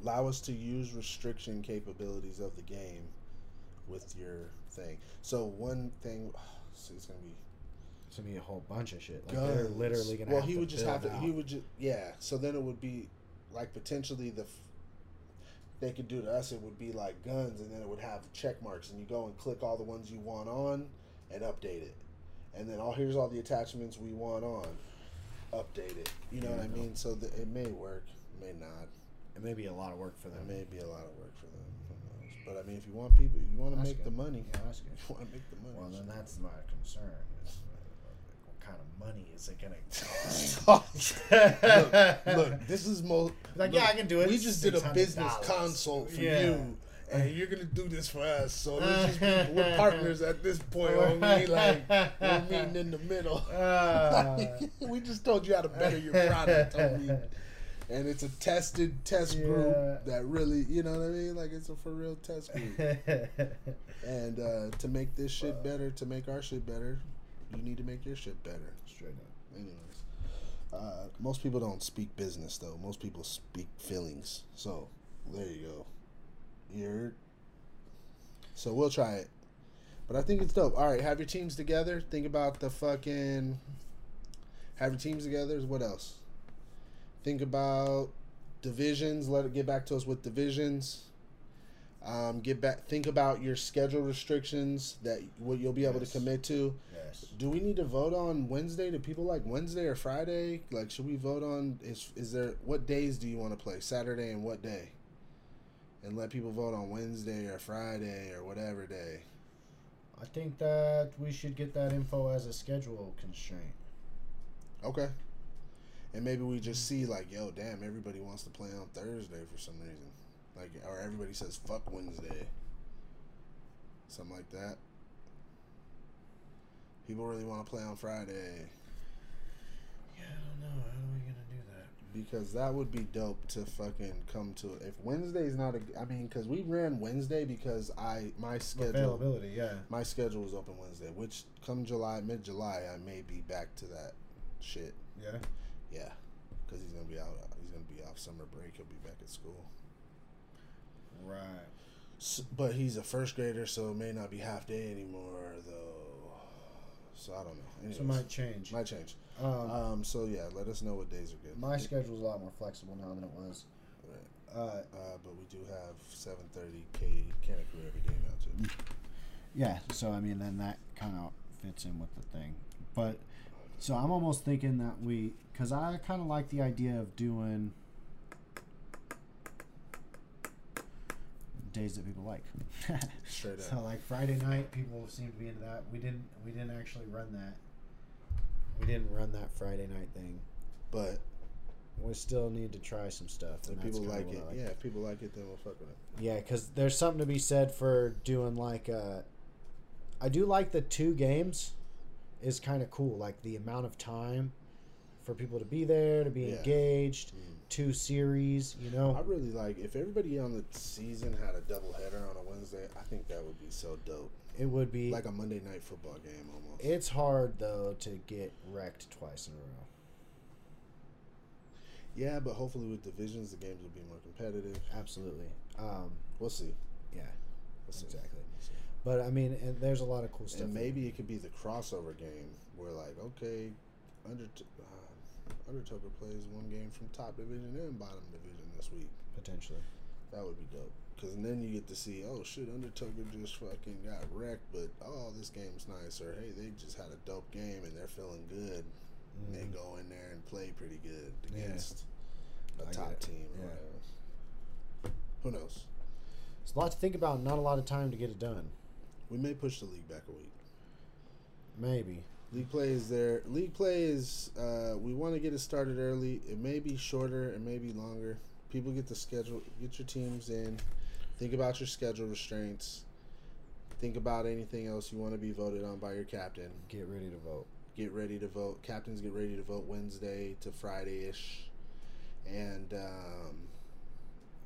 Allow us to use restriction capabilities of the game with your thing. So one thing, see, it's gonna be It's gonna be a whole bunch of shit. Like they're guns. literally gonna. Well, he to would just have to. out. He would just yeah. So then it would be like potentially the. f- They could do to us. It would be like guns, and then it would have check marks, and you go and click all the ones you want on, and update it, and then all here's all the attachments we want on, update it. You know what I Yeah. mean? So that it may work, may not. It may be a lot of work for them. It them. may be a lot of work for them. But I mean, if you want people, you want to make the money. Yeah, that's good. You want to make the money. Well, then that's my concern. Is, uh, what kind of money is it gonna cost? look, this is most. Like, look, yeah, I can do it. We just did a business consult for Yeah. you, and you're gonna do this for us. So let's just be, we're partners at this point. Homie. Like we're meeting in the middle. Uh, we just told you how to better your product, homie. And it's a tested test Yeah. group that really, you know what I mean? Like it's a for real test group. and uh, to make this shit better, to make our shit better, you need to make your shit better. Straight up. Anyways, uh, most people don't speak business though. Most people speak feelings. So there you go. You're. So we'll try it, but I think it's dope. All right, have your teams together. Think about the fucking. Have your teams together. What else? Think about divisions. Let it get back to us with divisions. Um, get back. Think about your schedule restrictions that what you'll be able Yes. to commit to. Yes. Do we need to vote on Wednesday? Do people like Wednesday or Friday? Like, should we vote on? Is is there what days do you want to play? Saturday and what day? And let people vote on Wednesday or Friday or whatever day. I think that we should get that info as a schedule constraint. Okay. And maybe we just see like, yo, damn, everybody wants to play on Thursday for some reason. Like, or everybody says fuck Wednesday. Something like that. People really want to play on Friday. Yeah, I don't know. How are we gonna do that? because that would be dope to fucking come to if Wednesday's not a I mean cuz we ran Wednesday because I my schedule Availability, yeah. my schedule was open Wednesday which come July mid July I may be back to that shit Yeah. Yeah cuz he's going to be out he's going to be off summer break he'll be back at school Right. S but he's a first grader so it may not be half day anymore though so I don't know Anyways, So might change. might change Um, um so yeah let us know what days are good my schedule's a lot more flexible now than it was. Right. Uh, Uh, but we do have 7:30 K Canna Crew every day now too. yeah. So I mean, then that kind of fits in with the thing. But so I'm almost thinking that we, because I kind of like the idea of doing days that people like. Straight up. So like Friday night, people seem to be into that. We didn't. We didn't actually run that. We didn't run that Friday night thing. But We still need to try some stuff. if and people like it, I yeah, if people like it, then we'll fuck with it. Yeah, because there's something to be said for doing like uh I do like the two games is kind of cool. Like the amount of time for people to be there, to be Yeah. engaged, Mm. two series, you know. I really like if everybody on the season had a double header on a Wednesday. I think that would be so dope, It would be. like a Monday night football game almost. it's hard though to get wrecked twice in a row. yeah, but hopefully with divisions, the games will be more competitive. Absolutely. Um, We'll see. yeah, We'll see. exactly. But I mean, and there's a lot of cool stuff. And maybe it could be the crossover game where, like, okay, under uh, Undertoker plays one game from top division and bottom division this week. potentially. That would be dope. Because then you get to see, oh shit, Undertaker just fucking got wrecked, but oh, this game's nice. Or hey, they just had a dope game and they're feeling good. And they go in there and play pretty good against I a get top team. Or Yeah. whatever. Who knows? It's a lot to think about. Not a lot of time to get it done. We may push the league back a week. Maybe. League play is there. League play is. Uh, we want to get it started early. It may be shorter. It may be longer. People get the schedule. Get your teams in. Think about your schedule restraints. Think about anything else you want to be voted on by your captain. Get ready to vote. Get ready to vote. Captains get ready to vote Wednesday to Friday ish. And um,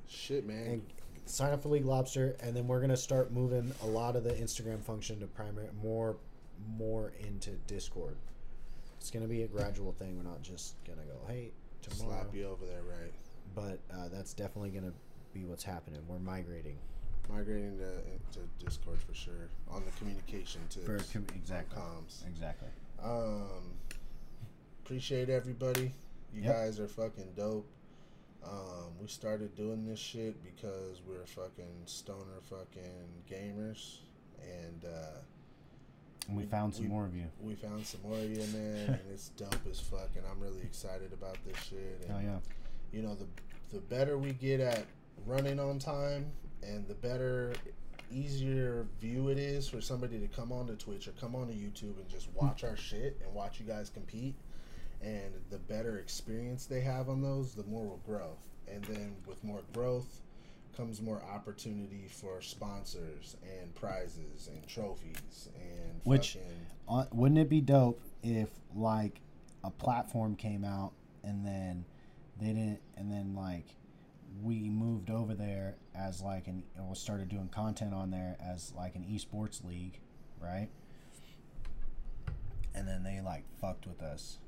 shit, man. And sign up for League Lobster, and then we're gonna start moving a lot of the Instagram function to primary more more into Discord. It's gonna be a gradual thing. We're not just gonna go, hey, tomorrow. Slap you over there, right? But uh, that's definitely gonna be what's happening. We're migrating Migrating to, to Discord for sure on the communication tips. for com- exactly, comms. exactly. Um, appreciate everybody. You Yep. guys are fucking dope. Um, we started doing this shit because we're fucking stoner fucking gamers, and uh, And we We- found some we- more of you. we found some more of you, man, and it's dope as fuck. And I'm really excited about this shit. And, Oh yeah. you know the the better we get at running on time and the better easier view it is for somebody to come onto Twitch or come onto YouTube and just watch our shit and watch you guys compete and the better experience they have on those the more we'll grow. And then with more growth comes more opportunity for sponsors and prizes and trophies and Which- Uh, wouldn't it be dope if like a platform came out and then they didn't and then like we moved over there as like an and we started doing content on there as like an esports league right? And then they like fucked with us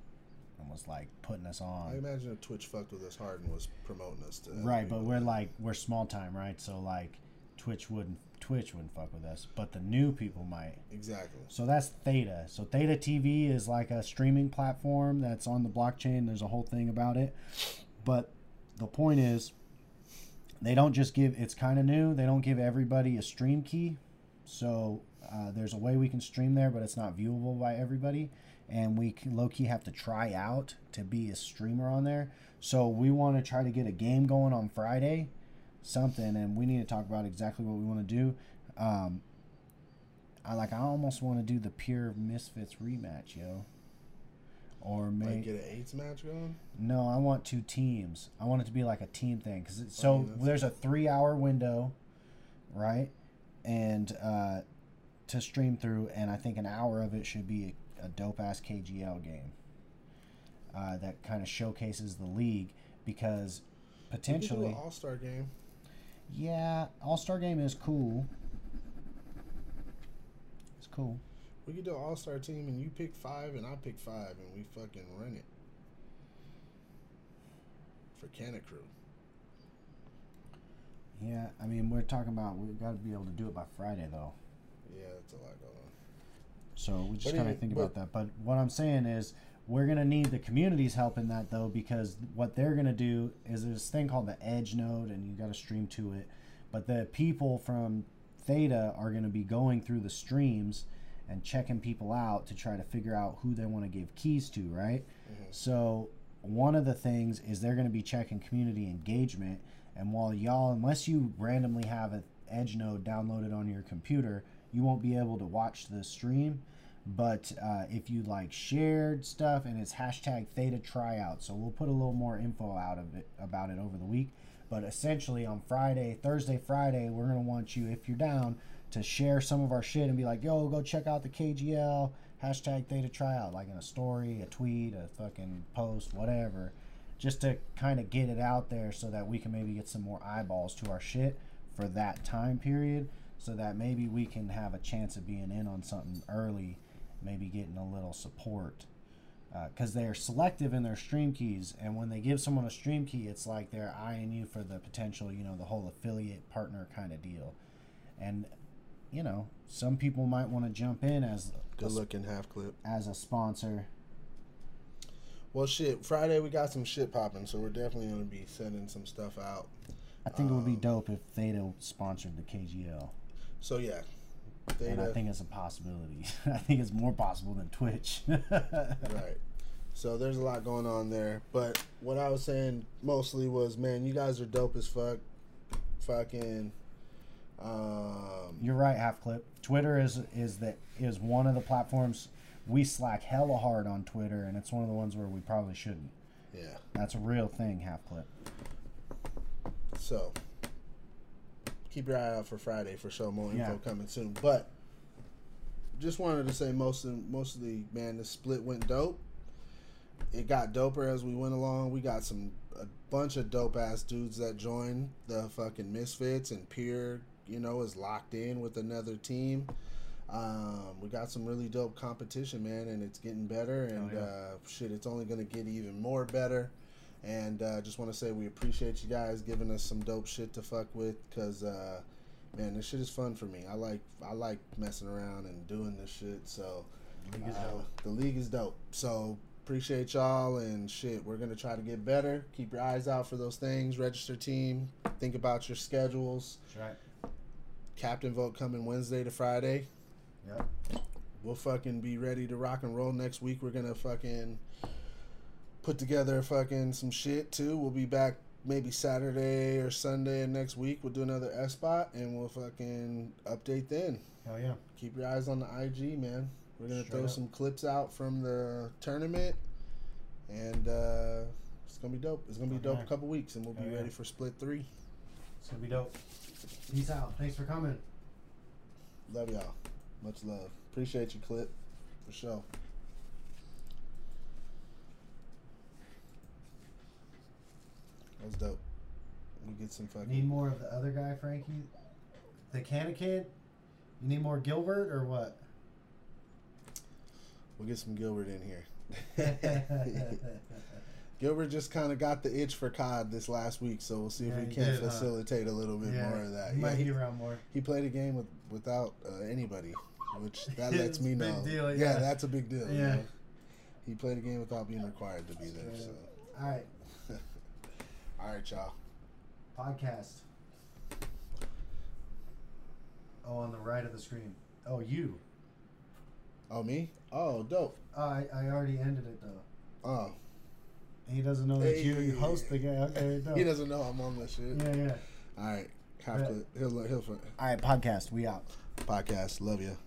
and was like putting us on I imagine if Twitch fucked with us hard and was promoting us to right but we're like we're small time right so like twitch wouldn't twitch wouldn't fuck with us but the new people might exactly so that's Theta. So Theta TV is like a streaming platform that's on the blockchain. There's a whole thing about it. But the point is, they don't just give, it's kind of new. They don't give everybody a stream key. So uh, there's a way we can stream there, but it's not viewable by everybody. And we low key have to try out to be a streamer on there. So we want to try to get a game going on Friday, something, and we need to talk about exactly what we want to do. Um, I like. I almost want to do the pure Misfits rematch, yo. Or like get an AIDS match going no, I want two teams. I want it to be like a team thing because so mean, that's- there's a three-hour window, right? And uh, to stream through, and I think an hour of it should be a, a dope-ass KGL game uh, that kind of showcases the league because We could do potentially, all-star game yeah, All-Star game is cool. It's cool. We could do an all star team and you pick five and I pick five and we fucking run it. For Canna Crew. Yeah, I mean we're talking about we've got to be able to do it by Friday though. Yeah, that's a lot going on. So we just kind of think about that. But what I'm saying is, we're gonna need the community's help in that though, because what they're gonna do is there's this thing called the Edge node, and you got to stream to it. But the people from Theta are gonna be going through the streams and checking people out to try to figure out who they want to give keys to, right? Mhm. So one of the things is they're going to be checking community engagement, and while y'all, unless you randomly have an Edge node downloaded on your computer, you won't be able to watch the stream. But uh, if you like shared stuff and it's hashtag Theta Tryout, so we'll put a little more info out of it about it over the week. But essentially on Friday, Thursday, Friday, we're gonna want you, if you're down, to share some of our shit and be like, "Yo, go check out the KGL hashtag Theta Tryout," like in a story, a tweet, a fucking post, whatever, just to kind of get it out there so that we can maybe get some more eyeballs to our shit for that time period, so that maybe we can have a chance of being in on something early, maybe getting a little support because they're selective in their stream keys and when they give someone a stream key it's like they're eyeing you for the potential you know the whole affiliate partner kind of deal and you know some people might want to jump in as Good a, looking half clip. as a sponsor Well, shit. Friday we got some shit popping, so we're definitely gonna be sending some stuff out. i think it would be Um, dope if theta sponsored the kgl So yeah, and i think it's a possibility i think it's more possible than twitch right. So there's a lot going on there, but what I was saying mostly was, man, you guys are dope as fuck. Fucking. Um, You're right, half clip. Twitter is is that is one of the platforms we slack hella hard on Twitter, and it's one of the ones where we probably shouldn't. yeah. That's a real thing, half clip. So keep your eye out for Friday for sure. More info Yeah. coming soon. But just wanted to say most of mostly, man, the split went dope. It got doper as we went along. We got some a bunch of dope ass dudes that joined the fucking Misfits, and Pier, you know, is locked in with another team. Um, we got some really dope competition, man, and it's getting better. And yeah. uh, shit, it's only gonna get even more better. And uh, just want to say we appreciate you guys giving us some dope shit to fuck with, cause uh, man, this shit is fun for me. I like I like messing around and doing this shit. So League is uh, dope. the league is dope. So appreciate y'all and shit. We're gonna try to get better. Keep your eyes out for those things. Register team. Think about your schedules. That's right. Captain vote coming Wednesday to Friday. Yep. We'll fucking be ready to rock and roll next week. We're gonna fucking put together fucking some shit too. We'll be back maybe Saturday or Sunday next week. We'll do another ESPOT and we'll fucking update then. Hell yeah. Keep your eyes on the IG, man. We're gonna Straight throw up. some clips out from the tournament, and uh, it's gonna be dope. It's gonna be dope. A couple weeks, and we'll be yeah. ready for split three. It's gonna be dope. Peace out. Thanks for coming. Love y'all. Much love. Appreciate you, clip for sure. That was dope. We get some fucking. Need more of the other guy, Frankie? The Canna Kid? You need more Gilbert or what? We'll get some Gilbert in here. Gilbert just kind of got the itch for COD this last week, so we'll see Yeah, if we can did, huh? facilitate a little bit more of that. He might Yeah, around more. he played a game with without uh, anybody, which that lets me know. deal, yeah. yeah. that's a big deal. you Yeah. know? He played a game without being required to be there. So, All right. All right, y'all. Podcast. Oh, on the right of the screen. Oh, you. Oh, me? Oh, dope. I, I already ended it though. Oh, He doesn't know that you Hey. you host the game. Okay, no. he doesn't know I'm on this shit. Yeah, yeah. All right, have Yeah. to. He'll he'll All right, podcast. We out. podcast. Love you.